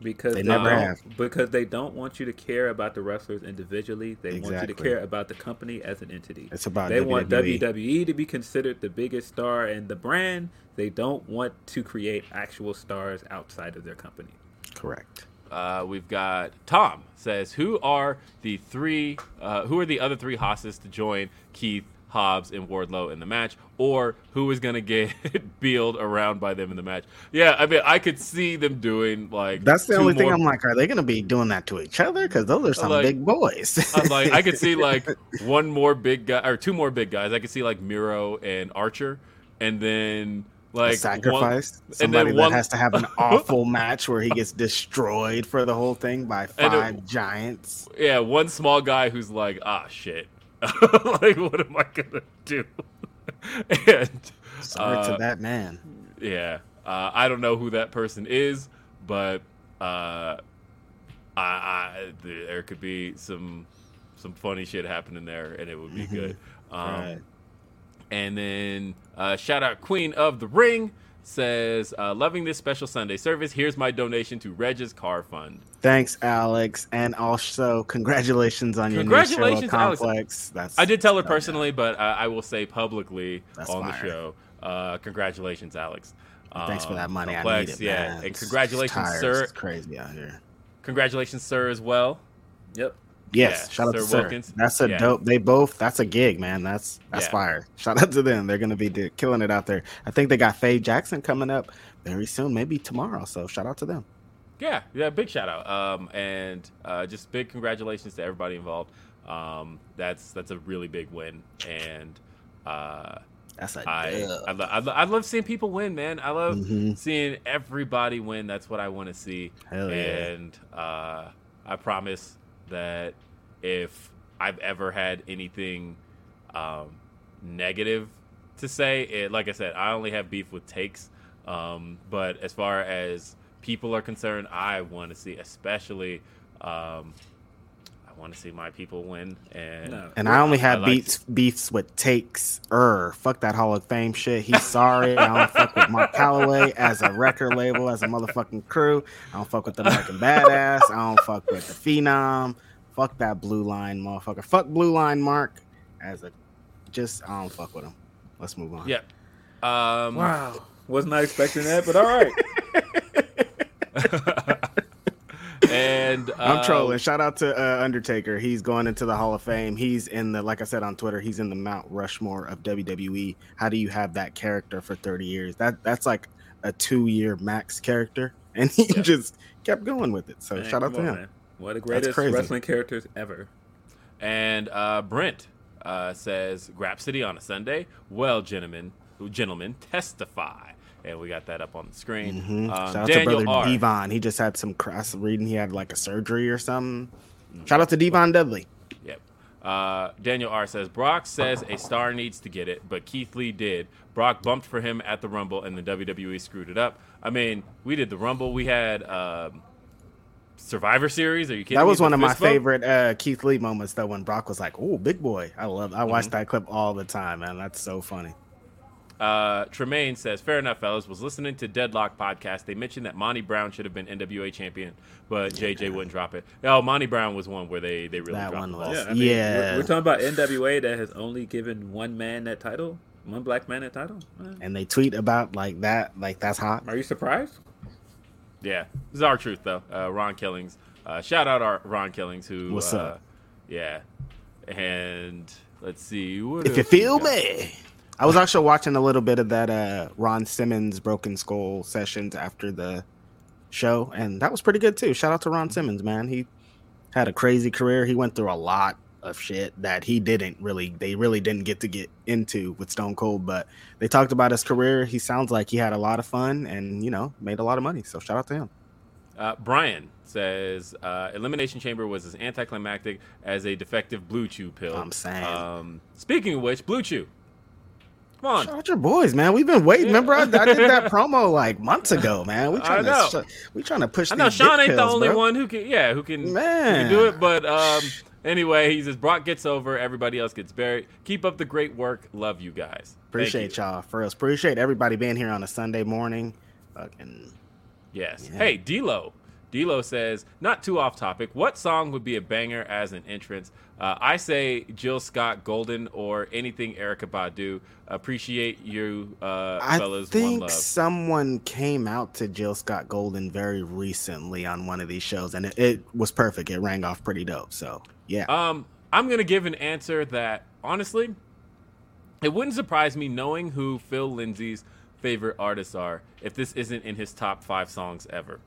because They they, never don't, have. because they don't want you to care about the wrestlers individually. They want you to care about the company as an entity. It's about they want WWE. WWE to be considered the biggest star in the brand. They don't want to create actual stars outside of their company. Correct. Uh, we've got Tom says, "Who are the three? Uh, who are the other three hosses to join Keith, Hobbs, and Wardlow in the match, or who is going to get bealed around by them in the match?" Yeah, I mean, I could see them doing like That's the only thing I'm like, are they going to be doing that to each other? Because those are some Like- big boys. I'm like, I could see like one more big guy or two more big guys. I could see like Miro and Archer, and then like a sacrifice. one- and Somebody then that one has to have an awful match where he gets destroyed for the whole thing by And it- five giants. yeah, one small guy who's like, ah, shit. like, what am I gonna do? and Sorry uh, to that man. yeah, uh, I don't know who that person is, but uh, I, I there could be some some funny shit happening there, and it would be good. Um, right. And then uh, shout out Queen of the Ring says, uh, loving this special Sunday service. Here's my donation to Reg's Car Fund. Thanks, Alex, and also congratulations on your new Congratulations, show, Alex. That's I did tell her oh, personally, but uh, I will say publicly That's on the fire. show. Uh, congratulations, Alex. Thanks for that Um, money. I need it, yeah, man. and congratulations, it's tired. sir. It's crazy out here. Congratulations, sir, as well. Yep. Yes, Yeah, shout out Sir to Sir. Wilkins. That's a Yeah. dope. They both. That's a gig, man. That's that's Yeah. fire. Shout out to them. They're gonna be do- killing it out there. I think they got Faye Jackson coming up very soon, maybe tomorrow. So shout out to them. Yeah, yeah, big shout out. Um, and uh, just big congratulations to everybody involved. Um, that's that's a really big win, and uh, That's a I. I, lo- I, lo- I love seeing people win, man. I love Mhm. seeing everybody win. That's what I want to see. Hell yeah. And uh, I promise that if I've ever had anything um, negative to say, it, like I said, I only have beef with takes. Um, but as far as people are concerned, I want to see, especially, um, want to see my people win. And No. And I only I have like beats beefs with takes. Er, fuck that Hall of Fame shit. He's sorry. I don't fuck with Mark Calaway as a record label, as a motherfucking crew. I don't fuck with the American Badass. I don't fuck with the Phenom. Fuck that Blue Line motherfucker. Fuck Blue Line Mark as a just. I don't fuck with him. Let's move on. yeah. Um, Wow. Was not expecting that, but all right. and I'm trolling. Shout out to uh, Undertaker. He's going into the Hall of Fame. He's in the, like I said on Twitter, he's in the Mount Rushmore of WWE. How do you have that character for 30 years? That that's like a two year max character, and he Yeah. just kept going with it. So Man, shout out to on, him. man. One of the greatest wrestling characters ever. And uh, Brent uh, says, Grapsody on a Sunday. Well, gentlemen, gentlemen, testify. And we got that up on the screen. Mhm. Um, shout out Daniel to brother R. Devon. He just had some crass reading. He had like a surgery or something. Shout out to D-Von Dudley. Yep. Uh, Daniel R says Brock says a star needs to get it, but Keith Lee did. Brock bumped for him at the Rumble, and the WWE screwed it up. I mean, we did the Rumble. We had um, Survivor Series? Are you kidding? That was me? one The of my favorite uh, Keith Lee moments though when Brock was like, "Oh, big boy." I love. I watch Mm-hmm. that clip all the time, man. That's so funny. Uh, Tremaine says, "Fair enough, fellas. Was listening to Deadlock podcast. They mentioned that Monty Brown should have been NWA champion, but JJ wouldn't drop it. Oh, Monty Brown was one where they they really That dropped one the was- Yeah, I mean, Yeah. We're, we're talking about NWA that has only given one man that title, one black man that title. Eh, And they tweet about like that, like that's hot. Are you surprised? Yeah, this is our truth though. Uh, Ron Killings, uh, shout out our Ron Killings who. What's uh, up? Yeah, and let's see. What If you else we feel got? me. I was actually watching a little bit of that uh, Ron Simmons Broken Skull sessions after the show, and that was pretty good too. Shout out to Ron Simmons, man. He had a crazy career. He went through a lot of shit that he didn't really, they really didn't get to get into with Stone Cold, but they talked about his career. He sounds like he had a lot of fun and, you know, made a lot of money. So shout out to him. Uh, Brian says uh, Elimination Chamber was as anticlimactic as a defective Blue Chew pill. I'm saying. Um, speaking of which, Blue Chew. Come on. Shout out your boys, man. We've been waiting. Yeah. Remember, I, I did that promo like months ago, man. We I trying know. to, sh- we trying to push. I know Sean ain't the only bro. one who can, yeah, who can, who Man. can do it. But um, anyway, he says Brock gets over, everybody else gets buried. Keep up the great work. Love you guys. Appreciate you. y'all for us. Appreciate everybody being here on a Sunday morning. Fucking Yes. Yeah. Hey, D'Lo. D'Lo says, not too off topic. What song would be a banger as an entrance? Uh, I say Jill Scott Golden or anything Erykah Badu. Appreciate you, uh, I fellas. One think love. someone came out to Jill Scott Golden very recently on one of these shows, and it, it was perfect. It rang off pretty dope. So yeah, Um, I'm gonna give an answer that honestly, it wouldn't surprise me knowing who Phil Lindsay's favorite artists are if this isn't in his top five songs ever.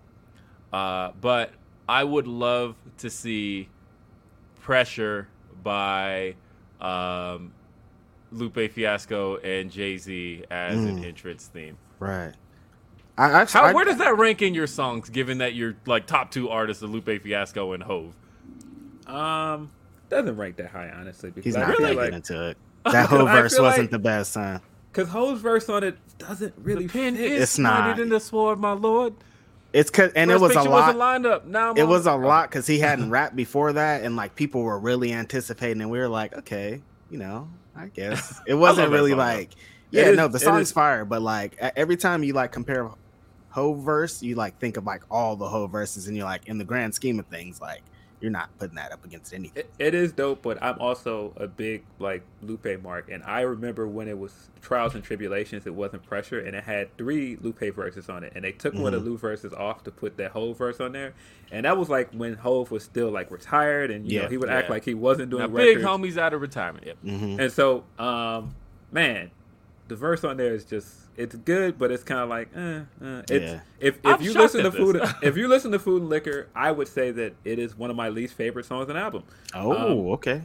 Uh, but I would love to see "Pressure" by um, Lupe Fiasco and Jay Z as an Mm. entrance theme. right. I, I, How, I- where does that rank in your songs? Given that your like top two artists are Lupe Fiasco and Hove. Um, doesn't rank that high, honestly. Because He's not feel gonna like get into it. That whole verse wasn't like- the best, huh? because Ho's verse on it doesn't really the pen fit. is It's not. mighty than the sword, my lord. It's cause and it was a lot. wasn't lined up. Now it on- was a lot because he hadn't rapped before that, and like people were really anticipating, and we were like, okay, you know, I guess it wasn't really song, though. like, yeah, is- no, the it song's is- fire, but like every time you like compare Ho verse, you like think of like all the Ho verses, and you're like, in the grand scheme of things, like you're not putting that up against anything. It, it is dope, but I'm also a big like Lupe mark, and I remember when it was Trials and Tribulations, it wasn't Pressure, and it had three Lupe verses on it, and they took one of Mm-hmm. the Lupe verses off to put that Hove verse on there, and that was like when Hove was still like retired, and you Yeah. know he would act like he wasn't doing now big homies out of retirement. Yep. Mhm. And so, um, man, the verse on there is just it's good, but it's kind of like, eh, eh. It's, Yeah. if if I'm you listen to food, if you listen to Food and Liquor, I would say that it is one of my least favorite songs on the album. Oh, okay.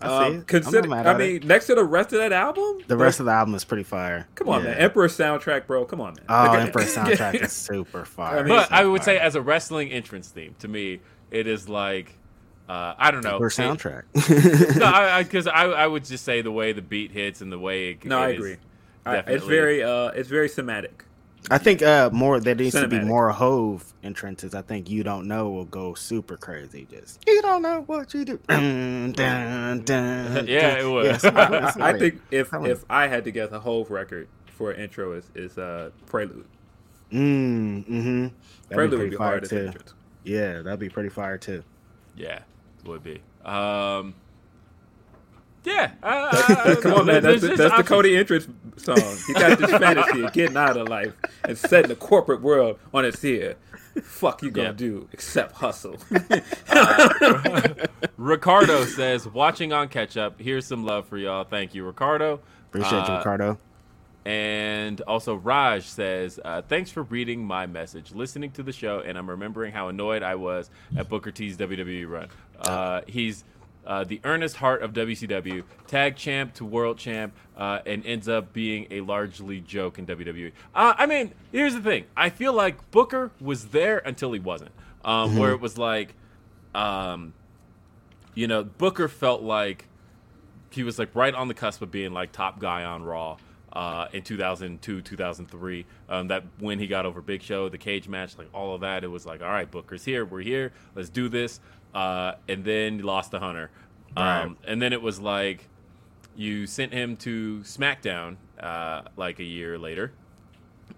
I see. Um, it. I'm consider, I mean, it. next to the rest of that album, the rest of the album is pretty fire. come on, Yeah. man, Emperor soundtrack, bro, come on, man. Oh, Look Emperor soundtrack is super fire. I mean, But So I would fire. say as a wrestling entrance theme, to me, it is like uh, I don't know. Emperor soundtrack. no, I because I, I, would just say the way the beat hits and the way it, no, I it is agree. I, it's very, uh, it's very somatic. I think uh more there needs to be more Hove entrances. I think you don't know will go super crazy. Just you don't know what you do. Dun, dun, dun, Yeah, dun. it was. it's not- it's I think if Come on. if I had to guess a Hove record for an intro is is uh, Prelude. Mm, mm-hmm. That'd be Prelude would be fire hard too. entrance. Yeah, that'd be pretty fire too. Yeah, would be. Um, yeah. I- I- I- Come on, man. there's That's, the, that's the. Cody entrance song. He got this fantasy of getting out of life and setting the corporate world on its ear. Fuck you gonna Yeah. do except hustle. Ricardo says, watching on catch up. Here's some love for y'all. Thank you, Ricardo. Appreciate you, Uh, Ricardo. And also, Raj says, uh, Thanks for reading my message, listening to the show, and I'm remembering how annoyed I was at Booker T's WWE run. Uh, he's uh, the earnest heart of WCW, tag champ to world champ, uh, and ends up being a largely joke in WWE. Uh, I mean, here's the thing I feel like Booker was there until he wasn't, um, where it was like, um, you know, Booker felt like he was like right on the cusp of being like top guy on Raw. uh, in 2002, 2003. Um, that when he got over Big Show, the cage match, like all of that, it was like, all right, Booker's here, we're here, let's do this. Uh, and then lost to Hunter. Um, Right. And then it was like you sent him to SmackDown uh, like a year later,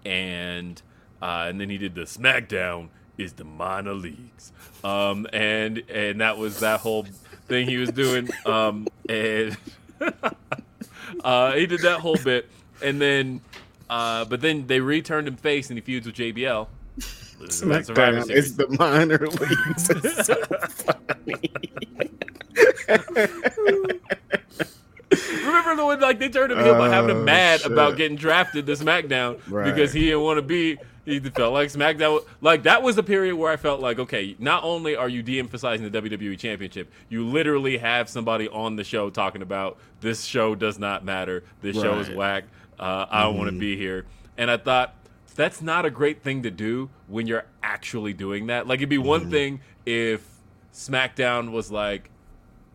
and uh, and then he did the SmackDown is the minor leagues, um, and and that was that whole thing he was doing, um, and uh, he did that whole bit, and then uh, but then they returned him face and he feuds with JBL. Survivor SmackDown Series. is the minor leagues. It's so Remember the one like they turned him heel by having him Oh, mad shit. about getting drafted to SmackDown Right. because he didn't want to be. He felt like SmackDown. Like that was a period where I felt like, okay, not only are you de-emphasizing the WWE Championship, you literally have somebody on the show talking about this show does not matter. This show is whack. Uh, I don't want to be here. And I thought that's not a great thing to do when you're actually doing that. Like it'd be one thing if SmackDown was like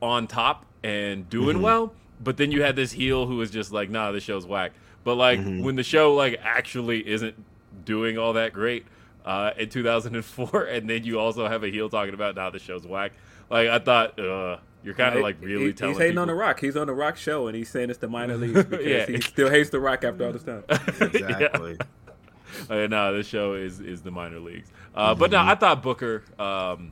on top and doing well, but then you had this heel who was just like, nah, this show's whack. But like when the show like actually isn't doing all that great uh, in 2004, and then you also have a heel talking about now the show's whack. Like I thought, uh, you're kind of like really He- telling He's hating people. on the Rock. He's on the Rock show, and he's saying it's the minor leagues because Yeah. he still hates the Rock after all this time. exactly. Uh, no, this show is is the minor leagues. Uh, But no, I thought Booker, um,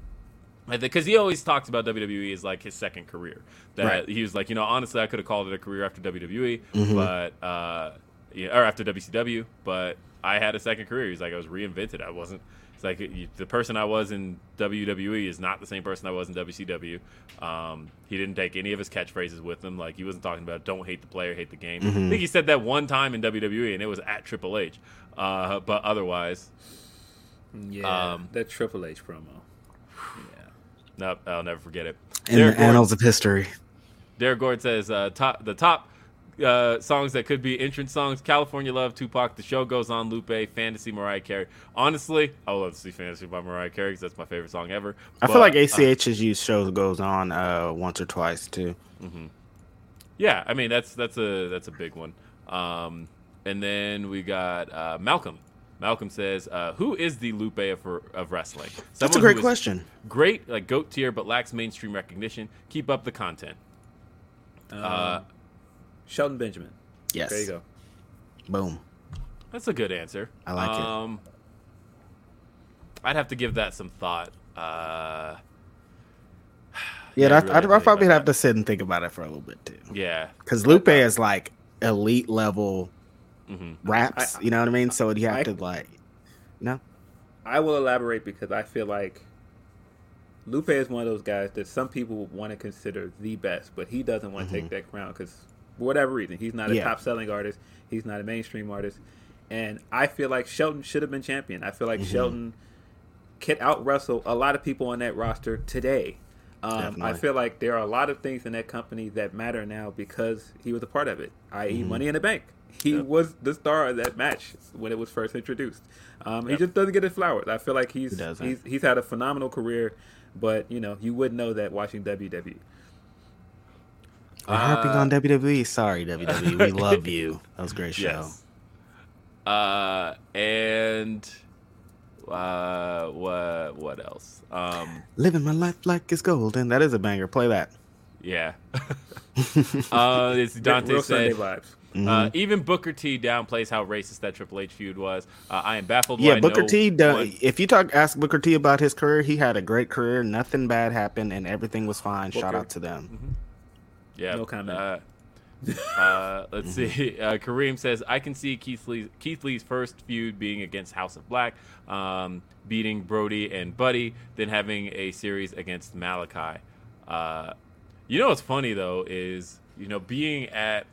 because he always talks about WWE as like his second career. That Right. he was like, you know, honestly, I could have called it a career after WWE, but uh, yeah, or after WCW, but I had a second career. He's like, I was reinvented. I wasn't. It's like you- the person I was in WWE is not the same person I was in WCW. Um, he didn't take any of his catchphrases with him. Like he wasn't talking about "Don't hate the player, hate the game." I think he said that one time in WWE, and it was at Triple H. Uh, but otherwise, Yeah, Um, that Triple H promo. Yeah. nope, I'll never forget it. In Derek the Gordon- annals of history. Derek Gordon says uh, top the top uh, songs that could be entrance songs: California Love, Tupac, The Show Goes On, Lupe, Fantasy, Mariah Carey. Honestly, I would love to see Fantasy by Mariah Carey because that's my favorite song ever. I But, feel like uh, ACH has used shows goes on uh, once or twice too. yeah, I mean that's that's a that's a big one. Um, and then we got uh, Malcolm. Malcolm says, uh, "Who is the Lupe of, of wrestling?" That's a great question. Great, like goat tier, but lacks mainstream recognition. Keep up the content. Uh, Shelton Benjamin. Yes. There you go. Boom. That's a good answer. I like it. um, I'd have to give that some thought. Uh, Yeah, Yeah, that, really I'd, think I'd probably about have to sit and think about it for a little bit too. yeah, Because Lupe is like elite level Mhm. raps. I- you know what I mean? So you have I- to like, no. I will elaborate because I feel like Lupe is one of those guys that some people want to consider the best, but he doesn't want to take that crown because for whatever reason he's not a Yeah. top selling artist, he's not a mainstream artist, and I feel like Shelton should have been champion. I feel like Shelton can out wrestle a lot of people on that roster today. Um, I feel like there are a lot of things in that company that matter now because he was a part of it, i.e., Money in the Bank. He was the star of that match when it was first introduced. Um, He just doesn't get his flowers. I feel like he's He he's he's had a phenomenal career, but you know you wouldn't know that watching. WWE. We're harping Uh, on WWE. Sorry, WWE. We love you. That was a great show. yes. Uh, and uh, what what else? Um, Living my life like it's golden. That is a banger. Play that. yeah. uh, it's Dante Real said. Sunday vibes. Mm-hmm. Uh, even Booker T downplays how racist that Triple H feud was. Uh, I am baffled. Yeah, Booker T. do- one- if you talk, ask Booker T about his career. He had a great career. Nothing bad happened, and everything was fine. Shout out to them. Yeah. No comment. Uh, uh, let's see. Uh, Kareem says, I can see Keith, Lee, Keith Lee's first feud being against House of Black, um, beating Brody and Buddy, then having a series against Malakai. Uh, you know what's funny, though, is, you know, being at.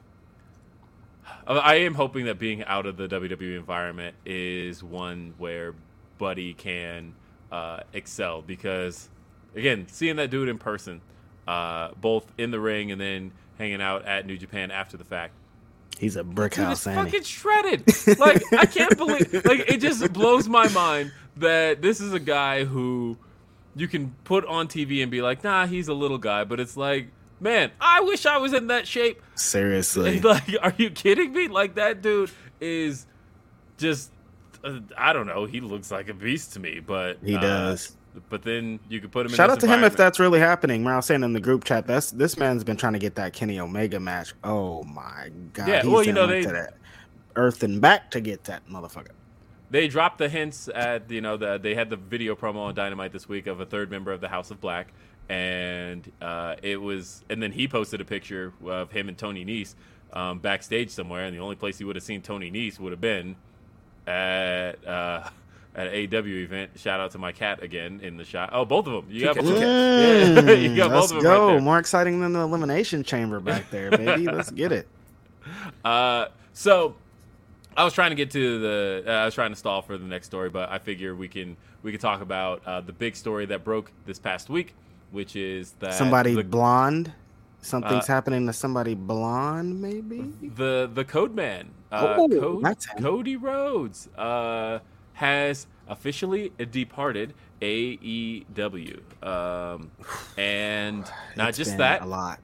I am hoping that being out of the WWE environment is one where Buddy can uh, excel because, again, seeing that dude in person, uh, both in the ring and then hanging out at New Japan after the fact. He's a brick Dude, house, he? fucking shredded. Like I can't believe. Like it just blows my mind that this is a guy who you can put on TV and be like, nah, he's a little guy, but it's like man, I wish I was in that shape. Seriously. Like, are you kidding me? Like that dude is just uh, I don't know. He looks like a beast to me, but He uh, does. But then you could put him. Shout out to him if that's really happening. I was saying in the group chat, that's this man's been trying to get that Kenny Omega match. Oh my god! Yeah, He's well, you know, they- to that Earth and back to get that motherfucker. they dropped the hints at you know the they had the video promo on Dynamite this week of a third member of the House of Black, and uh, it was and then he posted a picture of him and Tony Nese um, backstage somewhere, and the only place he would have seen Tony Nese would have been at uh, at an AEW event. Shout out to my cat again in the shot. Oh, both of them. You got both of them. Yeah, you got Mm, Let's both of them go. right there. More exciting than the elimination chamber back there, baby. Let's get it. Uh, so I was trying to get to the. Uh, I was trying to stall for the next story, but I figure we can we can talk about uh, the big story that broke this past week, which is that Somebody the, blonde. Something's Uh, happening to somebody blonde, maybe. the the Code Man, uh, Oh, Code-. Cody Rhodes, uh, has officially departed AEW, um, and not just that, a lot.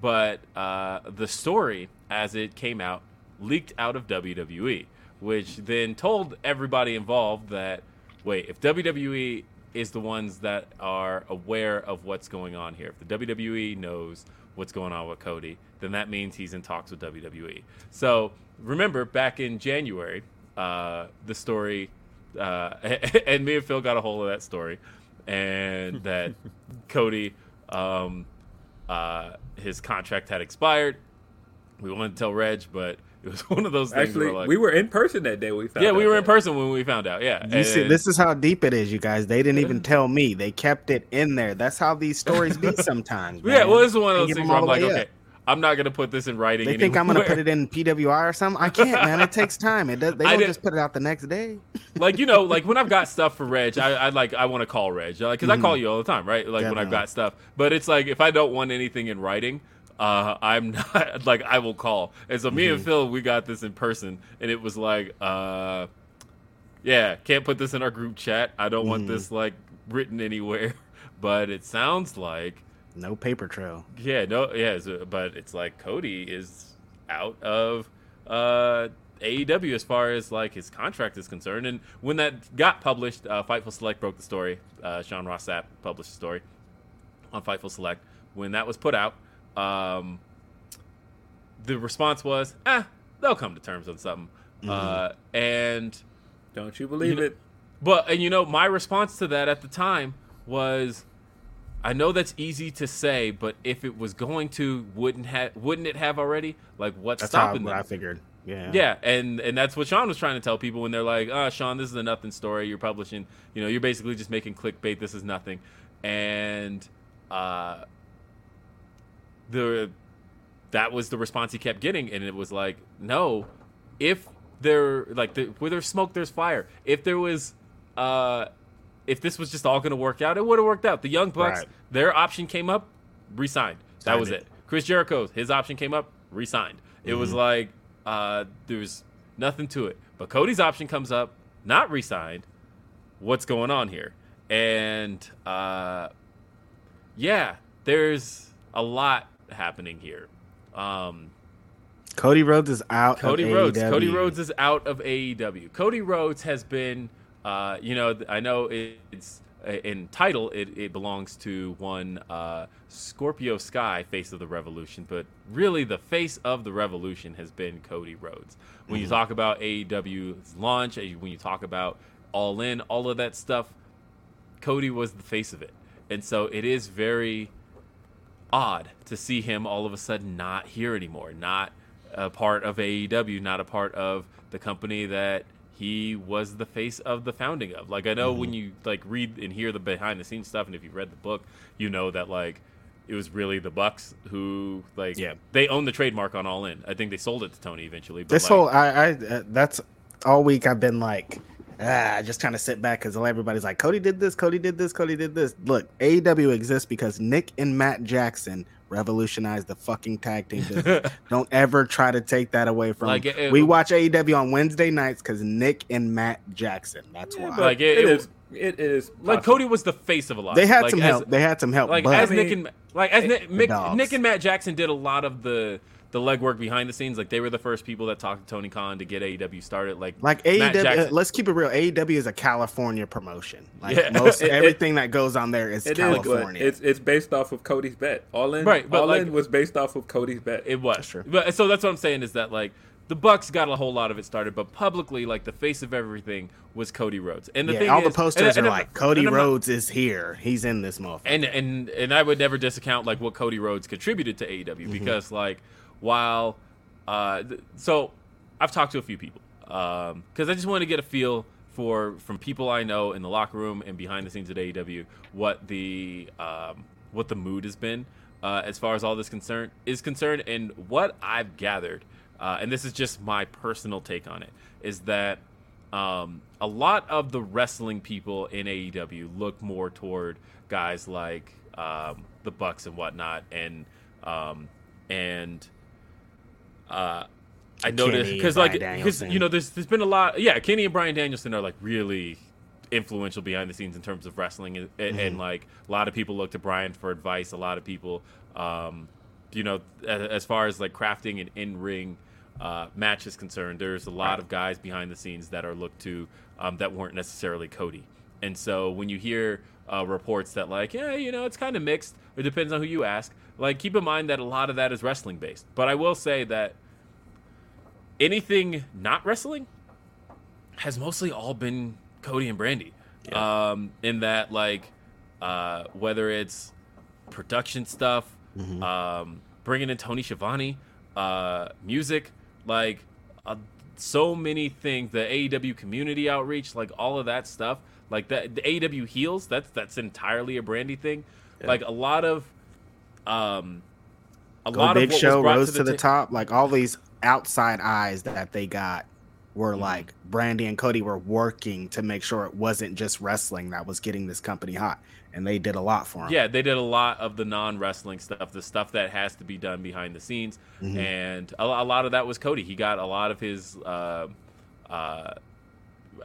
but uh, the story as it came out leaked out of WWE, which then told everybody involved that wait, if WWE is the ones that are aware of what's going on here, if the WWE knows what's going on with Cody, then that means he's in talks with WWE. So remember, back in January, uh, the story, uh, and me and Phil got a hold of that story, and that Cody. Um, uh, his contract had expired. We wanted to tell Reg, but it was one of those things. Actually, like, we were in person that day. We found yeah, we out were in person when we found out. Yeah, You see, And- this is how deep it is, you guys. They didn't even tell me. They kept it in there. That's how these stories be sometimes. yeah. Well, this is one of those things where I'm like, okay, up. I'm not gonna put this in writing. They think I'm gonna put it in PWI or something. I can't, man. It takes time. It does. They I don't just put it out the next day. like you know, like when I've got stuff for Reg, I, I like I want to call Reg, like because I mm-hmm. call you all the time, right? Like when I've got stuff, but it's like if I don't want anything in writing, uh, I'm not like I will call. And so me and Phil, we got this in person, and it was like, uh, yeah, can't put this in our group chat. I don't want this like written anywhere, but it sounds like No paper trail. yeah, no, yeah, it's- but it's like Cody is out of uh, AEW as far as like his contract is concerned. And when that got published, uh, Fightful Select broke the story. Uh, Sean Ross Sapp published the story on Fightful Select. When that was put out, um, the response was, "Ah, they'll come to terms on something." Uh, and Don't you believe know- it? but and you know, my response to that at the time was, I know that's easy to say, but if it was going to, wouldn't have, wouldn't it have already? Like, what's That's how stopping what I figured. Yeah. Yeah, and and that's what Sean was trying to tell people when they're like, "Ah, Sean, this is a nothing story. You're publishing, you know, you're basically just making clickbait. This is nothing." And uh, the that was the response he kept getting, and it was like, "No, if there like the, where there's smoke, there's fire. If there was, uh, if this was just all going to work out, it would have worked out. The Young Bucks, Right. their option came up, re-signed. That Signed was it. it. Chris Jericho's his option came up, re-signed. It was like uh, there's nothing to it. But Cody's option comes up, not re-signed. What's going on here? And uh, yeah, there's a lot happening here. Um, Cody Rhodes is out. Cody of Rhodes. AEW. Cody Rhodes is out of AEW. Cody Rhodes has been, uh, you know, I know it's uh, in title it, it belongs to one uh, Scorpio Sky, face of the Revolution, but really the face of the Revolution has been Cody Rhodes. When you talk about AEW's launch, when you talk about All In, all of that stuff, Cody was the face of it, and so it is very odd to see him all of a sudden not here anymore, not a part of AEW, not a part of the company that he was the face of the founding of. Like I know when you like read and hear the behind the scenes stuff, and if you read the book, you know that like it was really the Bucks who like Yeah. they own the trademark on All In. I think they sold it to Tony eventually. But This like, whole I, I uh, that's all week I've been like ah, just kind of sit back because everybody's like, Cody did this, Cody did this, Cody did this. Look, AEW exists because Nick and Matt Jackson revolutionized the fucking tag team business. Don't ever try to take that away from. Like, it- we watch AEW on Wednesday nights because Nick and Matt Jackson. That's why. But Like, it- it it- is. It is Like possible. Cody was the face of a lot. they had like, some as- help. They had some help. Like but as I Nick and like as Nick, Nick. Nick and Matt Jackson did a lot of the the legwork behind the scenes. Like they were the first people that talked to Tony Khan to get AEW started. Like Like AEW, uh, Jackson- let's keep it real. AEW is a California promotion. Like Yeah. most It- it- everything that goes on there is It is, California. but it's it's based off of Cody's bet. All in, Right, but all like- in was based off of Cody's bet. It was. true. But so that's what I'm saying is that like the Bucks got a whole lot of it started, but publicly, like the face of everything was Cody Rhodes. And the yeah, thing all is, the posters and- and are I'm- like Cody and I'm not- Rhodes is here. He's in this motherfucker. and and and I would never discount like what Cody Rhodes contributed to AEW Mm-hmm. because like while uh th- so I've talked to a few people um because I just wanted to get a feel for from people I know in the locker room and behind the scenes at AEW what the um what the mood has been uh as far as all this concern is concerned. And what I've gathered uh and this is just my personal take on it is that um, a lot of the wrestling people in AEW look more toward guys like um, the Bucks and whatnot, and um, and uh, I noticed because like because you know there's there's been a lot yeah Kenny and Bryan Danielson are like really influential behind the scenes in terms of wrestling and, and, and, like a lot of people look to Bryan for advice a lot of people um, you know as, as far as like crafting an in ring uh, match is concerned there's a lot of guys behind the scenes that are looked to um, that weren't necessarily Cody. And so when you hear uh, reports that like yeah you know it's kind of mixed it depends on who you ask like keep in mind that a lot of that is wrestling based but I will say that anything not wrestling has mostly all been Cody and Brandi. Um, in that, like, uh, whether it's production stuff, um, bringing in Tony Schiavone, uh, music, like, uh, so many things, the AEW community outreach, like all of that stuff, like that, the AEW heels, that's that's entirely a Brandi thing. Like a lot of, um, a Go lot Big of Show rose to the, ta- top. Like all these outside eyes that they got were Mm-hmm. like Brandi and Cody were working to make sure it wasn't just wrestling that was getting this company hot, and they did a lot for them. Yeah, they did a lot of the non wrestling stuff, the stuff that has to be done behind the scenes, and a, a lot of that was Cody. He got a lot of his, uh, uh,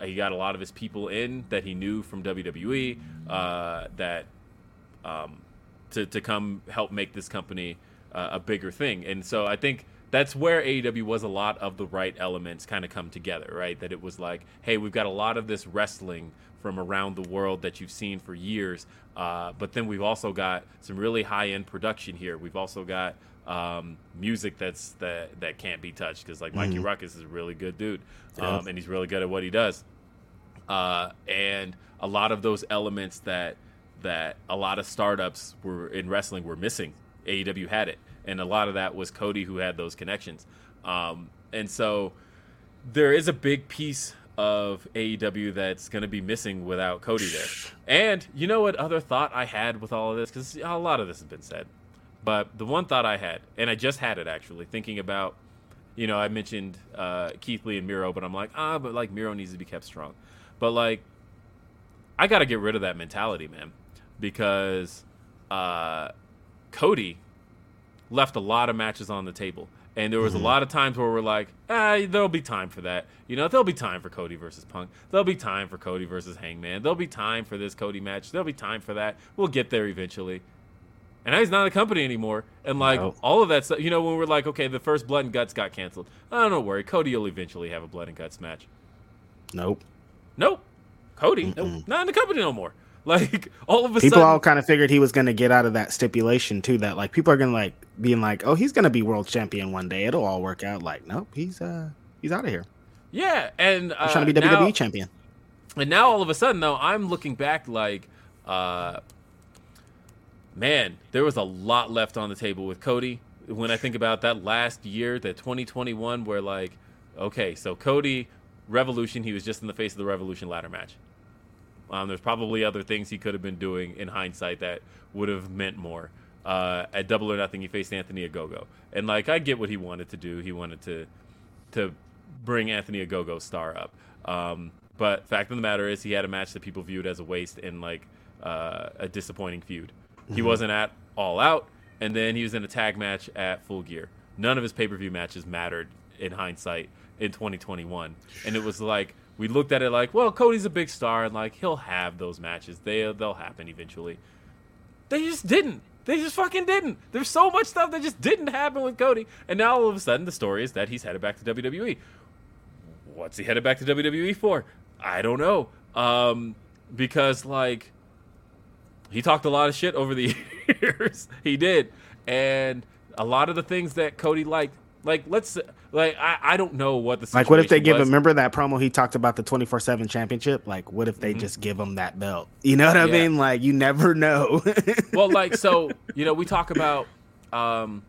he got a lot of his people in that he knew from WWE uh, that um, to to come help make this company uh, a bigger thing. And so I think that's where AEW was a lot of the right elements kind of come together, right? That it was like, hey, we've got a lot of this wrestling from around the world that you've seen for years, uh, but then we've also got some really high end production here. We've also got um, music that's that that can't be touched because like Mikey Rukus is a really good dude, um, and he's really good at what he does uh, and a lot of those elements that that a lot of startups were in wrestling were missing. AEW had it, and a lot of that was Cody who had those connections. Um, and so there is a big piece of AEW that's going to be missing without Cody there. And you know what other thought I had with all of this because a lot of this has been said, but the one thought I had, and I just had it actually thinking about. You know, I mentioned uh, Keith Lee and Miro, but I'm like, ah, but like Miro needs to be kept strong. But like, I got to get rid of that mentality, man, because uh, Cody left a lot of matches on the table, and there was a lot of times where we're like, ah, there'll be time for that. You know, there'll be time for Cody versus Punk. There'll be time for Cody versus Hangman. There'll be time for this Cody match. There'll be time for that. We'll get there eventually. And now he's not a company anymore. And like No. all of that stuff, you know, when we're like, okay, the first Blood and Guts got canceled. Oh, don't worry, Cody will eventually have a Blood and Guts match. Nope. Nope. Cody, nope, not in the company no more. Like all of a People sudden, all kind of figured he was going to get out of that stipulation too. That like people are going to like being like, oh, he's going to be world champion one day. It'll all work out. Like, nope, he's uh he's out of here. yeah, and uh, He's trying to be now, WWE champion. And now all of a sudden, though, I'm looking back like, uh, man, there was a lot left on the table with Cody. When I think about that last year, the 2021, where like, okay, so Cody Revolution, he was just in the face of the Revolution ladder match. Um, there's probably other things he could have been doing in hindsight that would have meant more. Uh, at Double or Nothing, he faced Anthony Ogogo, and like I get what he wanted to do. He wanted to to bring Anthony Ogogo star up. Um, But fact of the matter is, he had a match that people viewed as a waste and like uh, a disappointing feud. He Mm-hmm. wasn't at All Out, and then he was in a tag match at Full Gear. None of his pay per view matches mattered in hindsight in 2021, and it was like we looked at it like, well, Cody's a big star, and like he'll have those matches. They they'll happen eventually. They just didn't. They just fucking didn't. There's so much stuff that just didn't happen with Cody, and now all of a sudden the story is that he's headed back to WWE. What's he headed back to WWE for? I don't know. Um, because like he talked a lot of shit over the years. he did, and a lot of the things that Cody liked. Like let's like I, I don't know what the Like, what if they give him? Remember that promo he talked about the twenty four seven championship? Like, what if they just give him that belt? You know what I Mm-hmm. Yeah. mean? Like, you never know. well, like so, you know, we talk about um,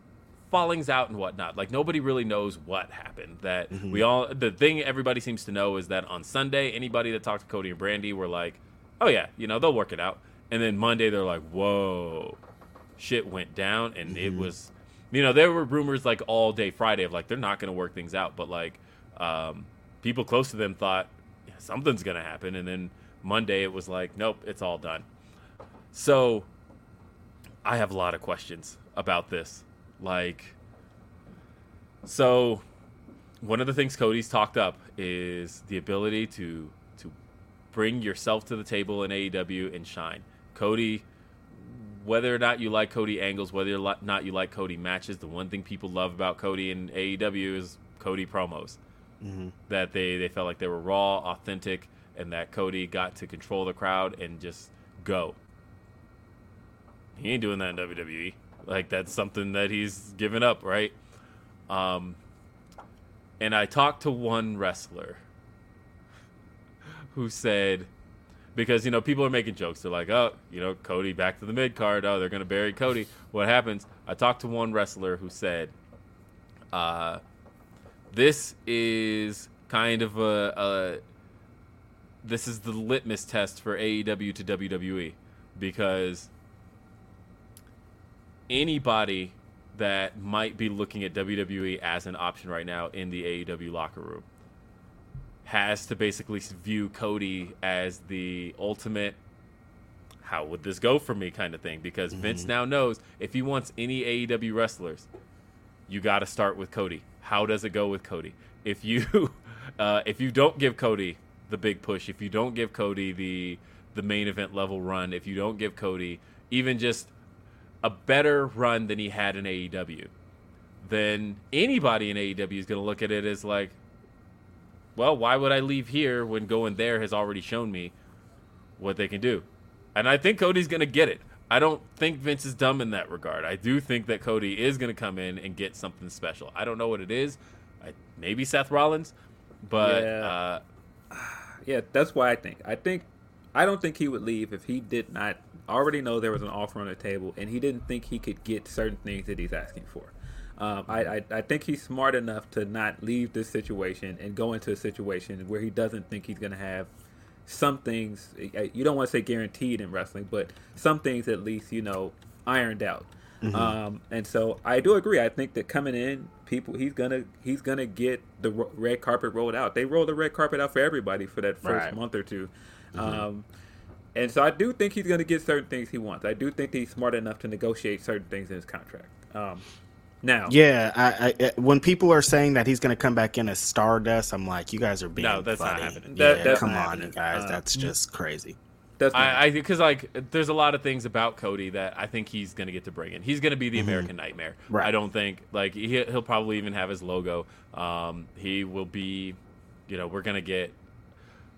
fallings out and whatnot. Like nobody really knows what happened. That we all the thing everybody seems to know is that on Sunday, anybody that talked to Cody and Brandi were like, "Oh yeah, you know, they'll work it out." And then Monday, they're like, "Whoa, shit went down," and it was, you know, there were rumors like all day Friday of like they're not going to work things out, but like um, people close to them thought "Yeah, something's going to happen, and then Monday it was like, "Nope, it's all done." So I have a lot of questions about this. Like, so one of the things Cody's talked up is the ability to to bring yourself to the table in AEW and shine. Cody, whether or not you like Cody angles, whether or not you like Cody matches, the one thing people love about Cody in AEW is Cody promos. That they they felt like they were raw, authentic, and that Cody got to control the crowd and just go. He ain't doing that in WWE. Like that's something that he's given up, right? Um, and I talked to one wrestler who said, because you know people are making jokes. They're like, oh, you know, Cody back to the mid card. Oh, they're gonna bury Cody. What happens? I talked to one wrestler who said, uh, this is kind of a, a this is the litmus test for AEW to WWE because anybody that might be looking at WWE as an option right now in the AEW locker room has to basically view Cody as the ultimate how would this go for me kind of thing because Vince now knows if he wants any AEW wrestlers you got to start with Cody. How does it go with Cody? If you uh, if you don't give Cody the big push, if you don't give Cody the the main event level run, if you don't give Cody even just a better run than he had in AEW, then anybody in AEW is going to look at it as like, well, why would I leave here when going there has already shown me what they can do? And I think Cody's going to get it. I don't think Vince is dumb in that regard. I do think that Cody is going to come in and get something special. I don't know what it is. I, maybe Seth Rollins, but Yeah. uh, Yeah, that's why I think. I think I don't think he would leave if he did not already know there was an offer on the table and he didn't think he could get certain things that he's asking for. Um, I, I I think he's smart enough to not leave this situation and go into a situation where he doesn't think he's going to have some things. eh, You don't want to say guaranteed in wrestling, but some things at least you know ironed out. Um, and so I do agree. I think that coming in, people he's gonna he's gonna get the red carpet rolled out. They roll the red carpet out for everybody for that first Right. month or 2 Um, and so I do think he's going to get certain things he wants. I do think he's smart enough to negotiate certain things in his contract. Um, now, yeah, I, I, when people are saying that he's going to come back in as Stardust, I'm like, you guys are being No, that's not funny. happening. Yeah, That- that's come not on, happening. you guys, Uh, that's just crazy. that's not- I, I because like there's a lot of things about Cody that I think he's gonna get to bring in. He's gonna be the American Nightmare. Right. I don't think like he, he'll probably even have his logo. Um, he will be, you know, we're gonna get.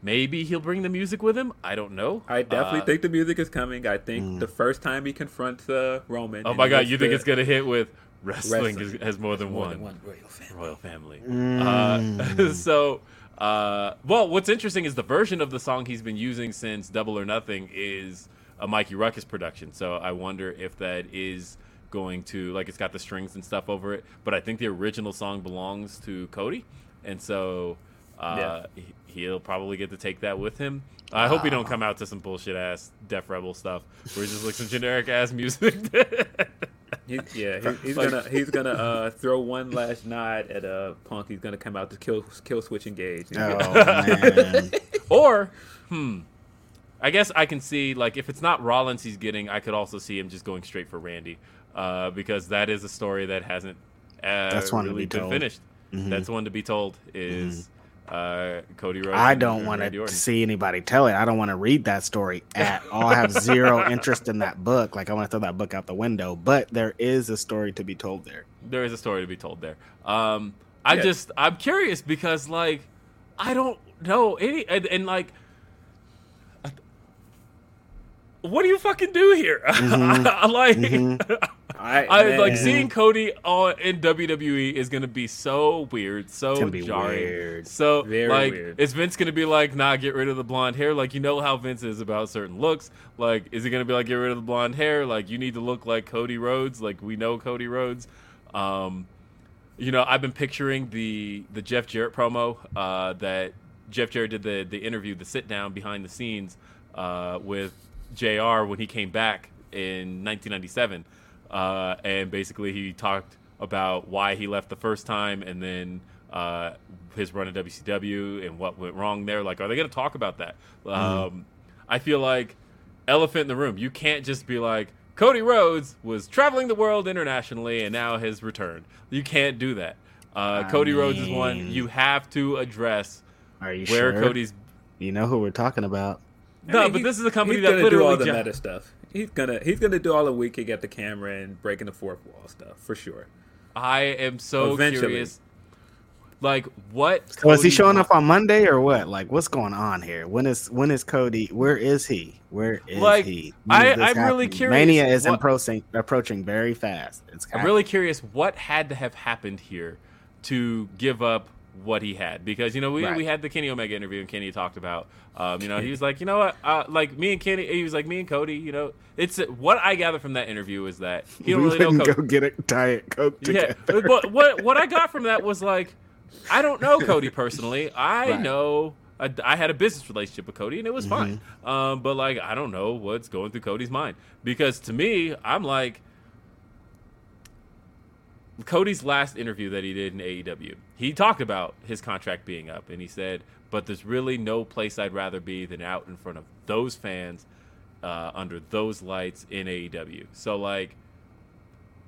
Maybe he'll bring the music with him. I don't know. I definitely Uh, think the music is coming. I think the first time he confronts uh, Roman. Oh my god, gets you think the- it's gonna hit with wrestling, Wrestling. Is, has more than more one. than one royal family? royal family. Uh, so, uh, well, what's interesting is the version of the song he's been using since Double or Nothing is a Mikey Rukus production. So I wonder if that is going to like it's got the strings and stuff over it. But I think the original song belongs to Cody, and so uh, Yeah. he- he'll probably get to take that with him. I hope he don't come out to some bullshit ass Def Rebel stuff where it's just like some generic ass music. He, yeah, he, he's Like- gonna he's gonna uh, throw one last nod at uh, Punk. He's gonna come out to kill Killswitch Engage. Oh man, Or, hmm, I guess I can see like if it's not Rollins he's getting, I could also see him just going straight for Randy, uh, because that is a story that hasn't uh, That's one to really be been told. finished. Mhm. That's one to be told is uh, Cody Rhodes. I don't want to see anybody tell it. I don't want to read that story at all. I have zero interest in that book. Like I want to throw that book out the window. But there is a story to be told there. there is a story to be told there. Um, I Yeah. just I'm curious because like I don't know any and, and like what do you fucking do here? I like I, I like man. seeing Cody on in WWE is gonna be so weird, so gonna be jarring. weird. So Very like, weird. is Vince gonna be like, nah, get rid of the blonde hair? Like you know how Vince is about certain looks. Like, is he gonna be like, get rid of the blonde hair? Like you need to look like Cody Rhodes. Like we know Cody Rhodes. Um, you know, I've been picturing the the Jeff Jarrett promo uh, that Jeff Jarrett did the the interview, the sit down behind the scenes uh, with Jr. when he came back in 1997, uh, and basically he talked about why he left the first time, and then uh, his run at WCW and what went wrong there. Like, are they going to talk about that? Um, I feel like elephant in the room. You can't just be like Cody Rhodes was traveling the world internationally and now has returned. You can't do that. Uh, Cody Rhodes is one you have to address Are you where sure? Cody's. You know who we're talking about. I No, mean, but this is a company he's that gonna literally do all the ju- meta stuff. He's gonna he's gonna do all the winking at the camera and breaking the fourth wall stuff for sure. I am so Eventually. curious. Like what? So is he showing up on Monday or what? Like what's going on here? When is when is Cody? Where is he? Where is Like, he? When I, is I'm really curious Mania is what- approaching approaching very fast. It's I'm really curious what had to have happened here to give up what he had because you know we, Right. we had the Kenny Omega interview and Kenny talked about um, you know he was like you know what uh, like me and Kenny he was like me and Cody you know it's what I gather from that interview is that he don't we really know Cody go get a diet coke yeah together. but what what I got from that was like I don't know Cody personally I Right. know I, I had a business relationship with Cody and it was fine Mm-hmm. um, but like I don't know what's going through Cody's mind because to me I'm like Cody's last interview that he did in AEW, he talked about his contract being up, and he said, "But there's really no place I'd rather be than out in front of those fans, uh, under those lights in AEW." So, like,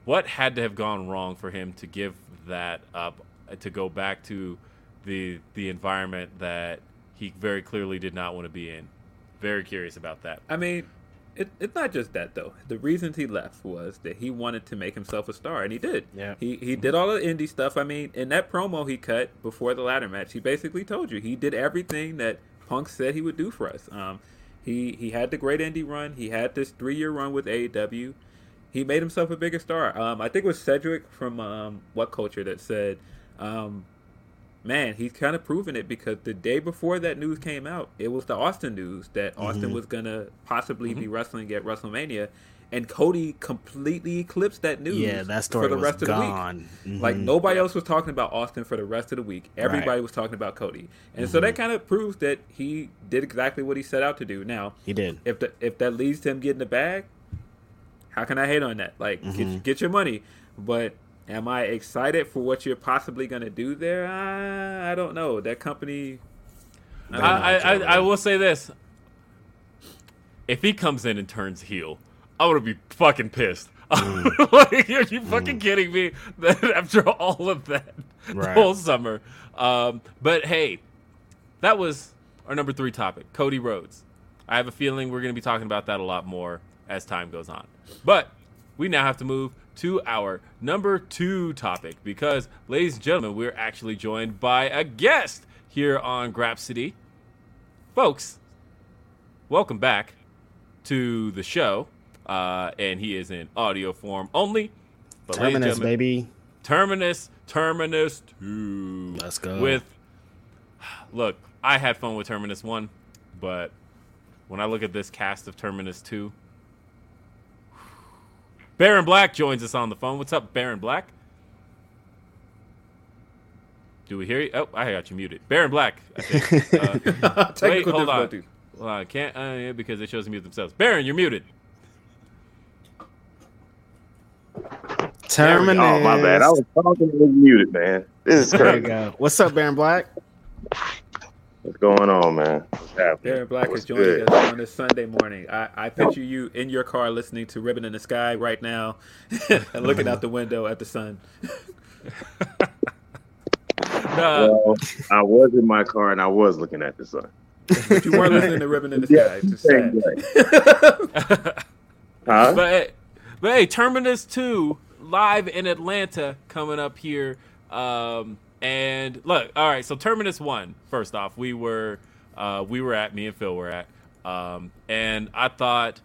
what had to have gone wrong for him to give that up, uh, to go back to the the environment that he very clearly did not want to be in? Very curious about that. I mean, it, it's not just that though. The reasons he left was that he wanted to make himself a star, and he did. Yeah. He he did all the indie stuff. I mean, in that promo he cut before the ladder match, he basically told you he did everything that Punk said he would do for us. Um, he he had the great indie run. He had this three year run with AEW. He made himself a bigger star. Um, I think it was Cedric from um, What Culture that said. Um, man, he's kind of proven it because the day before that news came out, it was the Austin news that Austin mm-hmm. was gonna possibly be mm-hmm. wrestling at WrestleMania, and Cody completely eclipsed that news. Yeah, that story for the was rest of gone. the week. Like Mhm. nobody else was talking about Austin for the rest of the week. Everybody was talking about Cody, and so that mm-hmm. kind of proves that he did exactly what he set out to do. Now, He did. if the, if that leads to him getting the bag, how can I hate on that? Like, get, get your money. But am I excited for what you're possibly going to do there? I, I don't know. That company. I I. I, I, I will say this: if he comes in and turns heel, I would be fucking pissed. like, are you fucking kidding me? That after all of that Right. whole summer, um, but hey, that was our number three topic: Cody Rhodes. I have a feeling we're gonna be talking about that a lot more as time goes on. But we now have to move to our number two topic because, ladies and gentlemen, we're actually joined by a guest here on Grapsody. Folks, welcome back to the show. Uh, and he is in audio form only. But Terminus, baby. Terminus, Terminus 2. Let's go. With, look, I had fun with Terminus 1, but when I look at this cast of Terminus 2, Baron Black joins us on the phone. What's up, Baron Black? Do we hear you? Oh, I got you muted. Baron Black, I think. Uh, wait, hold on. difficulties. Hold on. I can't, uh, yeah, because it shows them mute themselves. Baron, you're muted. Terminus. Oh my bad. I was talking and muted, man. This is crazy. What's up, Baron Black? What's going on, man? What's happening? Baron Black What's is joining good? us on this Sunday morning. I, I picture you in your car listening to Ribbon in the Sky right now and looking out the window at the sun. Nah, Well, I was in my car and I was looking at the sun. But you weren't listening to Ribbon in the Sky. It's just same sad. Huh? but hey, but hey, Terminus Two live in Atlanta coming up here. Um, and look, all right. So Terminus One. First off, we were uh, we were at me and Phil were at, um, and I thought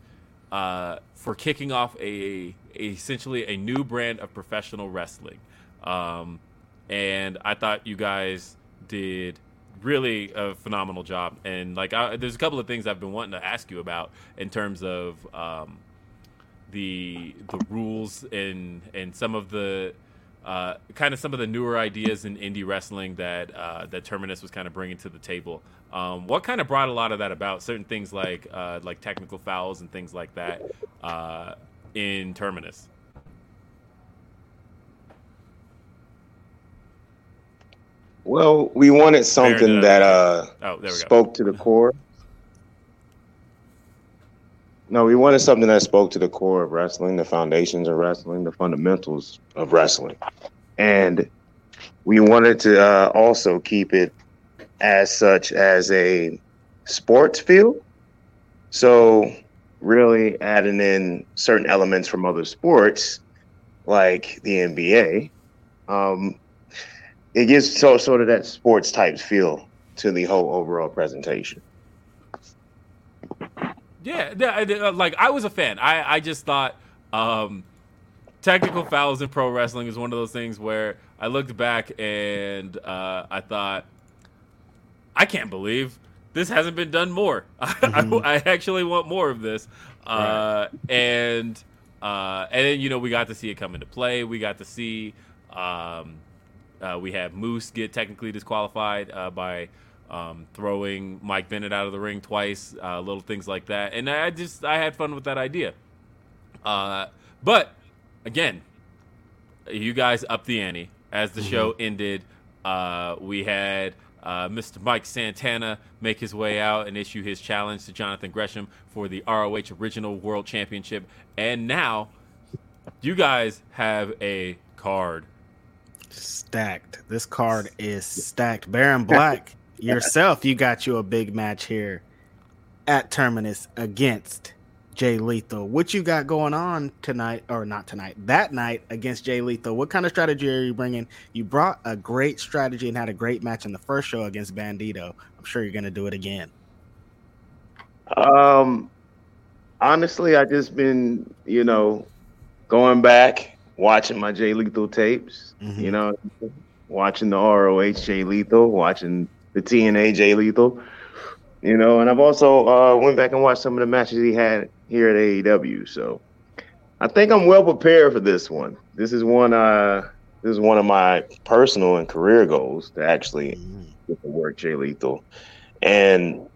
uh, for kicking off a, a essentially a new brand of professional wrestling, um, and I thought you guys did really a phenomenal job. And like, I, there's a couple of things I've been wanting to ask you about in terms of um, the the rules and and some of the uh, kind of some of the newer ideas in indie wrestling that uh, that Terminus was kind of bringing to the table. Um, what kind of brought a lot of that about? Certain things like uh, like technical fouls and things like that uh, in Terminus. Well, we wanted something that uh, Oh, there we go. spoke to the core. No, we wanted something that spoke to the core of wrestling, the foundations of wrestling, the fundamentals of wrestling. And we wanted to uh, also keep it as such as a sports feel. So, really adding in certain elements from other sports, like the NBA, um, it gives so sort of that sports type feel to the whole overall presentation. Yeah, yeah, uh, like I was a fan. I, I just thought um, technical fouls in pro wrestling is one of those things where I looked back and uh, I thought, I can't believe this hasn't been done more. I, I, actually want more of this. Uh, and uh, and then you know we got to see it come into play. We got to see um, uh, we had Moose get technically disqualified uh, by um, throwing Mike Bennett out of the ring twice, uh, little things like that. And I just I had fun with that idea. Uh, but again, you guys up the ante as the show ended. Uh, we had uh, Mr. Mike Santana make his way out and issue his challenge to Jonathan Gresham for the ROH Original World Championship, and now you guys have a card. Stacked. This card is stacked. Baron Black, yourself, you got you a big match here at Terminus against Jay Lethal. What you got going on tonight, or not tonight, that night against Jay Lethal? What kind of strategy are you bringing? You brought a great strategy and had a great match in the first show against Bandito. I'm sure you're going to do it again. Um, honestly, I just been, you know, going back, watching my Jay Lethal tapes, Mhm. you know, watching the ROH Jay Lethal, watching the TNA Jay Lethal, you know, and I've also uh, went back and watched some of the matches he had here at AEW. So I think I'm well prepared for this one. This is one. Uh, this is one of my personal and career goals to actually Mhm. get to work Jay Lethal, and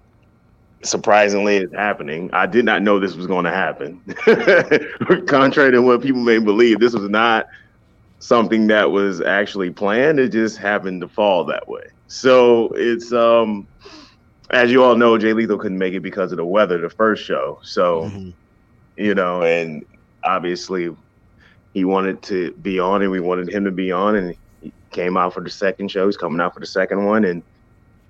surprisingly, it's happening. I did not know this was going to happen. Contrary to what people may believe, this was not something that was actually planned. It just happened to fall that way. So it's um, as you all know, Jay Lethal couldn't make it because of the weather the first show. So Mhm. you know, and obviously he wanted to be on and we wanted him to be on and he came out for the second show. He's coming out for the second one and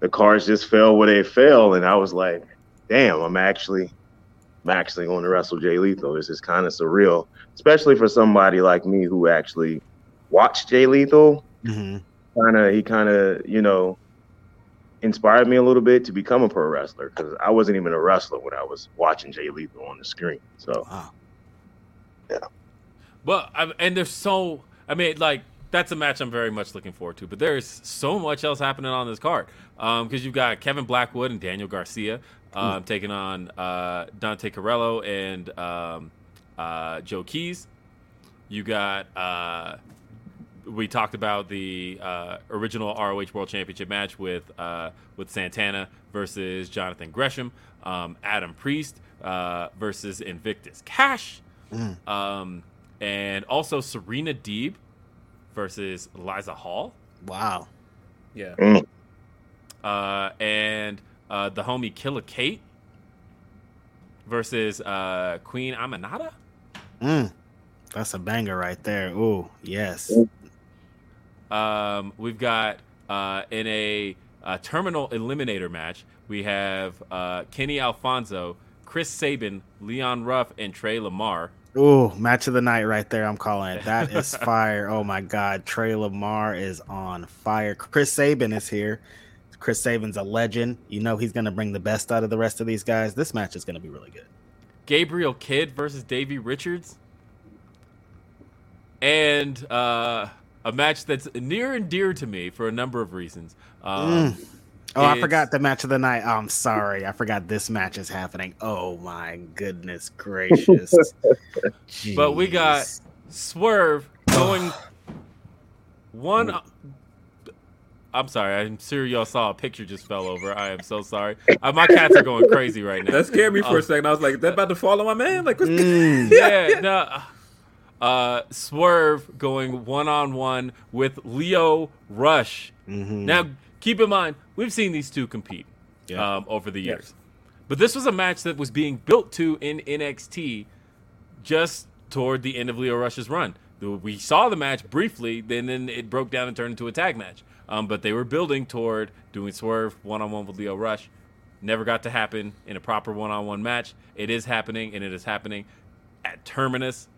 the cards just fell where they fell and I was like, damn, I'm actually I'm actually going to wrestle Jay Lethal. This is kind of surreal, especially for somebody like me who actually watched Jay Lethal. Mhm. Kind of, he kind of, you know, inspired me a little bit to become a pro wrestler because I wasn't even a wrestler when I was watching Jay Lethal on the screen. So Wow. But I, and there's so I mean like that's a match I'm very much looking forward to. But there's so much else happening on this card because you've got Kevin Blackwood and Daniel Garcia um, taking on uh, Dante Carello and um, uh, Joe Keys. You got uh, we talked about the uh, original ROH World Championship match with uh, with Santana versus Jonathan Gresham, um, Adam Priest uh, versus Invictus Khash, um, and also Serena Deeb versus Liza Hall. Wow. Yeah. Mm. uh, and uh, the homie Killer Kate versus uh, Queen Aminata. Mm, that's a banger right there. Ooh, yes. Um, we've got uh, in a, a terminal eliminator match, we have uh, Kenny Alfonso, Chris Sabin, Leon Ruff, and Trey Lamar. Ooh, match of the night right there. I'm calling it. That is fire. oh my God. Trey Lamar is on fire. Chris Sabin is here. Chris Sabin's a legend. You know he's going to bring the best out of the rest of these guys. This match is going to be really good. Gabriel Kidd versus Davey Richards. And uh, a match that's near and dear to me for a number of reasons. Um, mm. Oh, I forgot the match of the night. Oh, I'm sorry. I forgot this match is happening. Oh my goodness gracious. but we got Swerve going one I'm sorry. I'm sure y'all saw a picture just fell over. I am so sorry. Uh, my cats are going crazy right now. That scared me for uh, a second. I was like, "That about to fall on my man?" Like, what's mm, yeah, no. Uh, Swerve going one on one with Lio Rush. Mm-hmm. Now, keep in mind, we've seen these two compete yeah. um, over the years, yes. but this was a match that was being built to in NXT just toward the end of Lio Rush's run. We saw the match briefly, then then it broke down and turned into a tag match. Um, but they were building toward doing Swerve one on one with Lio Rush. Never got to happen in a proper one on one match. It is happening, and it is happening at Terminus,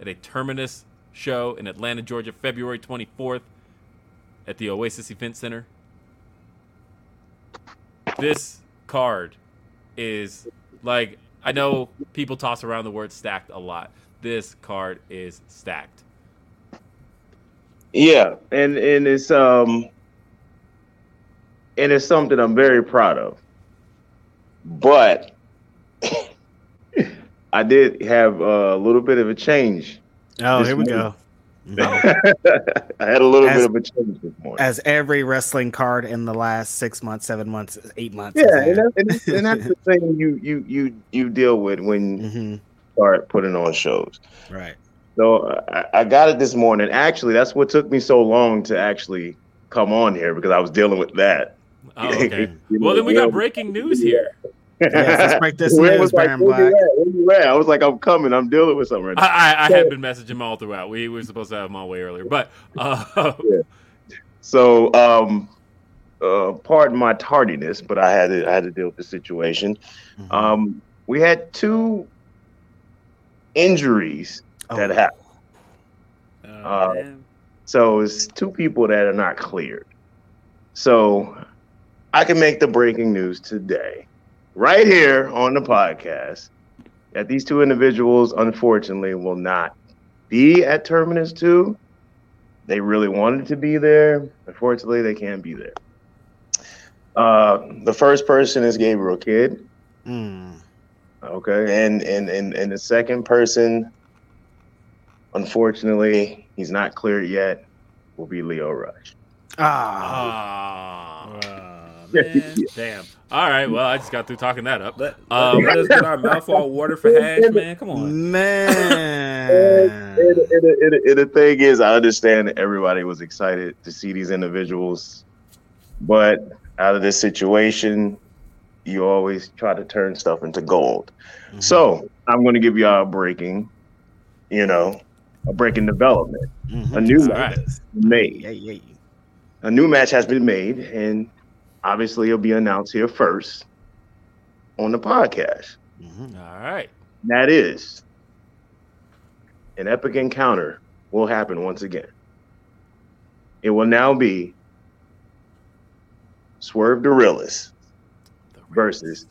at a Terminus show in Atlanta, Georgia, February 24th at the Oasis Event Center. This card is like, I know people toss around the word stacked a lot. This card is stacked. Yeah, and and it's um and it's something I'm very proud of. But I did have a little bit of a change. Oh, here we go. I had a little as, bit of a change this morning. As every wrestling card in the last six months, seven months, eight months. Yeah, and, that, and, and, that's the thing you you you you deal with when mm-hmm. you start putting on shows. Right. So I, I got it this morning. Actually, that's what took me so long to actually come on here because I was dealing with that. Oh, okay. well, then we got breaking news here. Yes, let's break this news, like, Black. Where you at? I was like, I'm coming. I'm dealing with something. Right I, I, I had been messaging him all throughout. We were supposed to have him on way earlier, but uh, yeah. so um, uh, pardon my tardiness, but I had to I had to deal with the situation. Mm-hmm. Um, we had two injuries oh. that happened. Oh, uh, so it's two people that are not cleared. So I can make the breaking news today, right here on the podcast, that these two individuals, unfortunately, will not be at Terminus 2. They really wanted to be there. Unfortunately, they can't be there. Uh, the first person is Gabriel Kidd. Mm. Okay, and, and and and the second person, unfortunately, he's not cleared yet. Will be Lio Rush. Ah. ah. Damn. All right. Well, I just got through talking that up. Let, um, let us get our mouth all water for hash, man. Come on, man. and, and, and, and, the thing is, I understand that everybody was excited to see these individuals, but out of this situation, you always try to turn stuff into gold. Mm-hmm. So I'm going to give you all a breaking, you know, a breaking development. Mm-hmm. A new match right. made. Yeah, yeah. A new match has been made, and obviously it'll be announced here first on the podcast. Mm-hmm. All right. That is an epic encounter will happen once again. It will now be Swerve the versus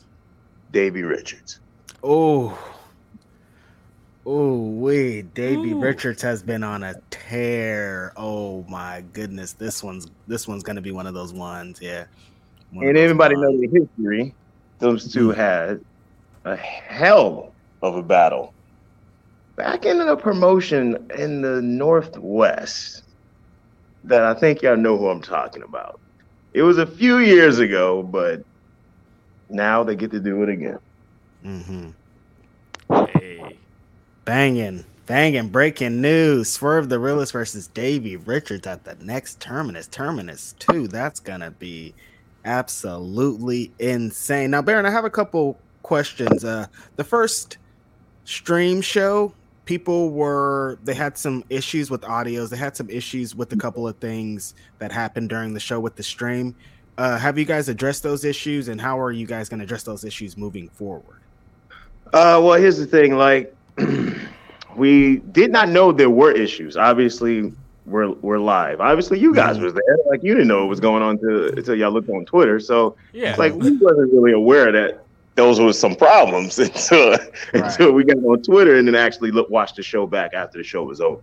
Davey Richards. Oh, oh, wait, Davey Ooh. Richards has been on a tear. Oh my goodness, this one's this one's gonna be one of those ones. Yeah, and everybody knows the history. Those 2 mm-hmm. had a hell of a battle back in the promotion in the Northwest that I think y'all know who I'm talking about. It was a few years ago, but now they get to do it again. Mm-hmm. Hey. Banging, banging, breaking news. Swerve the Realest versus Davey Richards at the next Terminus. Terminus 2. That's going to be Absolutely insane. Now, Baron, I have a couple questions. Uh, the first stream show, people were they had some issues with audios. They had some issues with a couple of things that happened during the show with the stream. Uh, have you guys addressed those issues, and how are you guys going to address those issues moving forward? Uh, well, here's the thing. Like, we did not know there were issues. Obviously, we're we're live. Obviously, you guys Mhm. was there. Like, you didn't know what was going on till, until y'all looked on Twitter. So, Yeah. it's like we wasn't really aware that those were some problems until until we got on Twitter and then actually look watch the show back after the show was over.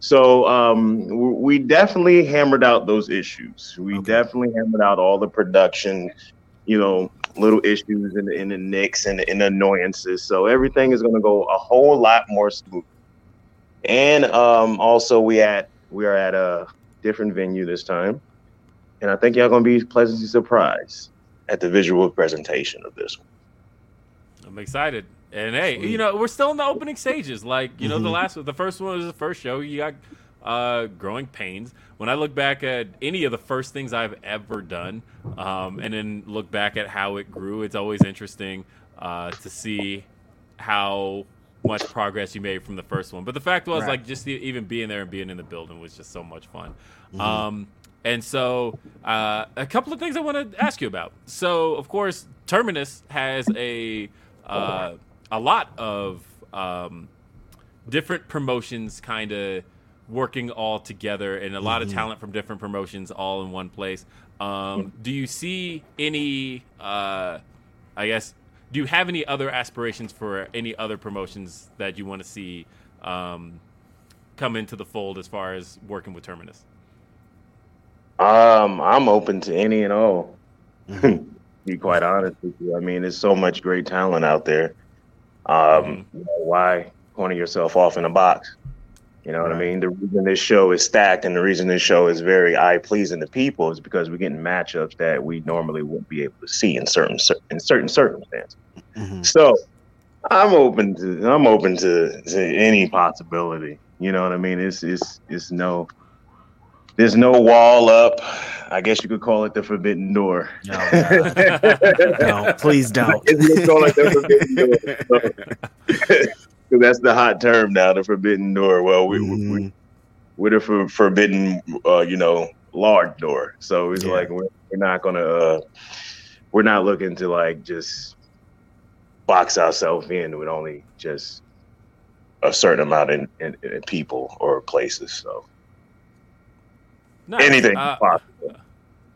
So um, we definitely hammered out those issues. We Okay. definitely hammered out all the production, you know, little issues in the, in the nicks and, and annoyances. So everything is going to go a whole lot more smooth. And um, also we at we are at a different venue this time, and I think y'all going to be pleasantly surprised at the visual presentation of this one. I'm excited. And hey, Sweet. you know, we're still in the opening stages. Like, you know, the Mhm. last the first one was the first show. You got uh growing pains. When I look back at any of the first things I've ever done, um, and then look back at how it grew, it's always interesting uh to see how much progress you made from the first one. But the fact was Right. like just even being there and being in the building was just so much fun. Mhm. Um and so, uh, a couple of things I want to ask you about. So, of course, Terminus has a uh, a lot of um, different promotions, kind of working all together, and a lot of Mhm. talent from different promotions all in one place. Um, do you see any? Uh, I guess. Do you have any other aspirations for any other promotions that you want to see um, come into the fold as far as working with Terminus? Um, I'm open to any and all. Mhm. Be quite honest with you. I mean, there's so much great talent out there. Um, Mhm. you know, why corner yourself off in a box? You know what I mean? The reason this show is stacked and the reason this show is very eye pleasing to people is because we're getting matchups that we normally wouldn't be able to see in certain in certain circumstances. Mhm. So I'm open to I'm open to, to any possibility. You know what I mean? It's it's it's no there's no wall up. I guess you could call it the forbidden door. Oh, God. no, please don't. Let's call it the forbidden door. 'Cause that's the hot term now, the forbidden door. Well, we, we, Mhm. we're the for, forbidden, uh, you know, large door. So it's Yeah. like we're, we're not gonna, uh, we're not looking to like just box ourselves in with only just a certain amount in, in, in people or places. So Nice. anything Uh, possible.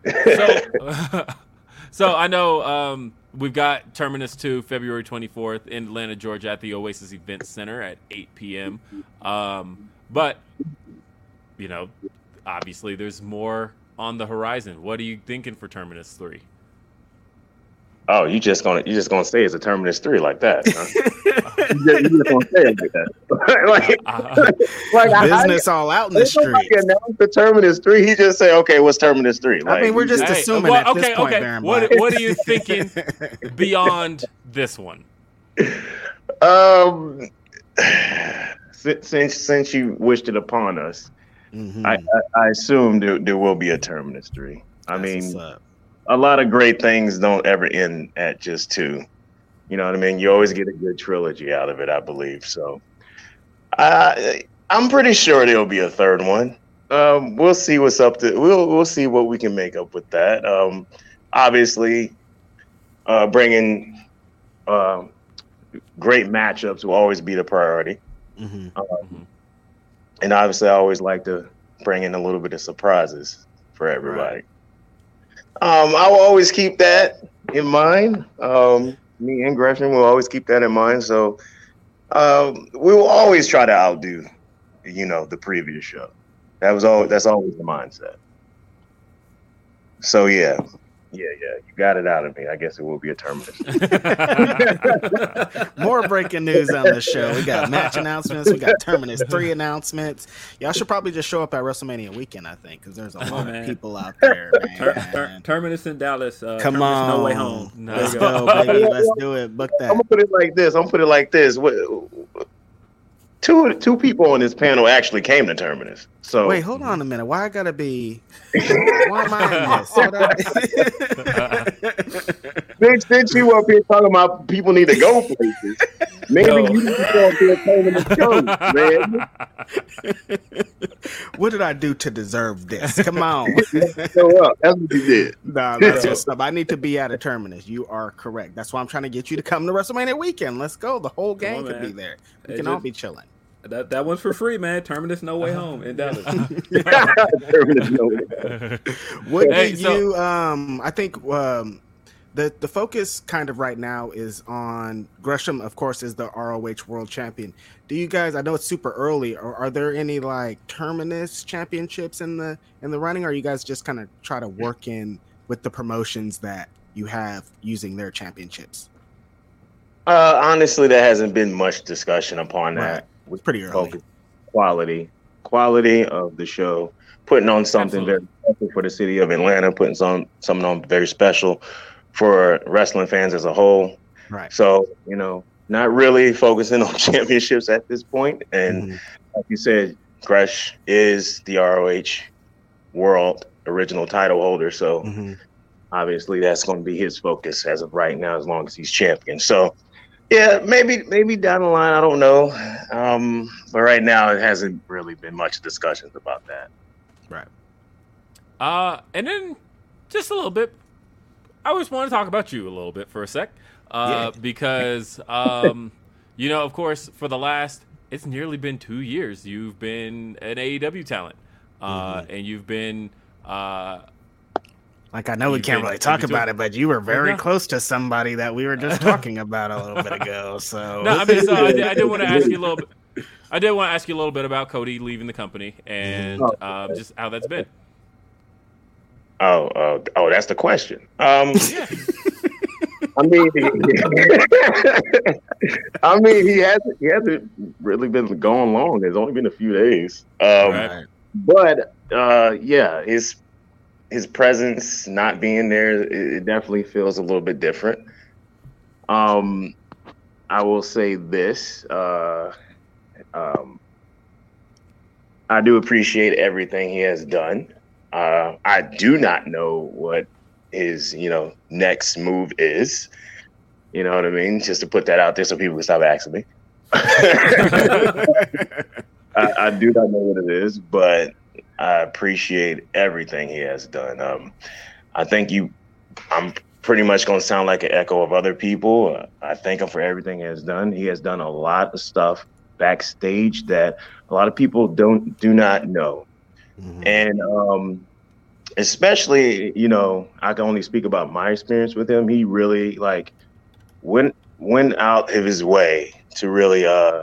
so, so I know um, we've got Terminus 2, February 24th in Atlanta, Georgia, at the Oasis Event Center at 8 p.m. Um, but, you know, obviously there's more on the horizon. What are you thinking for Terminus 3? Oh, you just gonna you just gonna say it's a terminus three like that? Huh? you, just, you just gonna say it like that? like, Uh, like I- I- Business all out in the There's nobody streets. announced the Terminus three. He just say, "Okay, what's Terminus 3? I mean, we're just Hey, assuming well, at this point, okay. Baron What- Black. what are you thinking? beyond this one. um, since since since you wished it upon us, Mhm. I, I I assume there, there will be a Terminus three. I That's what's mean, up. A lot of great things don't ever end at just two. You know what I mean? You always get a good trilogy out of it, I believe. So, uh, I'm pretty sure there'll be a third one. Um, we'll see what's up to. We'll we'll see what we can make up with that. Um, obviously, uh, bringing um great matchups will always be the priority. Mhm. And obviously, I always like to bring in a little bit of surprises for everybody. Um, I will always keep that in mind. Um, me and Gresham will always keep that in mind. So um, we will always try to outdo, you know, the previous show. That was all. That's always the mindset. So yeah, yeah, yeah. You got it out of me. I guess it will be a terminus. More breaking news on the show. We got match announcements. We got Terminus 3 announcements. Y'all should probably just show up at WrestleMania weekend, I think, because there's a lot man. of people out there, Ter- man. ter- Terminus in Dallas. Uh, Come Terminus on. No way home. No. Let's There go, baby. Let's do it. Book I'm gonna put it like this. I'm gonna put it like this. What, two two people on this panel actually came to Terminus. So Wait, hold on a minute. Why I gotta be? Why am I in this? What since, since you up here talking about people need to go places, maybe Yo. you need to go up here claiming the show, man. what did I do to deserve this? Come on. Show up. That's what you did. nah, that's what's up. I need to be at a terminus. You are correct. That's why I'm trying to get you to come to WrestleMania weekend. Let's go. The whole gang on, could be there. We Hey, can all be chilling. That that one's for free, man. Terminus No Way Home in Dallas. Terminus, no. What Hey, did so- you? Um, I think um, the the focus kind of right now is on Gresham. Of course, is the ROH World Champion. Do you guys? I know it's super early. Or are there any like terminus championships in the in the running? Or are you guys just kind of try to work in with the promotions that you have using their championships? Uh, honestly, there hasn't been much discussion upon Right. It's pretty early. Quality, quality of the show, putting on something Absolutely. very special for the city of Atlanta, putting some something on very special for wrestling fans as a whole. Right. So you know, not really focusing on championships at this point. And Mhm. like you said, Gresh is the ROH World original title holder. So Mhm. obviously that's going to be his focus as of right now, as long as he's champion. So, yeah, maybe maybe down the line, I don't know. Um, but right now, it hasn't really been much discussions about that. Right. Uh, and then just a little bit. I always want to talk about you a little bit for a sec, uh, because um, you know, of course, for the last it's nearly been two years. You've been an AEW talent, uh, Mm-hmm. and you've been uh, Like I know we You've can't been- really talk about it, but you were very no. close to somebody that we were just talking about a little bit ago. So no. I mean, so I, did, I did want to ask you a little bit. I did want to ask you a little bit about Cody leaving the company and um, just how that's been. Oh, uh, oh, that's the question. Um, Yeah. I mean, I mean, he hasn't he hasn't really been going long. It's only been a few days. Um, Right. but uh, yeah, his his presence not being there, it, it definitely feels a little bit different. Um, I will say this: uh, um, I do appreciate everything he has done. Uh, I do not know what his you know next move is. You know what I mean? Just to put that out there so people can stop asking me. I, I do not know what it is, but I appreciate everything he has done. Um, I think you, I'm pretty much going to sound like an echo of other people. I thank him for everything he has done. He has done a lot of stuff backstage that a lot of people don't do not know, Mhm. and um, especially you know I can only speak about my experience with him. He really like went went out of his way to really uh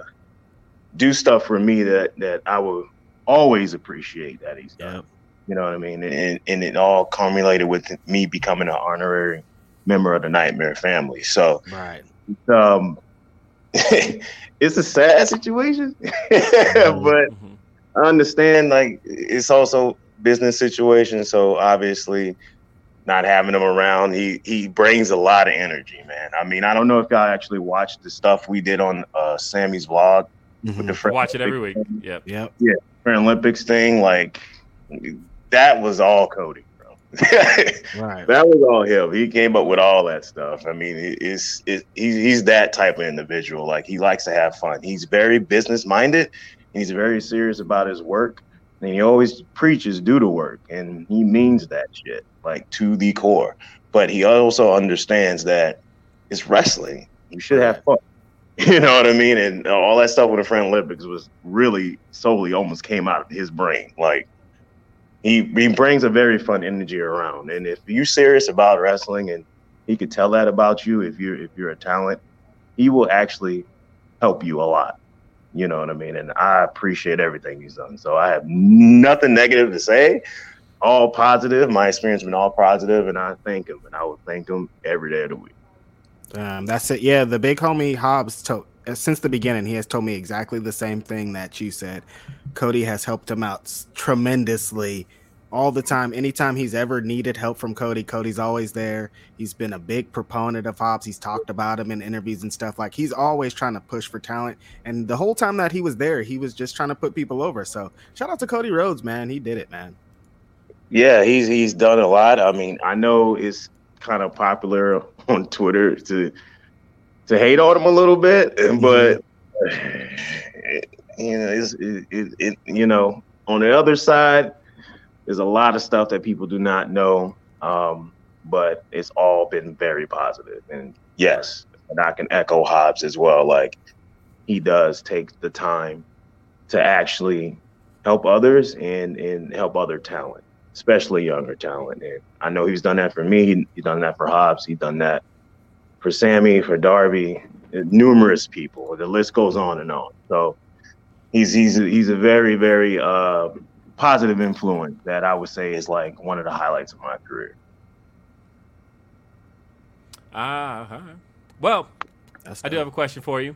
do stuff for me that that I will always appreciate that he's done. You know what I mean? And, and it all culminated with me becoming an honorary member of the Nightmare family. So Right. um it's a sad situation, but Mhm. I understand like it's also business situation. So obviously not having him around, he he brings a lot of energy, man. I mean, I don't know if y'all actually watched the stuff we did on uh Sammy's vlog with the Mhm. Fran Watch it every week. Yep. Yep. Olympics thing. Like that was all Cody, bro. Right. That was all him. He came up with all that stuff. I mean, it- it's it, he's he's that type of individual. Like he likes to have fun. He's very business minded. He's very serious about his work, and he always preaches do the work, and he means that shit like to the core. But he also understands that it's wrestling. You should have fun. You know what I mean? And uh, all that stuff with the Friend Olympics was really solely almost came out of his brain. Like he he brings a very fun energy around. And if you're serious about wrestling and he could tell that about you if you're if you're a talent, he will actually help you a lot. You know what I mean? And I appreciate everything he's done. So I have nothing negative to say. All positive. My experience has been all positive, and I thank him, and I will thank him every day of the week. Um, that's it. Yeah, the big homie Hobbs uh, since the beginning. He has told me exactly the same thing that you said. Cody has helped him out tremendously all the time. Anytime he's ever needed help from Cody, Cody's always there. He's been a big proponent of Hobbs. He's talked about him in interviews and stuff. Like he's always trying to push for talent. And the whole time that he was there, he was just trying to put people over. So shout out to Cody Rhodes, man. He did it, man. Yeah, he's he's done a lot. I mean, I know it's kind of popular on Twitter to to hate on him a little bit, but you know, it's, it, it, it, you know, on the other side, there's a lot of stuff that people do not know, um, but it's all been very positive. And yes, and I can echo Hobbs as well. Like he does take the time to actually help others and and help other talent, especially younger talent. And I know he's done that for me. He's done that for Hobbs. He's done that for Sammy, for Darby, numerous people. The list goes on and on. So he's he's a, he's a very very uh, positive influence that I would say is like one of the highlights of my career. Ah, uh, well, That's I do have a question for you.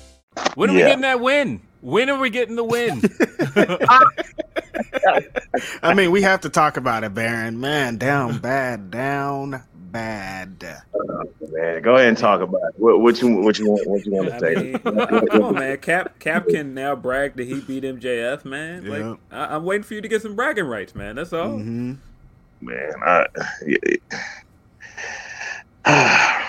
When are yeah. we getting that win? When are we getting the win? I mean, we have to talk about it, Baron. Man, down bad, down bad. Uh, man, go ahead and talk about it. What, what you what you want what you want to say? Mean, come on, man. Cap Cap can now brag that he beat MJF, man. Like yep. I, am waiting for you to get some bragging rights, man. That's all. Mm-hmm. Man, I. Yeah.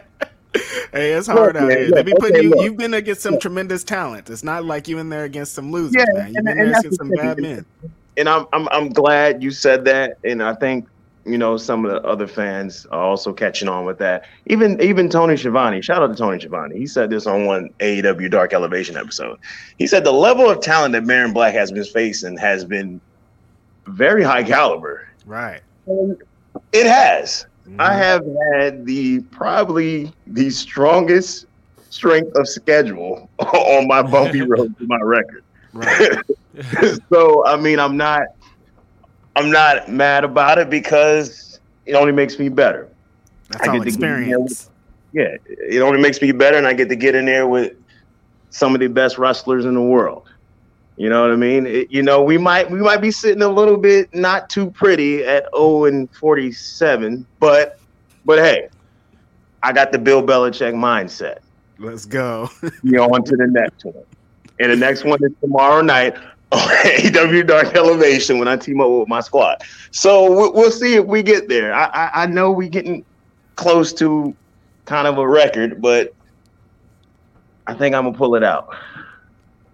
hey, it's hard look, out man, here. Let me put okay, you. Look. You've been against some tremendous talent. It's not like you in there against some losers, yeah, man. You've and, been and there against some bad men. And I'm, I'm I'm glad you said that. And I think you know some of the other fans are also catching on with that. Even even Tony Schiavone. Shout out to Tony Schiavone. He said this on one AEW Dark Elevation episode. He said the level of talent that Baron Black has been facing has been very high caliber. Right. And it has. I mm. have had the probably the strongest strength of schedule on my bumpy road to my record. Right. so I mean, I'm not I'm not mad about it because it only makes me better. That's I all experience. yeah, it only makes me better, and I get to get in there with some of the best wrestlers in the world. You know what I mean? It, you know, we might we might be sitting a little bit not too pretty at 0 and 47, but but hey, I got the Bill Belichick mindset. Let's go. you know, on to the next one. And the next one is tomorrow night on AEW Dark Elevation when I team up with my squad. So we'll see if we get there. I, I, I know we getting close to kind of a record, but I think I'm gonna pull it out.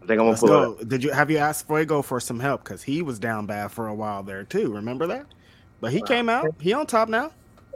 I think I'm gonna pull it. Did you have you asked Fuego for some help? Because he was down bad for a while there too. Remember that? But he came out. He on top now.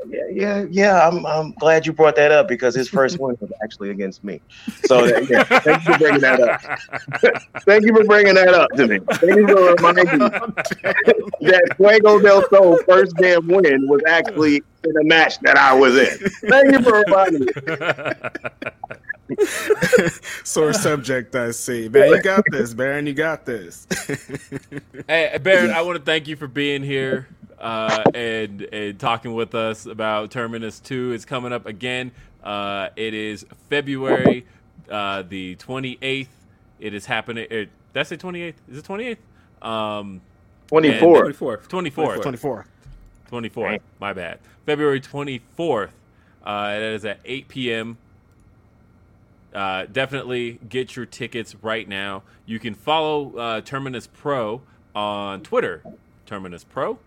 Yeah, yeah, yeah. I'm I'm glad you brought that up because his first win was actually against me. So yeah, thank you for bringing that up. thank you for bringing that up to me. Thank you for reminding me that Fuego del Sol first damn win was actually in a match that I was in. Thank you for reminding me. Sore subject, I see. Man, you got this, Baron. You got this. hey, Baron, I want to thank you for being here uh, and and talking with us about Terminus Two. It's coming up again. Uh, it is February uh, the twenty eighth. It is happening. It, that's the twenty eighth. Is it twenty eighth? Um, 24th. 24th. 24th. 24th. 24th. My bad. February 24th. Uh, it is at 8 p.m. Uh, definitely get your tickets right now. You can follow uh, Terminus Pro on Twitter, Terminus Pro.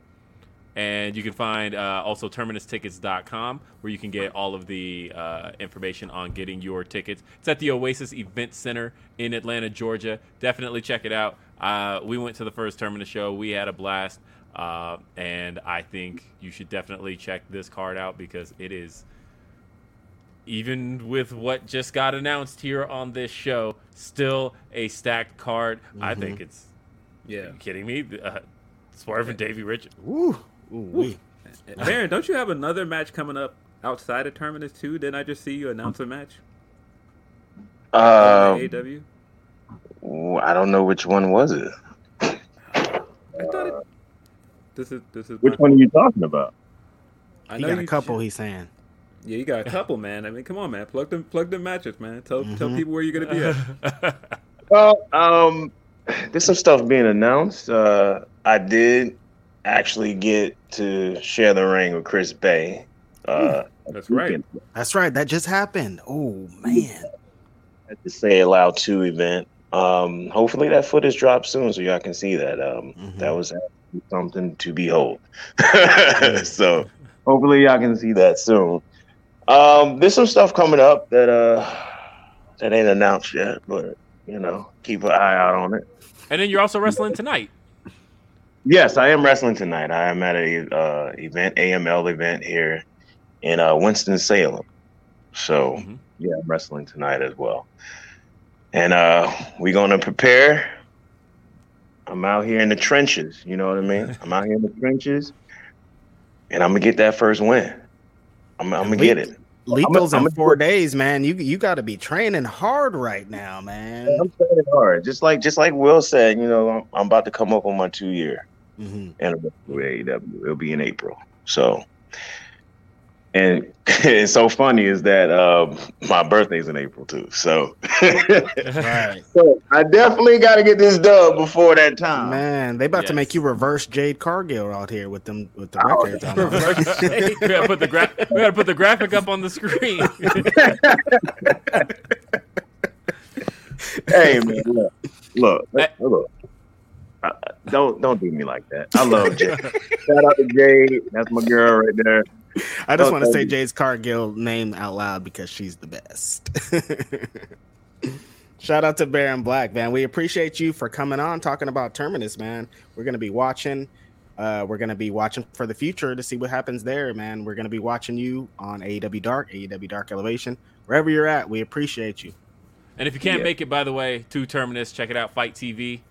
And you can find uh, also terminustickets.com where you can get all of the uh, information on getting your tickets. It's at the Oasis Event Center in Atlanta, Georgia. Definitely check it out. Uh, we went to the first Terminus show. We had a blast. Uh, and I think you should definitely check this card out because it is, even with what just got announced here on this show, still a stacked card. I Mm-hmm. think it's. Yeah. you kidding me? Uh, Swerve and Davey Richards. Woo. Ooh. Baron, don't you have another match coming up outside of Terminus too? Didn't I just see you announce a match? Uh, AW. I don't know which one was it. I thought it. This is this is. Which my- one are you talking about? I He know got a you- couple. He's saying. Yeah, you got a couple, man. I mean, come on, man. Plug them, plug them matches, man. Tell tell Mhm. people where you're gonna be at. Well, um, there's some stuff being announced. Uh, I did actually get to share the ring with Chris Bey. Uh, That's right. That's right. That just happened. Oh man. at the Say It Loud 2 event. Um, hopefully that footage drops soon so y'all can see that. Um, Mhm. That was something to behold. so hopefully y'all can see that soon. Um, there's some stuff coming up that uh that ain't announced yet, but you know, keep an eye out on it. And then you're also wrestling tonight. Yes, I am wrestling tonight. I am at a uh, event, AML event here in uh, Winston Salem. So Mhm. yeah, I'm wrestling tonight as well. And uh, we're gonna prepare. I'm out here in the trenches. You know what I mean? I'm out here in the trenches, and I'm gonna get that first win. I'm, I'm gonna get it. Lethals I'm in four days, man. You you got to be training hard right now, man. I'm training hard, just like just like Will said. You know, I'm, I'm about to come up on my two year. Mhm. anniversary with AEW. It'll be in April. So, and it's so funny is that um, my birthday's in April too. So, Right, so I definitely got to get this done before that time. man. They about to make you reverse Jade Cargill out here with them with the Oh, records. on them. we gotta put the gra- we gotta put the graphic up on the screen. hey man, look, look, look. Uh, don't don't do me like that. I love Jade. Shout out to Jade. That's my girl right there. I just want to say you. Jade's Cargill name out loud because she's the best. Shout out to Baron Black, man. We appreciate you for coming on talking about Terminus, man. We're gonna be watching. Uh, we're gonna be watching for the future to see what happens there, man. We're gonna be watching you on AEW Dark, AEW Dark Elevation, wherever you're at. We appreciate you. and if you can't Yeah. make it, by the way, to Terminus, check it out. Fight TV.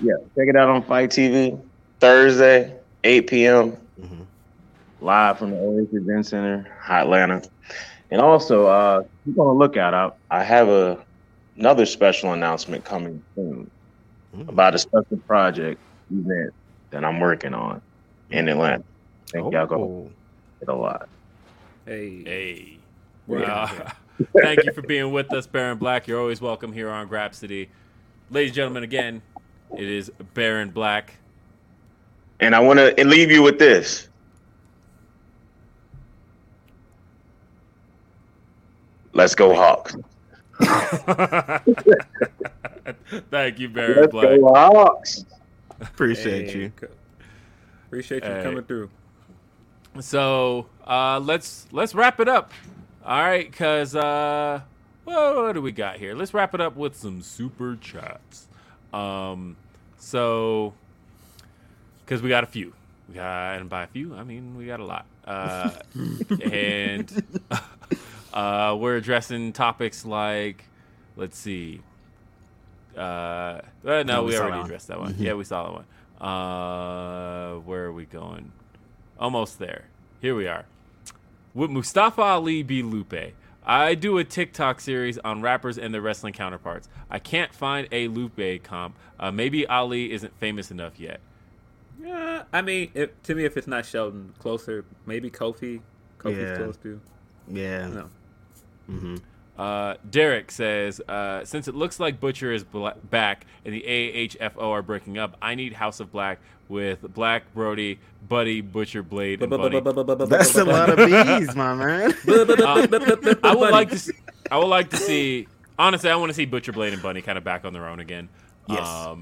Yeah, check it out on Fight TV Thursday, 8 p.m. Mhm. live from the Oasis Event Center, Atlanta. And also, uh, keep on the lookout. I, I have a another special announcement coming soon Mm. about a special project event that I'm working on in Atlanta. I think y'all gonna Oh. a lot. Hey, Hey. Yeah. Thank you for being with us, Baron Black. You're always welcome here on Grapsody. Ladies and gentlemen, again, it is Baron Black. And I want to leave you with this. Let's go Hawks. Thank you, Baron Let's Black. go Hawks. Appreciate Hey, you. Appreciate you Hey. coming through. So uh, let's let's wrap it up. All right, cause uh, what, what do we got here? Let's wrap it up with some super chats. Um, so because we got a few, we got and by a few I mean we got a lot. Uh, and uh, we're addressing topics like, let's see. Uh, uh, no, No, we we already addressed that one. Yeah, we saw that one. Uh, where are we going? Almost there. Here we are. Would Mustafa Ali be Lupe? I do a TikTok series on rappers and their wrestling counterparts. I can't find a Lupe comp. Uh, maybe Ali isn't famous enough yet. Yeah, I mean, if, to me, if it's not Sheldon, closer, maybe Kofi. Kofi's Yeah. close to. Yeah. No. hmm Uh, Derek says, uh, since it looks like Butcher is back and the AHFO are breaking up, I need House of Black with Black, Brody, Buddy, Butcher, Blade, and Bunny. That's a lot of bees, my man. I would like to. See, I would like to see. Honestly, I want to see Butcher Blade and Bunny kind of back on their own again. Yes.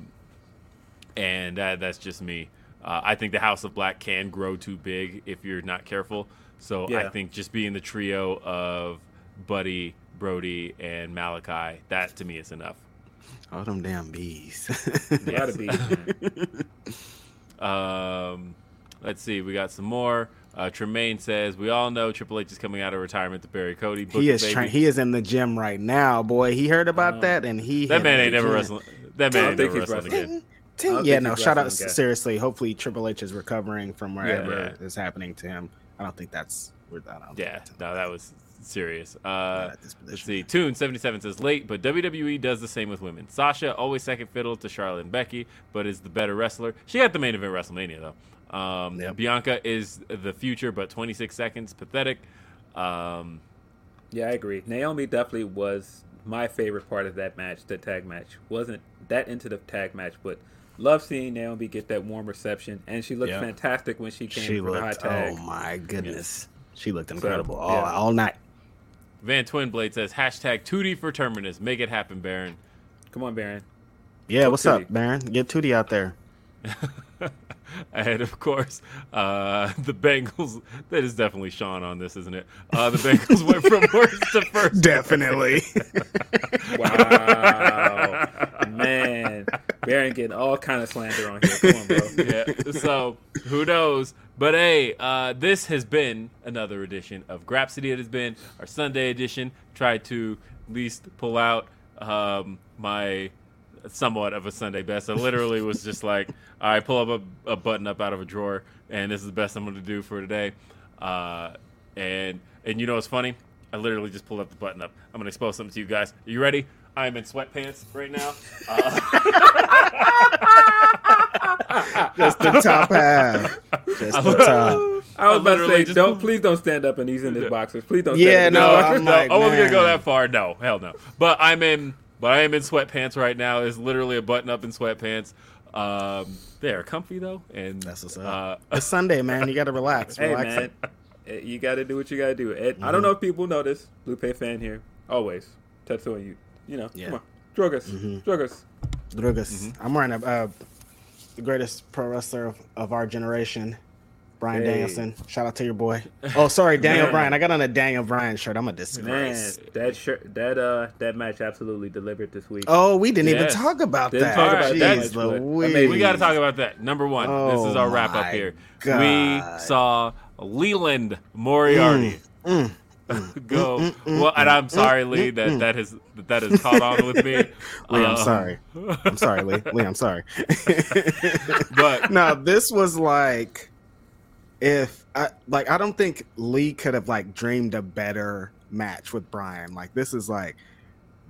And that, that's just me. I think the House of Black can grow too big if you're not careful. So I think just being the trio of Buddy, Brody, and Malakai, that to me is enough. All them damn bees. Gotta be. Um, let's see. We got some more. Uh, Tremaine says, "We all know Triple H is coming out of retirement to bury Cody. Book he is baby." trying. He is in the gym right now, boy. He heard about that, and he that man ain't never gym. wrestling. That man I ain't don't never think he's wrestling wrestling. again. I Yeah, no. Shout out. wrestling guy. Seriously, hopefully Triple H is recovering from wherever Yeah. is happening to him. I don't think that's. I don't think Yeah, that's- no, that was serious. Uh, at let's see. Tune seventy seven says late, but WWE does the same with women. Sasha always second fiddle to Charlotte and Becky, but is the better wrestler. She got the main event WrestleMania though. Um, Yep. Bianca is the future, but twenty six seconds, pathetic. Um, Yeah, I agree. Naomi definitely was my favorite part of that match, the tag match. Wasn't that into the tag match, but love seeing Naomi get that warm reception, and she looked Yeah. fantastic when she came She for the high looked. tag. Oh my goodness, she looked incredible all, yeah. all night. Van Twinblade says hashtag Tootie for Terminus. Make it happen, Baron. Come on, Baron. Yeah, what's Tootie. up, Baron? Get Tootie out there. And of course, uh, the Bengals. That is definitely Sean on this, isn't it? Uh, the Bengals went from worst to first. Definitely. Wow, man, Baron getting all kind of slander on here. Come on, bro. yeah. So who knows? But hey, uh, this has been another edition of Grapsody. It has been our Sunday edition. Tried to at least pull out um, my somewhat of a Sunday best. I literally was just like, I pull up a, a button up out of a drawer, and this is the best I'm going to do for today. Uh, and and you know what's funny? I literally just pulled up the button up. I'm going to expose something to you guys. Are you ready? I am in sweatpants right now. Just the top half. Just the top. I was about to literally say, just- don't please don't stand up and he's in his boxers. Please don't. Yeah, stand no, in I'm boxers. like, I wasn't gonna go that far. No, hell no. But I'm in. But I am in sweatpants right now. It's literally a button up in sweatpants. Um, they are comfy though, and That's what's uh, up. It's Sunday, man. You got to relax. Hey relax. man, eh, you got to do what you got to do. Ed, I Mm-hmm. don't know if people know this. Blue Pay fan here, always tattooing you. You know, Yeah. come on, drug us, Mm-hmm. drug us. Drugas. I'm wearing a uh, the greatest pro wrestler of, of our generation, Bryan Hey. Danielson. Shout out to your boy. Oh, sorry, Daniel Bryan. I got on a Daniel Bryan shirt. I'm a disgrace. Man, disgrace. that shirt, that uh, that match absolutely delivered this week. Oh, we didn't Yes. even talk about Didn't that. talk about Jeez that much, but Louise. amazing. we got to talk about that. Number one, this is Oh our wrap up here. God. We saw Leland Moriarty Mm, go. Mm, mm, mm, well, and I'm sorry, Lee, that that has that, has caught on with me. Lee, I'm Um, sorry. I'm sorry, Lee. Lee, I'm sorry. But no, this was like if I like I don't think Lee could have like dreamed a better match with Bryan. Like this is like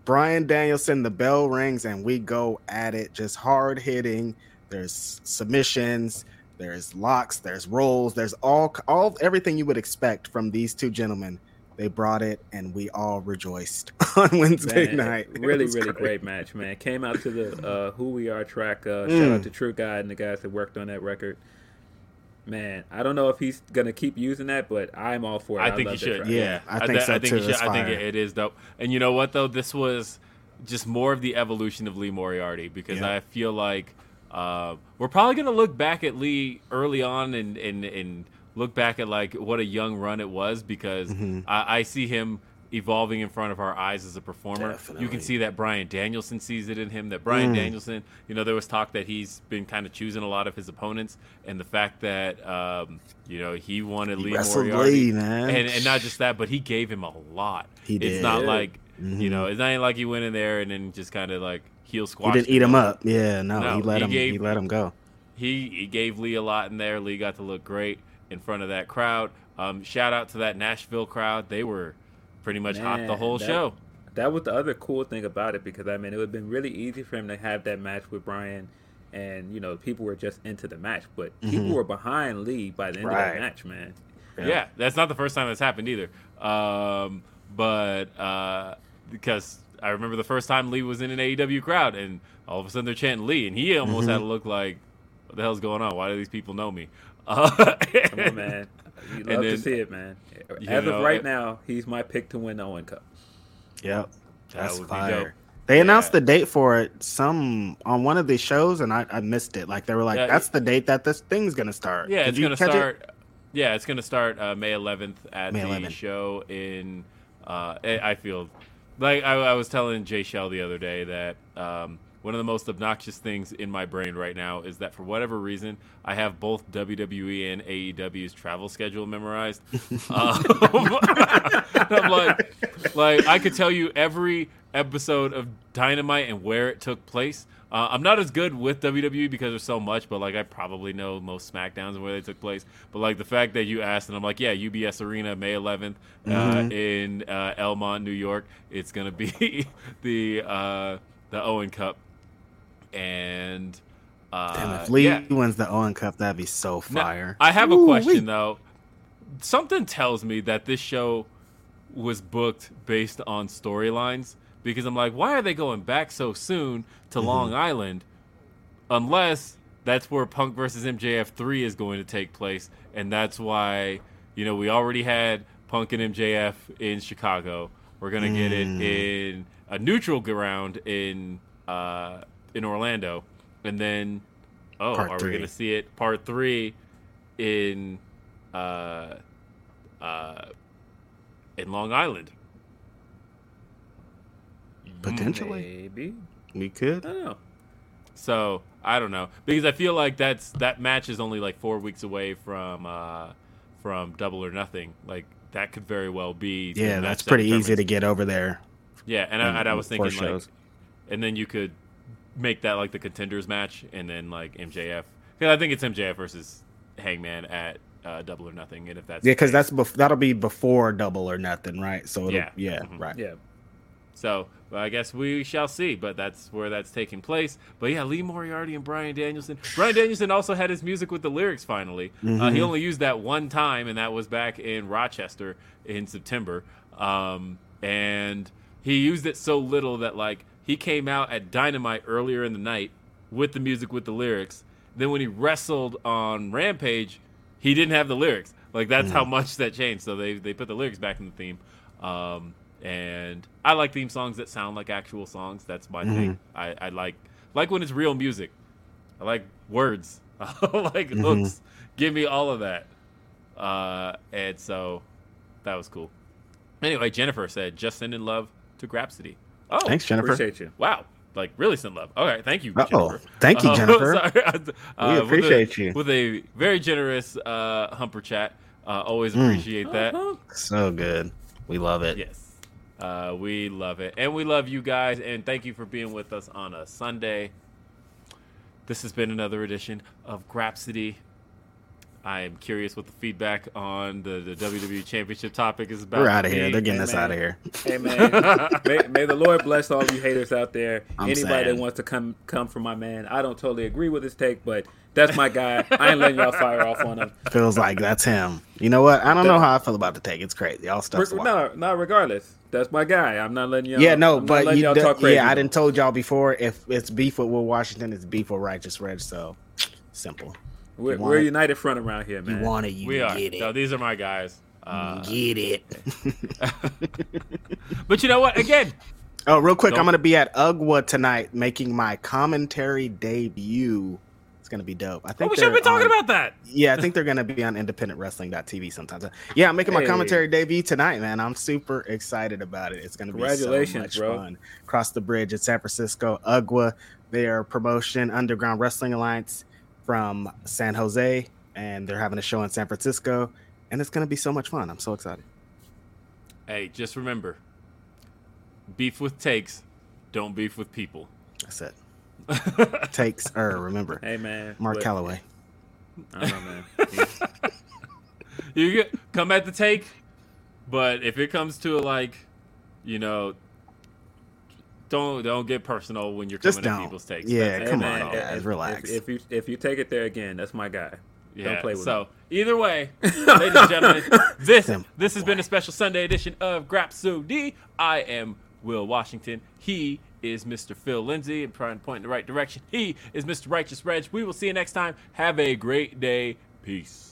Bryan Danielson, the bell rings and we go at it just hard hitting. There's submissions, there's locks, there's rolls, there's all all everything you would expect from these two gentlemen. They brought it and we all rejoiced on Wednesday Man, night. It really, was really great. great match, man. Came out to the uh, Who We Are track. Uh, Shout Mm. out to True Guy and the guys that worked on that record. Man, I don't know if he's gonna keep using that, but I'm all for it. I think he should. track. Yeah, I think thi- so I think too. he should. It's I think it, it is dope. And you know what though? This was just more of the evolution of Lee Moriarty because Yeah. I feel like uh, we're probably gonna look back at Lee early on and and and look back at like what a young run it was because Mm-hmm. I, I see him evolving in front of our eyes as a performer. You can see that Bryan Danielson sees it in him. That Bryan Mm. Danielson, you know, there was talk that he's been kind of choosing a lot of his opponents, and the fact that um, you know he wanted He Lee Moriarty, Lee, man. and and not just that, but he gave him a lot. He did. It's not like Mhm. you know, it's not like he went in there and then just kind of like heel He squash. didn't eat him up. Yeah, no, No, he let he him. gave- he let him go. He he gave Lee a lot in there. Lee got to look great in front of that crowd. Um, shout out to that Nashville crowd. They were pretty much hot the whole that- show. That was the other cool thing about it because I mean it would have been really easy for him to have that match with Bryan, and you know people were just into the match, but people were behind Lee by the end of Mm-hmm. That match, man. Yeah. that's not the first time that's happened either. Um, but uh, because I remember the first time Lee was in an AEW crowd, and all of a sudden they're chanting Lee, and he almost had to look like, "What the hell's going on? Why do these people know me?" Uh, Come on, man. You love then- to see it, man. you As know, of right it- now, he's my pick to win the Owen Cup. Yep, that's would be fire. They announced Yeah. the date for it some on one of the shows, and I, I missed it. Like they were like, Yeah, "That's the date that this thing's gonna start." Yeah, Did it's you gonna catch it? start. Yeah, it's gonna start uh, May 11th at May the 11th. show in. Uh, I I feel like I, I was telling Jay Shell the other day that um, one of the most obnoxious things in my brain right now is that for whatever reason, I have both WWE and AEW's travel schedule memorized. um, I'm like, like I could tell you every episode of Dynamite and where it took place. Uh, I'm not as good with WWE because there's so much, but like I probably know most SmackDowns and where they took place. But like the fact that you asked, and I'm like, yeah, UBS Arena, May 11th uh, Mm-hmm. in uh, Elmont, New York. It's gonna be the uh, the Owen Cup, and uh, Damn, if Lee yeah. wins the Owen Cup, that'd be so Now, fire. I have a Ooh-wee. question though. Something tells me that this show was booked based on storylines because I'm like, why are they going back so soon to Mm-hmm. Long Island? Unless that's where Punk versus MJF three is going to take place, and that's why you know we already had Punk and MJF in Chicago. We're gonna get it Mm. in a neutral ground in uh, in Orlando, and then oh, Part are three. we gonna see it part three in uh, uh, in Long Island? Potentially, Maybe. we could. I don't know. So I don't know because I feel like that's that match is only like four weeks away from uh, from Double or Nothing. Like that could very well be. Yeah, match that's that pretty easy to get over there. Yeah, and I, and I was before thinking like, and then you could make that like the contenders match, and then like MJF. Because I think it's MJF versus Hangman at uh, Double or Nothing, and if that's Yeah, because that's bef- that'll be before double or nothing, right? So it'll, Yeah. yeah, Mhm. right. Yeah. So well, I guess we shall see, but that's where that's taking place. But yeah, Lee Moriarty and Bryan Danielson. Bryan Danielson also had his music with the lyrics finally. Uh, Mm-hmm. he only used that one time, and that was back in Rochester in September. Um, and he used it so little that like he came out at Dynamite earlier in the night with the music with the lyrics. Then when he wrestled on Rampage, he didn't have the lyrics. Like that's Mm. how much that changed. So they they put the lyrics back in the theme. Um, and I like theme songs that sound like actual songs. That's my thing. I, I like like when it's real music. I like words. I like hooks. Give me all of that. Uh, and so that was cool. Anyway, Jennifer said, "Just send in love to Grapsody." Oh, Thanks, Jennifer. Appreciate you. Wow, like really send love. Okay, thank you, Uh-oh. Jennifer. Thank you, Uh, Jennifer. sorry, uh, We with appreciate a- you. with a very generous uh, humper chat. Uh, always Mm. appreciate that. Uh-huh. So good. We love it. Yes. Uh, we love it. And we love you guys. And thank you for being with us on a Sunday. This has been another edition of Grapsody. I am curious what the feedback on the, the WWE Championship topic is about. We're out of here. They're getting Hey, us out of here. Hey man, may, may the Lord bless all you haters out there. I'm Anybody that wants to come come from my man, I don't totally agree with his take, but that's my guy. I ain't letting y'all fire off on him. Feels like that's him. You know what? I don't know how I feel about the take. It's crazy. All stuff's Re- wild. no, no, regardless, that's my guy. I'm not letting y'all. Yeah, no, I'm but letting you y'all d- talk crazy. yeah, I didn't told y'all before. If it's beef with Will Washington, it's beef with Righteous Reg. So simple. We're, You we're want it? united front around here, man. You man. want it, you We are. get it. No, these are my guys. Uh, get it. but you know what? Again, Oh, real quick, Don't- I'm gonna be at UGWA tonight, making my commentary debut. It's gonna be dope. I oh, think we should have been talking on- about that. Yeah, I think they're gonna be on independentwrestling.tv sometimes. Yeah, I'm making my commentary debut tonight, man. I'm super excited about it. It's gonna be so Congratulations, much bro. fun. Across the bridge in San Francisco, UGWA, their promotion, Underground Wrestling Alliance from San Jose, and they're having a show in San Francisco, and it's gonna be so much fun. I'm so excited. Hey, just remember beef with takes, don't beef with people. That's it. Takes er, remember. Hey, man. Mark look, Calaway. I don't know, man. You get, come at the take, but if it comes to like, you know, don't don't get personal when you're coming at don't. people's takes. Yeah, That's- come man, on, guys, relax. If, if you if you take it there again, that's my guy. Yeah. Don't play with so him. either way, ladies and gentlemen, this Simple. this has been a special Sunday edition of Grapsody. I am Will Washington. He is Mr. Phil Lindsay. I'm trying to point in the right direction. He is Mr. Righteous Reg. We will see you next time. Have a great day. Peace.